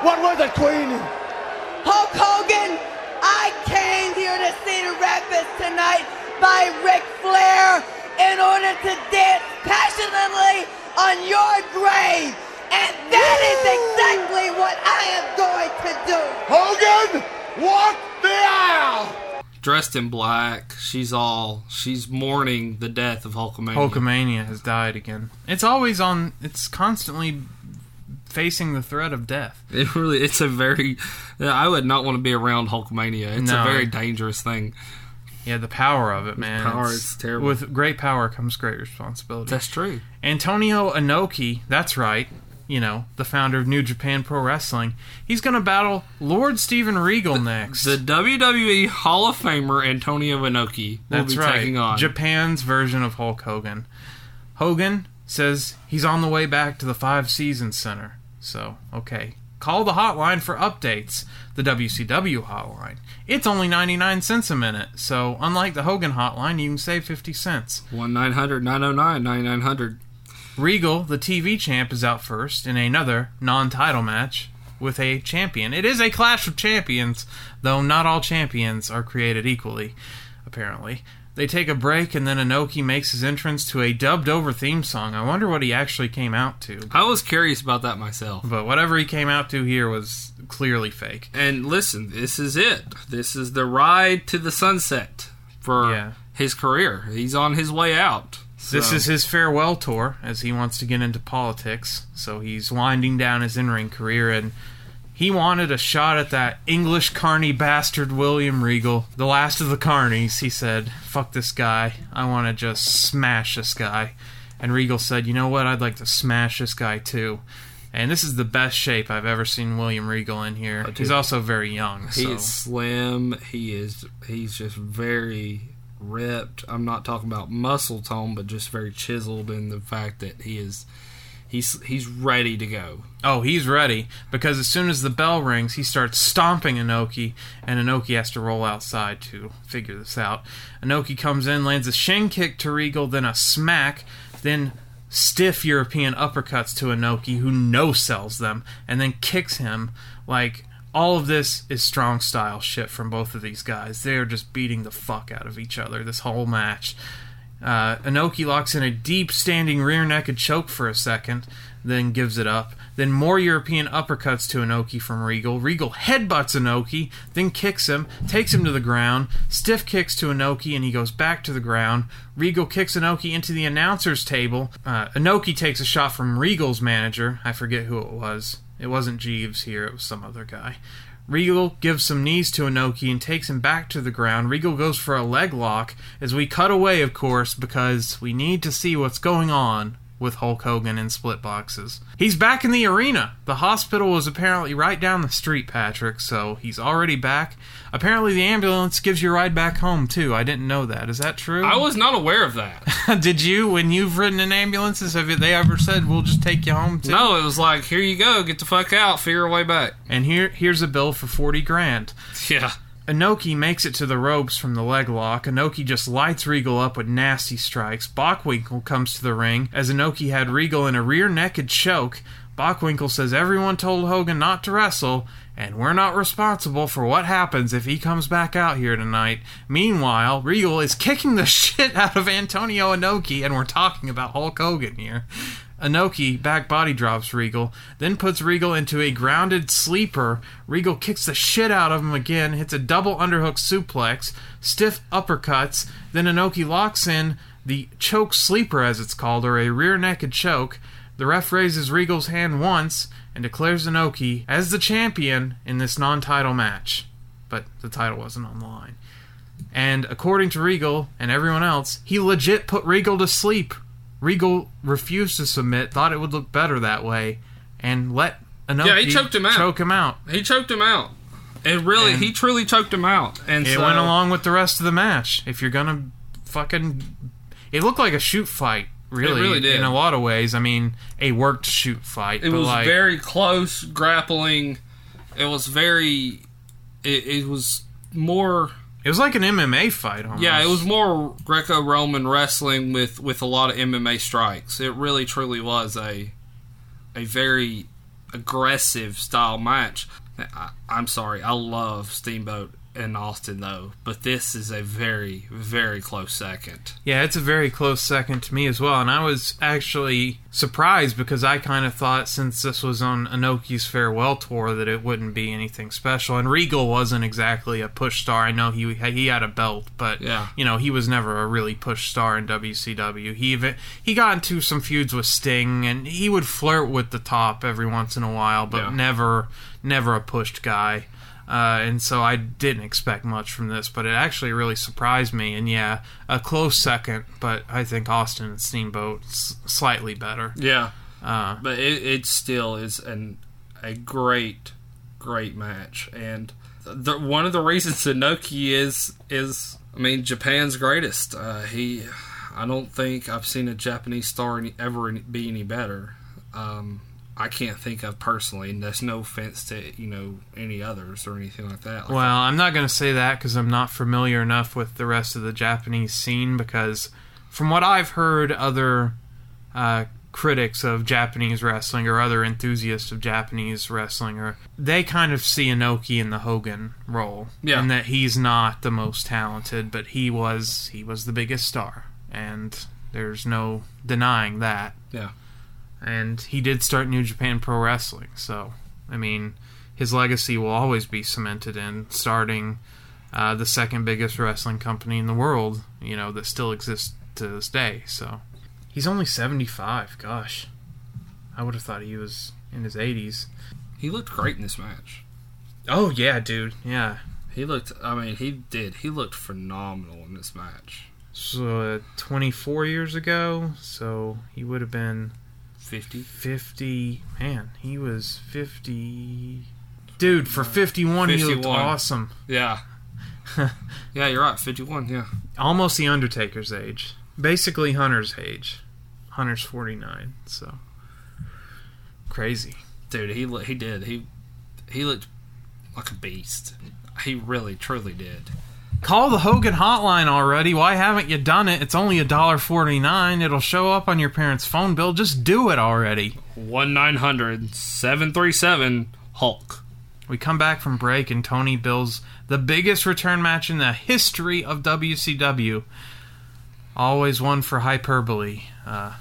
What was it, Queen? Hulk Hogan, I came here to Cedar Rapids tonight by Ric Flair in order to dance passionately on your grave. And that is exactly what I am going to do. Hogan, walk the aisle. Dressed in black, she's all she's mourning the death of Hulkamania. Hulkamania has died again. It's always on. It's constantly facing the threat of death. It really, it's a very. I would not want to be around Hulkamania. It's No. a very dangerous thing. Yeah, the power of it, man. power It's- is terrible. With great power comes great responsibility. That's true. Antonio Inoki, that's right. You know, the founder of New Japan Pro Wrestling. He's going to battle Lord Steven Regal next. The WWE Hall of Famer Antonio Inoki will That's be right. taking on. Japan's version of Hulk Hogan. Hogan says he's on the way back to the Five Seasons Center. So, okay. Call the hotline for updates. The WCW hotline. It's only 99 cents a minute. So, unlike the Hogan hotline, you can save 50 cents. 1 900 909 9900. Regal, the TV champ, is out first in another non title match with a champion. It is a clash of champions, though not all champions are created equally, apparently. They take a break, and then Inoki makes his entrance to a dubbed over theme song. I wonder what he actually came out to. I was curious about that myself. But whatever he came out to here was clearly fake. And listen, this is it. This is the ride to the sunset for Yeah. his career. He's on his way out. This is his farewell tour as he wants to get into politics. So he's winding down his in ring career and he wanted a shot at that English carny bastard William Regal, the last of the carnies. He said, Fuck this guy. I want to just smash this guy. And Regal said, You know what? I'd like to smash this guy too. And this is the best shape I've ever seen William Regal in here. He's also very young. He so. is slim. He is he's just very ripped. I'm not talking about muscle tone, but just very chiseled in the fact that he is he's he's ready to go. Oh, he's ready because as soon as the bell rings, he starts stomping Inoki, and Inoki has to roll outside to figure this out. Inoki comes in, lands a shin kick to Regal, then a smack, then stiff European uppercuts to Inoki, who no sells them, and then kicks him. Like, all of this is strong style shit from both of these guys. They are just beating the fuck out of each other this whole match. Uh, Inoki locks in a deep standing rear naked choke for a second, then gives it up. Then more European uppercuts to Inoki from Regal. Regal headbutts Inoki, then kicks him, takes him to the ground. Stiff kicks to Inoki, and he goes back to the ground. Regal kicks Inoki into the announcer's table. Uh, Inoki takes a shot from Regal's manager. I forget who it was. It wasn't Jeeves here, it was some other guy. Regal gives some knees to Inoki and takes him back to the ground. Regal goes for a leg lock as we cut away, of course, because we need to see what's going on with Hulk Hogan in split boxes. He's back in the arena. The hospital was apparently right down the street, Patrick, so he's already back. Apparently, the ambulance gives you a ride back home, too. I didn't know that. Is that true? I was not aware of that. Did you, when you've ridden in ambulances, have they ever said, we'll just take you home, too? no, it was like, here you go, get the fuck out, figure a way back. And here, here's a bill for 40 grand. Yeah. Inoki makes it to the ropes from the leg lock. Inoki just lights Regal up with nasty strikes. Bockwinkel comes to the ring as Inoki had Regal in a rear naked choke. Bockwinkel says everyone told Hogan not to wrestle, and we're not responsible for what happens if he comes back out here tonight. Meanwhile, Regal is kicking the shit out of Antonio Inoki, and we're talking about Hulk Hogan here. Inoki back body drops Regal, then puts Regal into a grounded sleeper. Regal kicks the shit out of him again, hits a double underhook suplex, stiff uppercuts. Then Inoki locks in the choke sleeper, as it's called, or a rear naked choke. The ref raises Regal's hand once and declares Inoki as the champion in this non title match. But the title wasn't on the line. And according to Regal and everyone else, he legit put Regal to sleep. Regal refused to submit, thought it would look better that way, and let Inoki Yeah, he choked him out. choke him out. He choked him out. It really, And- he truly choked him out. And It so, went along with the rest of the match. If you're gonna fucking, it looked like a shoot fight. Really, really did. in a lot of ways. I mean, a worked shoot fight. It was like, very close grappling. It was very. It, it was more. It was like an MMA fight. Almost. Yeah, it was more Greco-Roman wrestling with with a lot of MMA strikes. It really truly was a a very aggressive style match. I, I'm sorry, I love Steamboat and Austin though, but this is a very very close second. Yeah, it's a very close second to me as well. And I was actually surprised because I kind of thought since this was on Inoki's farewell tour that it wouldn't be anything special. And Regal wasn't exactly a push star. I know he he had a belt, but Yeah. you know he was never a really push star in WCW. He even he got into some feuds with Sting, and he would flirt with the top every once in a while, but Yeah. never never a pushed guy. Uh, and so I didn't expect much from this, but it actually really surprised me. And yeah, a close second, but I think Austin and Steamboat s- slightly better. Yeah, Uh, but it, it still is an a great great match and the, one of the reasons Inoki is is I mean Japan's greatest uh, he I don't think I've seen a Japanese star any, ever be any better um, I can't think of personally and that's no offense to you know any others or anything like that Like, well, I'm not going to say that because I'm not familiar enough with the rest of the Japanese scene. Because from what I've heard, other uh, critics of Japanese wrestling or other enthusiasts of Japanese wrestling, or they kind of see Inoki in the Hogan role, Yeah. and that he's not the most talented, but he was he was the biggest star, and there's no denying that. yeah and he did start New Japan Pro Wrestling. So, I mean, his legacy will always be cemented in starting uh, the second biggest wrestling company in the world. You know that still exists to this day. So, he's only seventy five. Gosh, I would have thought he was in his eighties. he looked great in this match Oh yeah, dude. Yeah. he looked I mean he did he looked phenomenal in this match So uh, twenty four years ago. So he would have been 50 50 man he was 50 dude for 51 he looked awesome Yeah. yeah, you're right. 51, yeah. almost the undertaker's age basically hunter's age hunter's 49 so crazy Dude, he he did. He he looked like a beast. He really truly did. Call the hogan hotline already why haven't you done it it's only a dollar 49 it'll show up on your parents phone bill just do it already 1-900-737 Hulk. We come back from break and Tony bills the biggest return match in the history of WCW. Always one for hyperbole. Uh,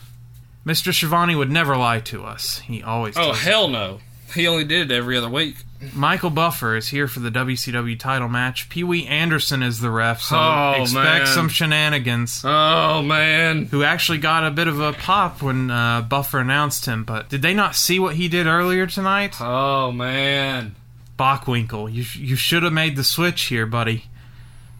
Mr. Schiavone would never lie to us. He always Oh hell no. He only did it every other week. Michael Buffer is here for the WCW title match. Pee Wee Anderson is the ref, so Oh, expect man. some shenanigans. Oh man. Who actually got a bit of a pop when uh, Buffer announced him, but did they not see what he did earlier tonight? Oh man. Bockwinkel, you you should have made the switch here, buddy.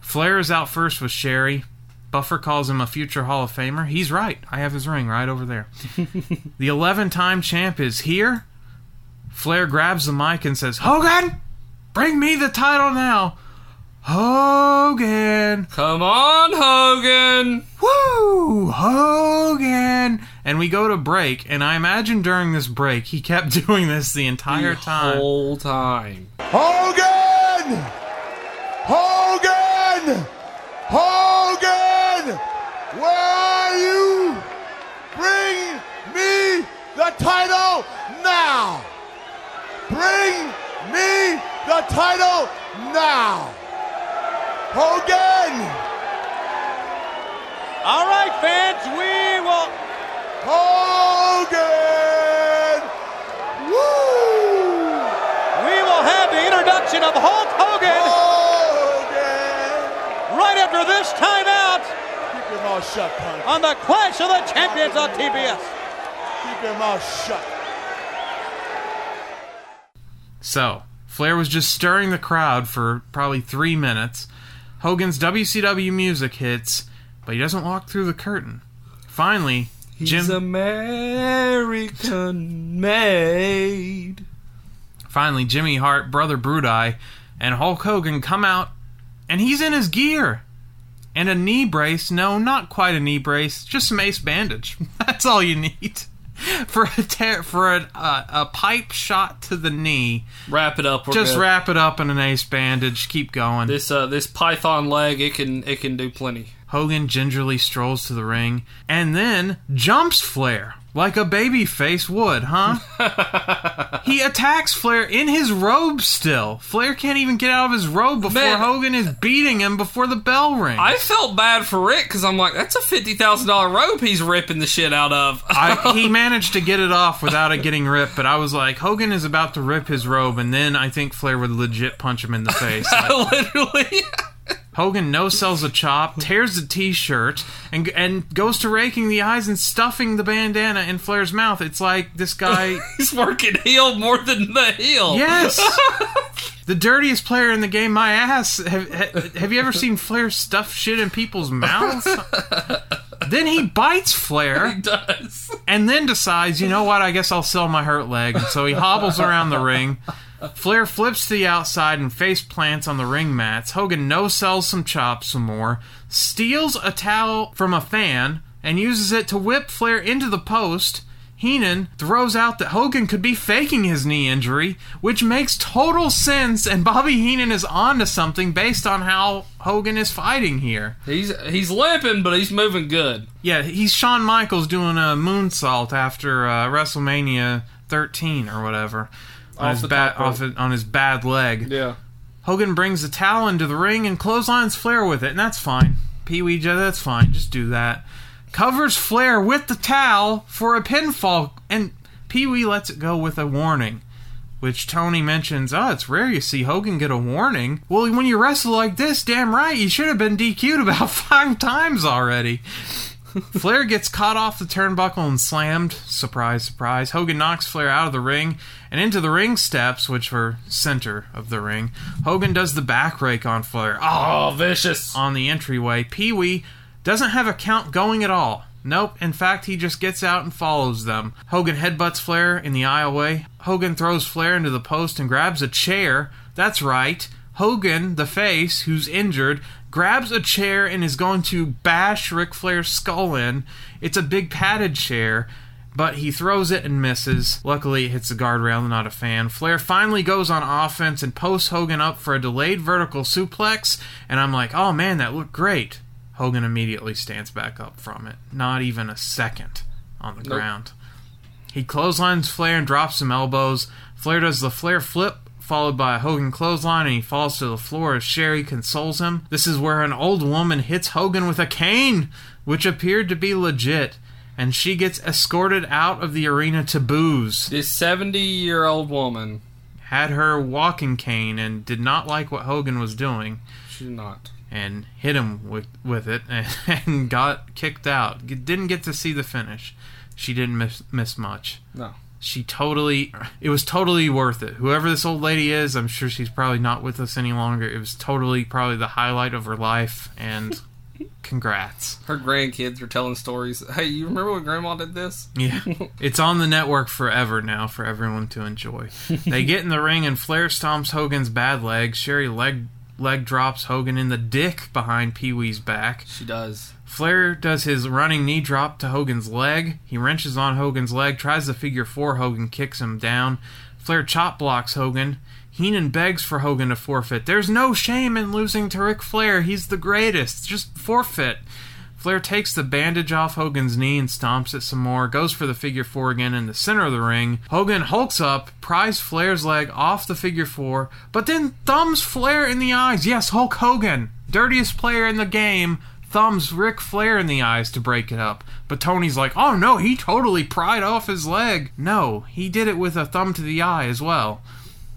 Flair is out first with Sherri. Buffer calls him a future Hall of Famer. He's right. I have his ring right over there. the 11 time champ is here. Flair grabs the mic and says, Hogan, bring me the title now. Hogan. Come on, Hogan. Woo! Hogan! And we go to break, and I imagine during this break, he kept doing this the entire the time. whole time. Hogan! Hogan! Hogan! Where are you? Bring me the title now! Bring me the title now! Hogan! All right, fans, we will. Hogan! Woo! We will have the introduction of Hulk Hogan Hogan! right after this timeout Keep your mouth shut, punk. on the Clash of the Champions on TBS. Keep your mouth shut. So, Flair was just stirring the crowd for probably three minutes. Hogan's WCW music hits, but he doesn't walk through the curtain. Finally, Jim. American made. Finally, Jimmy Hart, Brother Bruti, and Hulk Hogan come out, and he's in his gear. And a knee brace. No, not quite a knee brace. Just some ace bandage. That's all you need. For a tear, for a, a, a pipe shot to the knee, Wrap it up. Just good. wrap it up in an ace bandage. Keep going. this uh, this python leg. It can it can do plenty. Hogan gingerly strolls to the ring and then jumps Flair like a baby face would, huh? he attacks Flair in his robe still. Flair can't even get out of his robe before Man. Hogan is beating him before the bell rings. I felt bad for Ric because I'm like, that's a fifty thousand dollar robe he's ripping the shit out of. I, he managed to get it off without it getting ripped, but I was like, Hogan is about to rip his robe, and then I think Flair would legit punch him in the face. Like, literally. Hogan no sells a chop, tears the t-shirt, and and goes to raking the eyes and stuffing the bandana in Flair's mouth. It's like this guy. he's working heel more than the heel. yes, the dirtiest player in the game. My ass. Have, have, have you ever seen Flair stuff shit in people's mouths? then he bites Flair He does. and then decides, you know what? I guess I'll sell my hurt leg. And so he hobbles around the ring. Flair flips to the outside and face plants on the ring mats. Hogan no sells some chops some more, steals a towel from a fan, and uses it to whip Flair into the post. Heenan throws out that Hogan could be faking his knee injury, which makes total sense, and Bobby Heenan is onto something based on how Hogan is fighting here. He's he's limping, but he's moving good. Yeah, he's Shawn Michaels doing a moonsault after uh, WrestleMania 13 or whatever on Off his bad off on his bad leg. Yeah. Hogan brings the towel into the ring and clotheslines Flair with it, and that's fine. Pee Wee, that's fine. Just do that. Covers Flair with the towel for a pinfall, and Pee Wee lets it go with a warning. Which Tony mentions, oh, it's rare you see Hogan get a warning. Well, when you wrestle like this, damn right, you should have been DQ'd about five times already. Flair gets caught off the turnbuckle and slammed. Surprise, surprise. Hogan knocks Flair out of the ring and into the ring steps, which were center of the ring. Hogan does the back rake on Flair. Oh, vicious. on the entryway. Pee Wee doesn't have a count going at all. Nope, in fact, he just gets out and follows them. Hogan headbutts Flair in the aisleway. Hogan throws Flair into the post and grabs a chair. That's right. Hogan, the face, who's injured, grabs a chair and is going to bash Ric Flair's skull in. It's a big padded chair, but he throws it and misses. Luckily, it hits the guardrail, not a fan. Flair finally goes on offense and posts Hogan up for a delayed vertical suplex, and I'm like, oh man, that looked great. Hogan immediately stands back up from it. Not even a second on the Nope. ground. He clotheslines Flair and drops some elbows. Flair does the Flair flip, followed by a Hogan clothesline, and he falls to the floor as Sherri consoles him. This is where an old woman hits Hogan with a cane, which appeared to be legit, and she gets escorted out of the arena to booze. This 70 year old woman. Had her walking cane and did not like what Hogan was doing She did not. and hit him with with it and got kicked out. Didn't get to see the finish. She didn't miss miss much. No. She totally it was totally worth it. Whoever this old lady is, I'm sure she's probably not with us any longer. It was totally probably the highlight of her life and congrats. Her grandkids are telling stories. Hey, you remember when Grandma did this? Yeah. It's on the network forever now for everyone to enjoy. They get in the ring and Flair stomps Hogan's bad leg. Sherri leg leg drops Hogan in the dick behind Pee Wee's back. She does. Flair does his running knee drop to Hogan's leg. He wrenches on Hogan's leg, tries the figure four. Hogan kicks him down. Flair chop blocks Hogan. Heenan begs for Hogan to forfeit. There's no shame in losing to Ric Flair. He's the greatest. Just forfeit. Flair takes the bandage off Hogan's knee and stomps it some more, goes for the figure four again in the center of the ring. Hogan hulks up, pries Flair's leg off the figure four, but then thumbs Flair in the eyes. Yes, Hulk Hogan, dirtiest player in the game, thumbs Ric Flair in the eyes to break it up. But Tony's like, oh no, he totally pried off his leg. No, he did it with a thumb to the eye as well.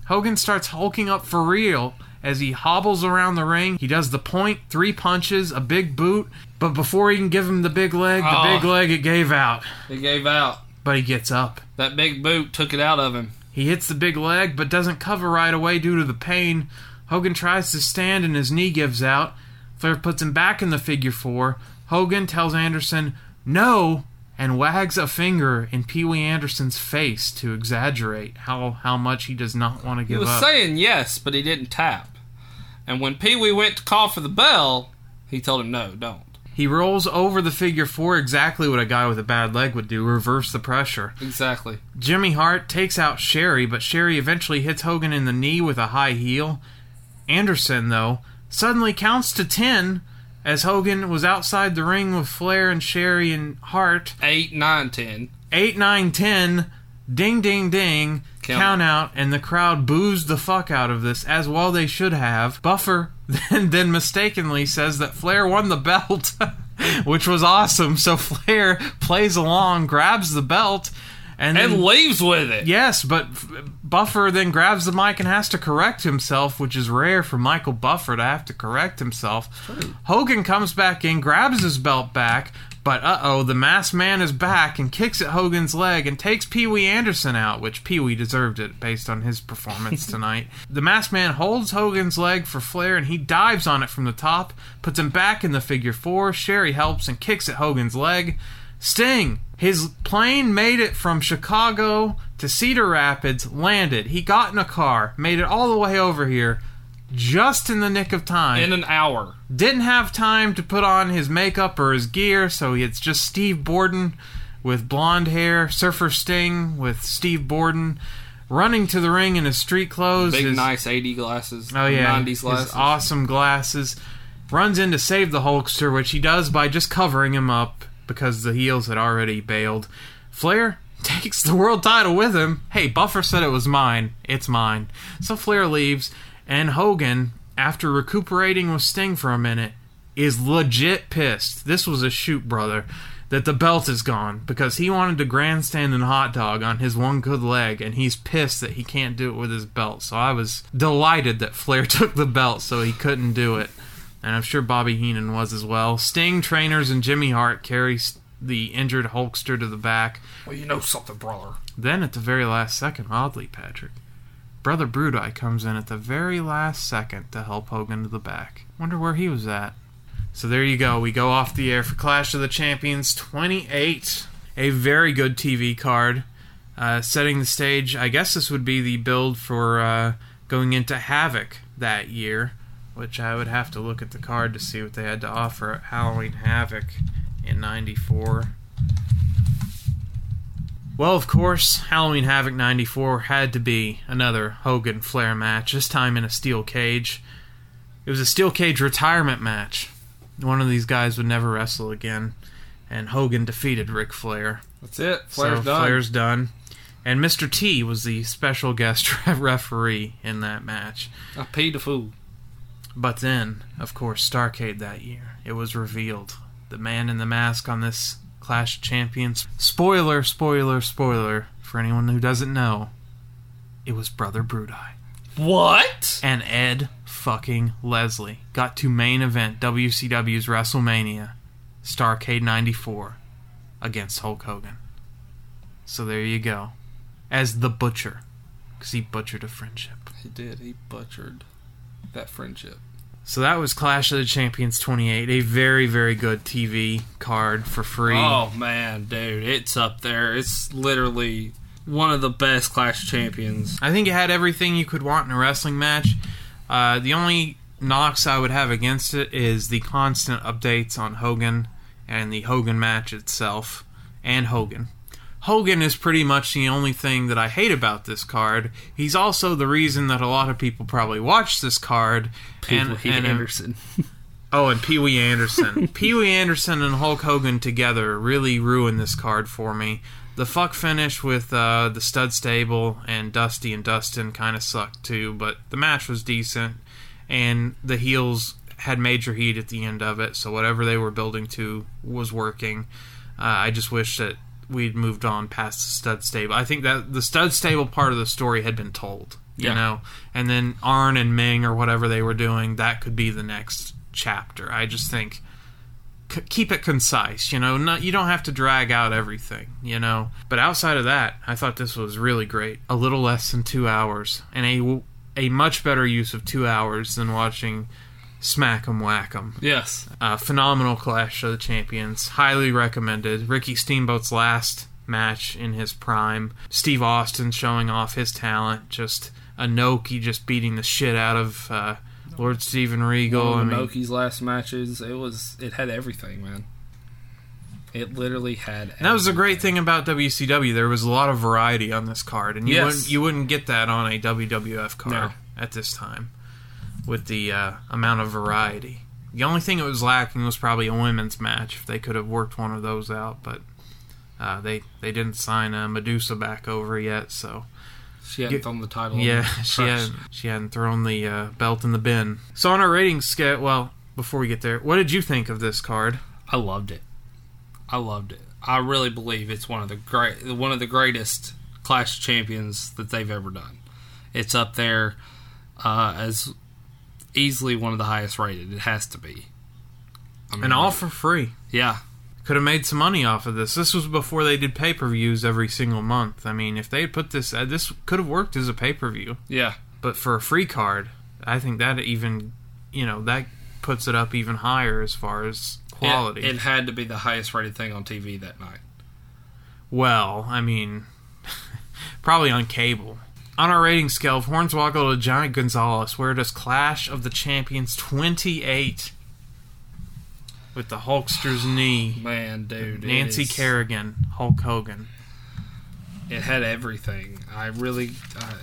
Hogan starts hulking up for real as he hobbles around the ring. He does the point, three punches, a big boot, but before he can give him the big leg, the Oh. big leg it gave out. It gave out. But he gets up. That big boot took it out of him. He hits the big leg but doesn't cover right away due to the pain. Hogan tries to stand and his knee gives out. Flair puts him back in the figure four. Hogan tells Anderson, no, and wags a finger in Pee Wee Anderson's face to exaggerate how, how much he does not want to give up. He was up. saying yes, but he didn't tap. And when Pee Wee went to call for the bell, he told him no, don't. He rolls over the figure four exactly what a guy with a bad leg would do, reverse the pressure. Exactly. Jimmy Hart takes out Sherri, but Sherri eventually hits Hogan in the knee with a high heel. Anderson, though, suddenly counts to 10 as Hogan was outside the ring with Flair and Sherri and Hart. 8, 9, 10. 8, 9, 10. Ding, ding, ding. Count. Count, out, and the crowd boos the fuck out of this, as well they should have. Buffer then, then mistakenly says that Flair won the belt, which was awesome. So Flair plays along, grabs the belt, and, And then, leaves with it. Yes, but Buffer then grabs the mic and has to correct himself, which is rare for Michael Buffer to have to correct himself. Hogan comes back in, grabs his belt back, but uh oh, the masked man is back and kicks at Hogan's leg and takes Pee Wee Anderson out, which Pee Wee deserved it based on his performance tonight. the masked man holds Hogan's leg for Flair and he dives on it from the top, puts him back in the figure four. Sherri helps and kicks at Hogan's leg. Sting, his plane made it from Chicago to Cedar Rapids, landed. He got in a car, made it all the way over here, just in the nick of time. In an hour. Didn't have time to put on his makeup or his gear, so it's just Steve Borden with blonde hair, Surfer Sting with Steve Borden, running to the ring in his street clothes. Big, his- nice 80 glasses. Oh yeah, 90s his glasses. awesome glasses. Runs in to save the Hulkster, which he does by just covering him up because the heels had already bailed. Flair takes the world title with him. Hey, Buffer said it was mine. It's mine. So Flair leaves, and Hogan, after recuperating with Sting for a minute, is legit pissed. This was a shoot, brother. That the belt is gone because he wanted to grandstand and hot dog on his one good leg, and he's pissed that he can't do it with his belt. So I was delighted that Flair took the belt so he couldn't do it. And I'm sure Bobby Heenan was as well. Sting, trainers, and Jimmy Hart carry the injured Hulkster to the back. Well, you know something, brother. Then at the very last second, oddly, Patrick, Brother Bruti comes in at the very last second to help Hogan to the back. Wonder where he was at. So there you go. We go off the air for Clash of the Champions 28. A very good TV card. Uh, setting the stage, I guess this would be the build for uh, going into Havoc that year, which I would have to look at the card to see what they had to offer at Halloween Havoc in 94. Well, of course, Halloween Havoc 94 had to be another Hogan Flair match, this time in a steel cage. It was a steel cage retirement match. One of these guys would never wrestle again, and Hogan defeated Ric Flair. That's it. Flair's so done. Flair's done. And Mr. T was the special guest referee in that match. I paid the fool. But then, of course, Starcade that year, it was revealed. The man in the mask on this Clash of Champions. Spoiler, spoiler, spoiler for anyone who doesn't know. It was Brother Bruti. What? And Ed fucking Leslie got to main event WCW's WrestleMania, Starcade 94, against Hulk Hogan. So there you go. As the Butcher. Because he butchered a friendship. He did. He butchered that friendship. So that was Clash of the Champions 28, a very, very good TV card for free. Oh man, dude, it's up there. It's literally one of the best Clash of Champions. I think it had everything you could want in a wrestling match. Uh, the only knocks I would have against it is the constant updates on Hogan and the Hogan match itself and Hogan. Hogan is pretty much the only thing that I hate about this card. He's also the reason that a lot of people probably watch this card. and, Pee Wee and Anderson. Oh, and Pee Wee Anderson. Pee Wee Anderson and Hulk Hogan together really ruined this card for me. The fuck finish with uh, the stud stable and Dusty and Dustin kind of sucked too, but the match was decent, and the heels had major heat at the end of it, so whatever they were building to was working. Uh, I just wish that we'd moved on past the stud stable. I think that the stud stable part of the story had been told, you Yeah. know, and then Arn and Meng or whatever they were doing, that could be the next chapter. I just think c- keep it concise, you know. Not you don't have to drag out everything, you know. But outside of that, I thought this was really great. A little less than two hours, and a a much better use of two hours than watching Smack 'em Whack 'em. yes. Uh, phenomenal Clash of the Champions. Highly recommended. Ricky Steamboat's last match in his prime. Steve Austin showing off his talent. Just Inoki just beating the shit out of uh, Lord Steven Regal. One Inoki's last matches, it was it had everything, man. It literally had. And that was the great thing about WCW. There was a lot of variety on this card, and you Yes. wouldn't you wouldn't get that on a WWF card No. at this time with the uh, amount of variety. The only thing that was lacking was probably a women's match. If they could have worked one of those out, but uh, they they didn't sign uh, Medusa back over yet, so She hadn't thrown the title. yeah, the she hadn't she hadn't thrown the uh, belt in the bin. So on our ratings scale, well, before we get there, what did you think of this card? I loved it. I loved it. I really believe it's one of the great, one of the greatest Clash of Champions that they've ever done. It's up there uh, as easily one of the highest rated. It has to be. I mean, And all for free. yeah, could have made some money off of this. This was before they did pay per views every single month. I mean, if they had put this, uh, this could have worked as a pay per view. yeah. But for a free card, I think that even, you know, that puts it up even higher as far as quality. It, it had to be the highest rated thing on TV that night. well, I mean, probably on cable. On our rating scale, of Hornswoggle to Giant Gonzalez, where does Clash of the Champions 28 with the Hulkster's knee? Man, dude, Nancy is- Kerrigan, Hulk Hogan. It had everything. I really. Uh,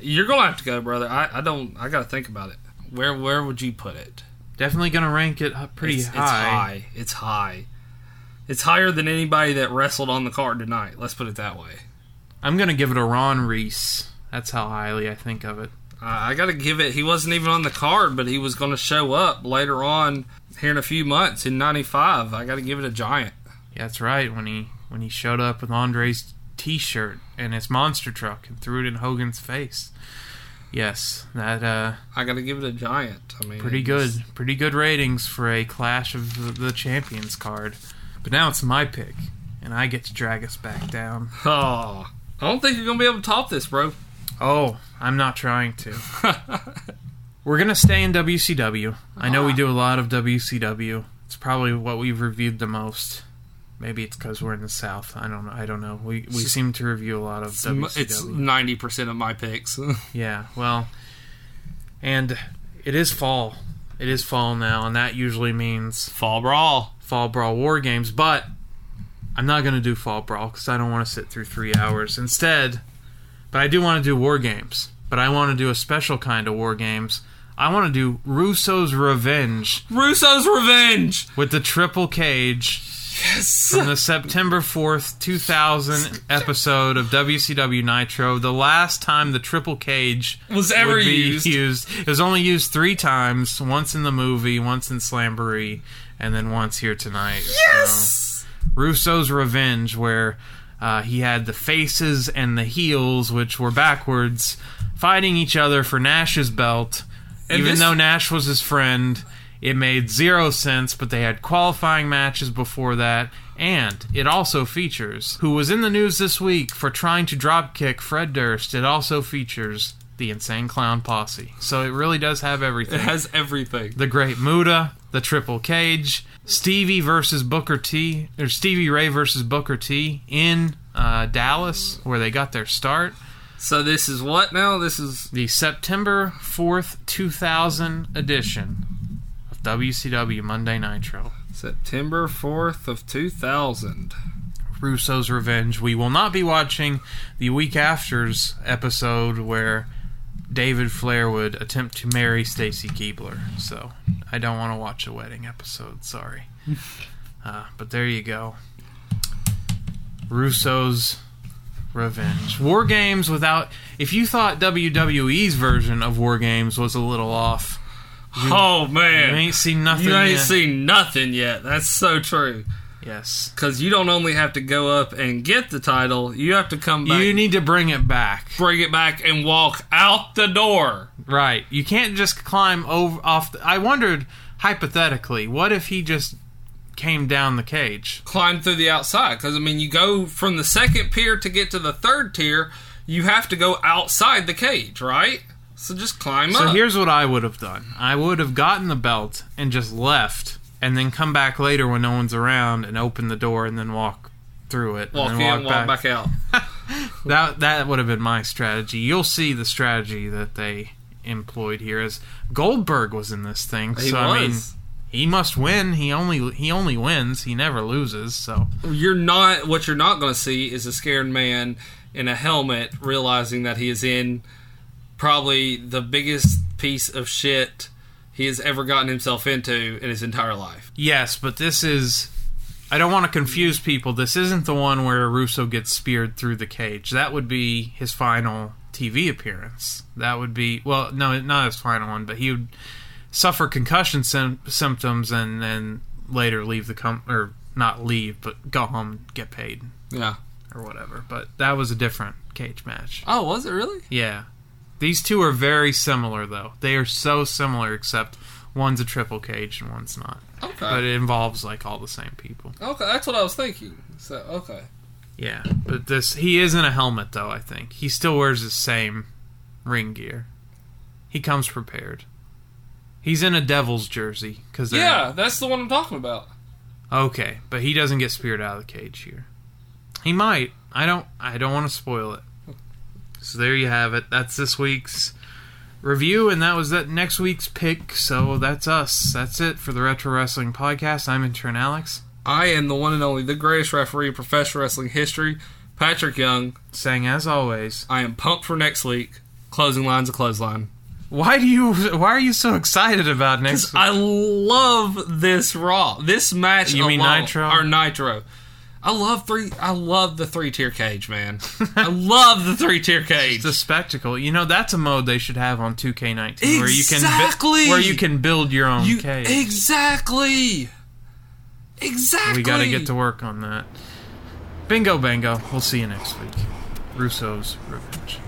you're gonna have to go, brother. I, I don't. I gotta think about it. Where where would you put it? Definitely going to rank it pretty it's, high. It's high. It's high. It's higher than anybody that wrestled on the card tonight. Let's put it that way. I'm going to give it a Ron Reis. That's how highly I think of it. Uh, I got to give it. He wasn't even on the card, but he was going to show up later on here in a few months in '95. I got to give it a giant. Yeah, that's right. When he when he showed up with Andre's T-shirt and his monster truck and threw it in Hogan's face. Yes, that uh, I got to give it a giant. I mean, pretty good. was- Pretty good ratings for a Clash of the, the Champions card. But now it's my pick, and I get to drag us back down. Oh, I don't think you're going to be able to top this, bro. Oh, I'm not trying to. We're gonna stay in WCW. I know we do a lot of WCW. It's probably what we've reviewed the most. Maybe it's because we're in the South. I don't know. I don't know. We we seem to review a lot of WCW. It's ninety percent of my picks. yeah. Well, and it is fall. It is fall now, and that usually means Fall brawl. Fall Brawl War Games. But I'm not gonna do Fall Brawl because I don't want to sit through three hours. Instead, but I do want to do War Games. But I want to do a special kind of War Games. I want to do Russo's Revenge Russo's revenge. with the Triple Cage Yes. from the September 4th, 2000 episode of WCW Nitro. The last time the Triple Cage Was ever be used. It was only used three times once in the movie, once in Slamboree, and then once here tonight. Yes! Russo's Revenge, where uh, he had the faces and the heels, which were backwards, fighting each other for Nash's belt. And Even this- though Nash was his friend, it made zero sense, but they had qualifying matches before that. And it also features who was in the news this week for trying to dropkick Fred Durst. It also features the Insane Clown Posse. So it really does have everything It has everything. the Great Muta, the Triple Cage, Stevie versus Booker T, or Stevie Ray versus Booker T in uh, Dallas, where they got their start. So this is what now? This is The September 4th, 2000 edition of WCW Monday Nitro. September fourth of two thousand. Russo's Revenge. We will not be watching the week after's episode where David Flair would attempt to marry Stacy Keibler. So I don't want to watch a wedding episode. Sorry. Uh, but there you go. Russo's Revenge. War Games without. If you thought WWE's version of War Games was a little off, Oh man, you ain't seen nothing You ain't yet. seen nothing yet. That's so true. Yes. Because you don't only have to go up and get the title, you have to come back, You need to bring it back. bring it back, and walk out the door. Right. You can't just climb over off. The, I wondered hypothetically, what if he just came down the cage? Climb through the outside. Because I mean, you go from the second tier to get to the third tier. You have to go outside the cage, right? So just climb So up. So here's what I would have done. I would have gotten the belt and just left, and then come back later when no one's around and open the door and then walk through it. walk and in, then walk back. out. That that would have been my strategy. You'll see the strategy that they employed here. As Goldberg was in this thing, He so I mean, he must win. He only he only wins. He never loses. So you're not what you're not going to see is a scared man in a helmet realizing that he is in probably the biggest piece of shit he has ever gotten himself into in his entire life. yes, but this is. I don't want to confuse people. This isn't the one where Russo gets speared through the cage. That would be his final TV appearance. That would be well, no, not his final one, but he would suffer concussion sym- symptoms and then later leave the com or not leave, but go home and get paid Yeah. or whatever. But that was a different cage match. Oh, was it really? Yeah. These two are very similar though. They are so similar except one's a triple cage and one's not. Okay. But it involves like all the same people. Okay, that's what I was thinking. So, okay. Yeah. But this he is in a helmet though, I think. He still wears the same ring gear. He comes prepared. He's in a Devils jersey cuz Yeah, that's the one I'm talking about. Okay, but he doesn't get speared out of the cage here. He might. I don't. I don't want to spoil it. So there you have it. That's this week's review, and that was that next week's pick. So that's us. That's it for the Retro Wrestling Podcast. I'm intern Alex, I am the one and only, the greatest referee in professional wrestling history, Patrick Young. saying as always. I am pumped for next week. Closing lines a clothesline. Why do you? Why are you so excited about next? Week? I love this Raw. This match. You mean Nitro? or Nitro? I love three. I love the three tier cage, man. I love the three tier cage. It's a spectacle. You know that's a mode they should have on 2K19 where you can where you can build your own You cage. exactly, exactly. We got to get to work on that. Bingo, bango. We'll see you next week. Russo's Revenge.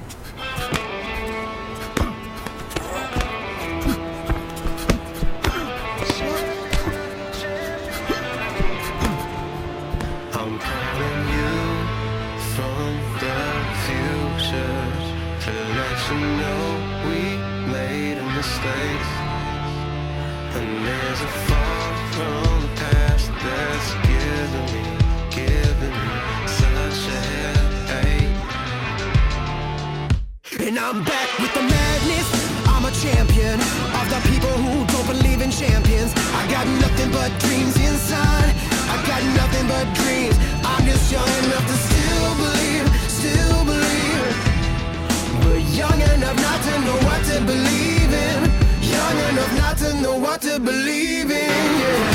Don't believe in champions. I got nothing but dreams inside. I got nothing but dreams. I'm just young enough to still believe, still believe. But young enough not to know what to believe in. Young enough not to know what to believe in. Yeah.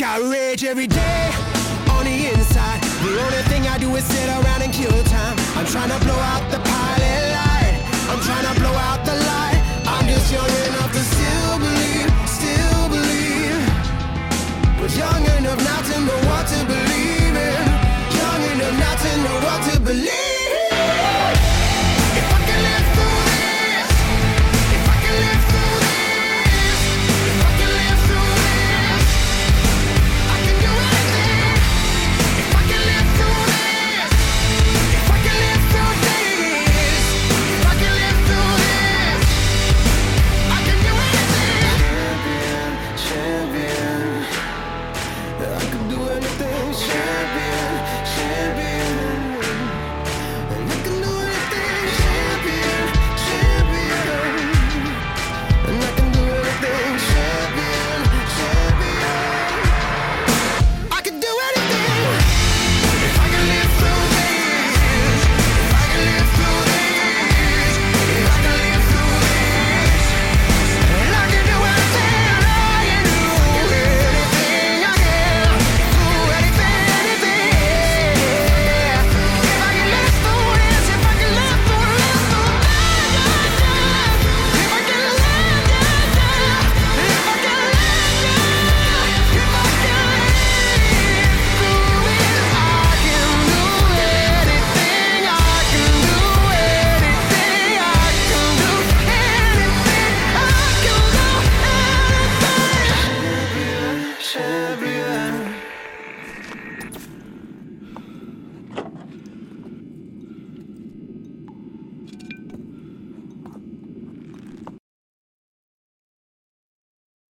Got rage every day on the inside. The only thing I do is sit around and kill time. I'm trying to blow out the pilot light. I'm trying to blow out the light. I'm just young enough to still believe, still believe. But young enough not to know what to believe in. Young enough not to know what to believe.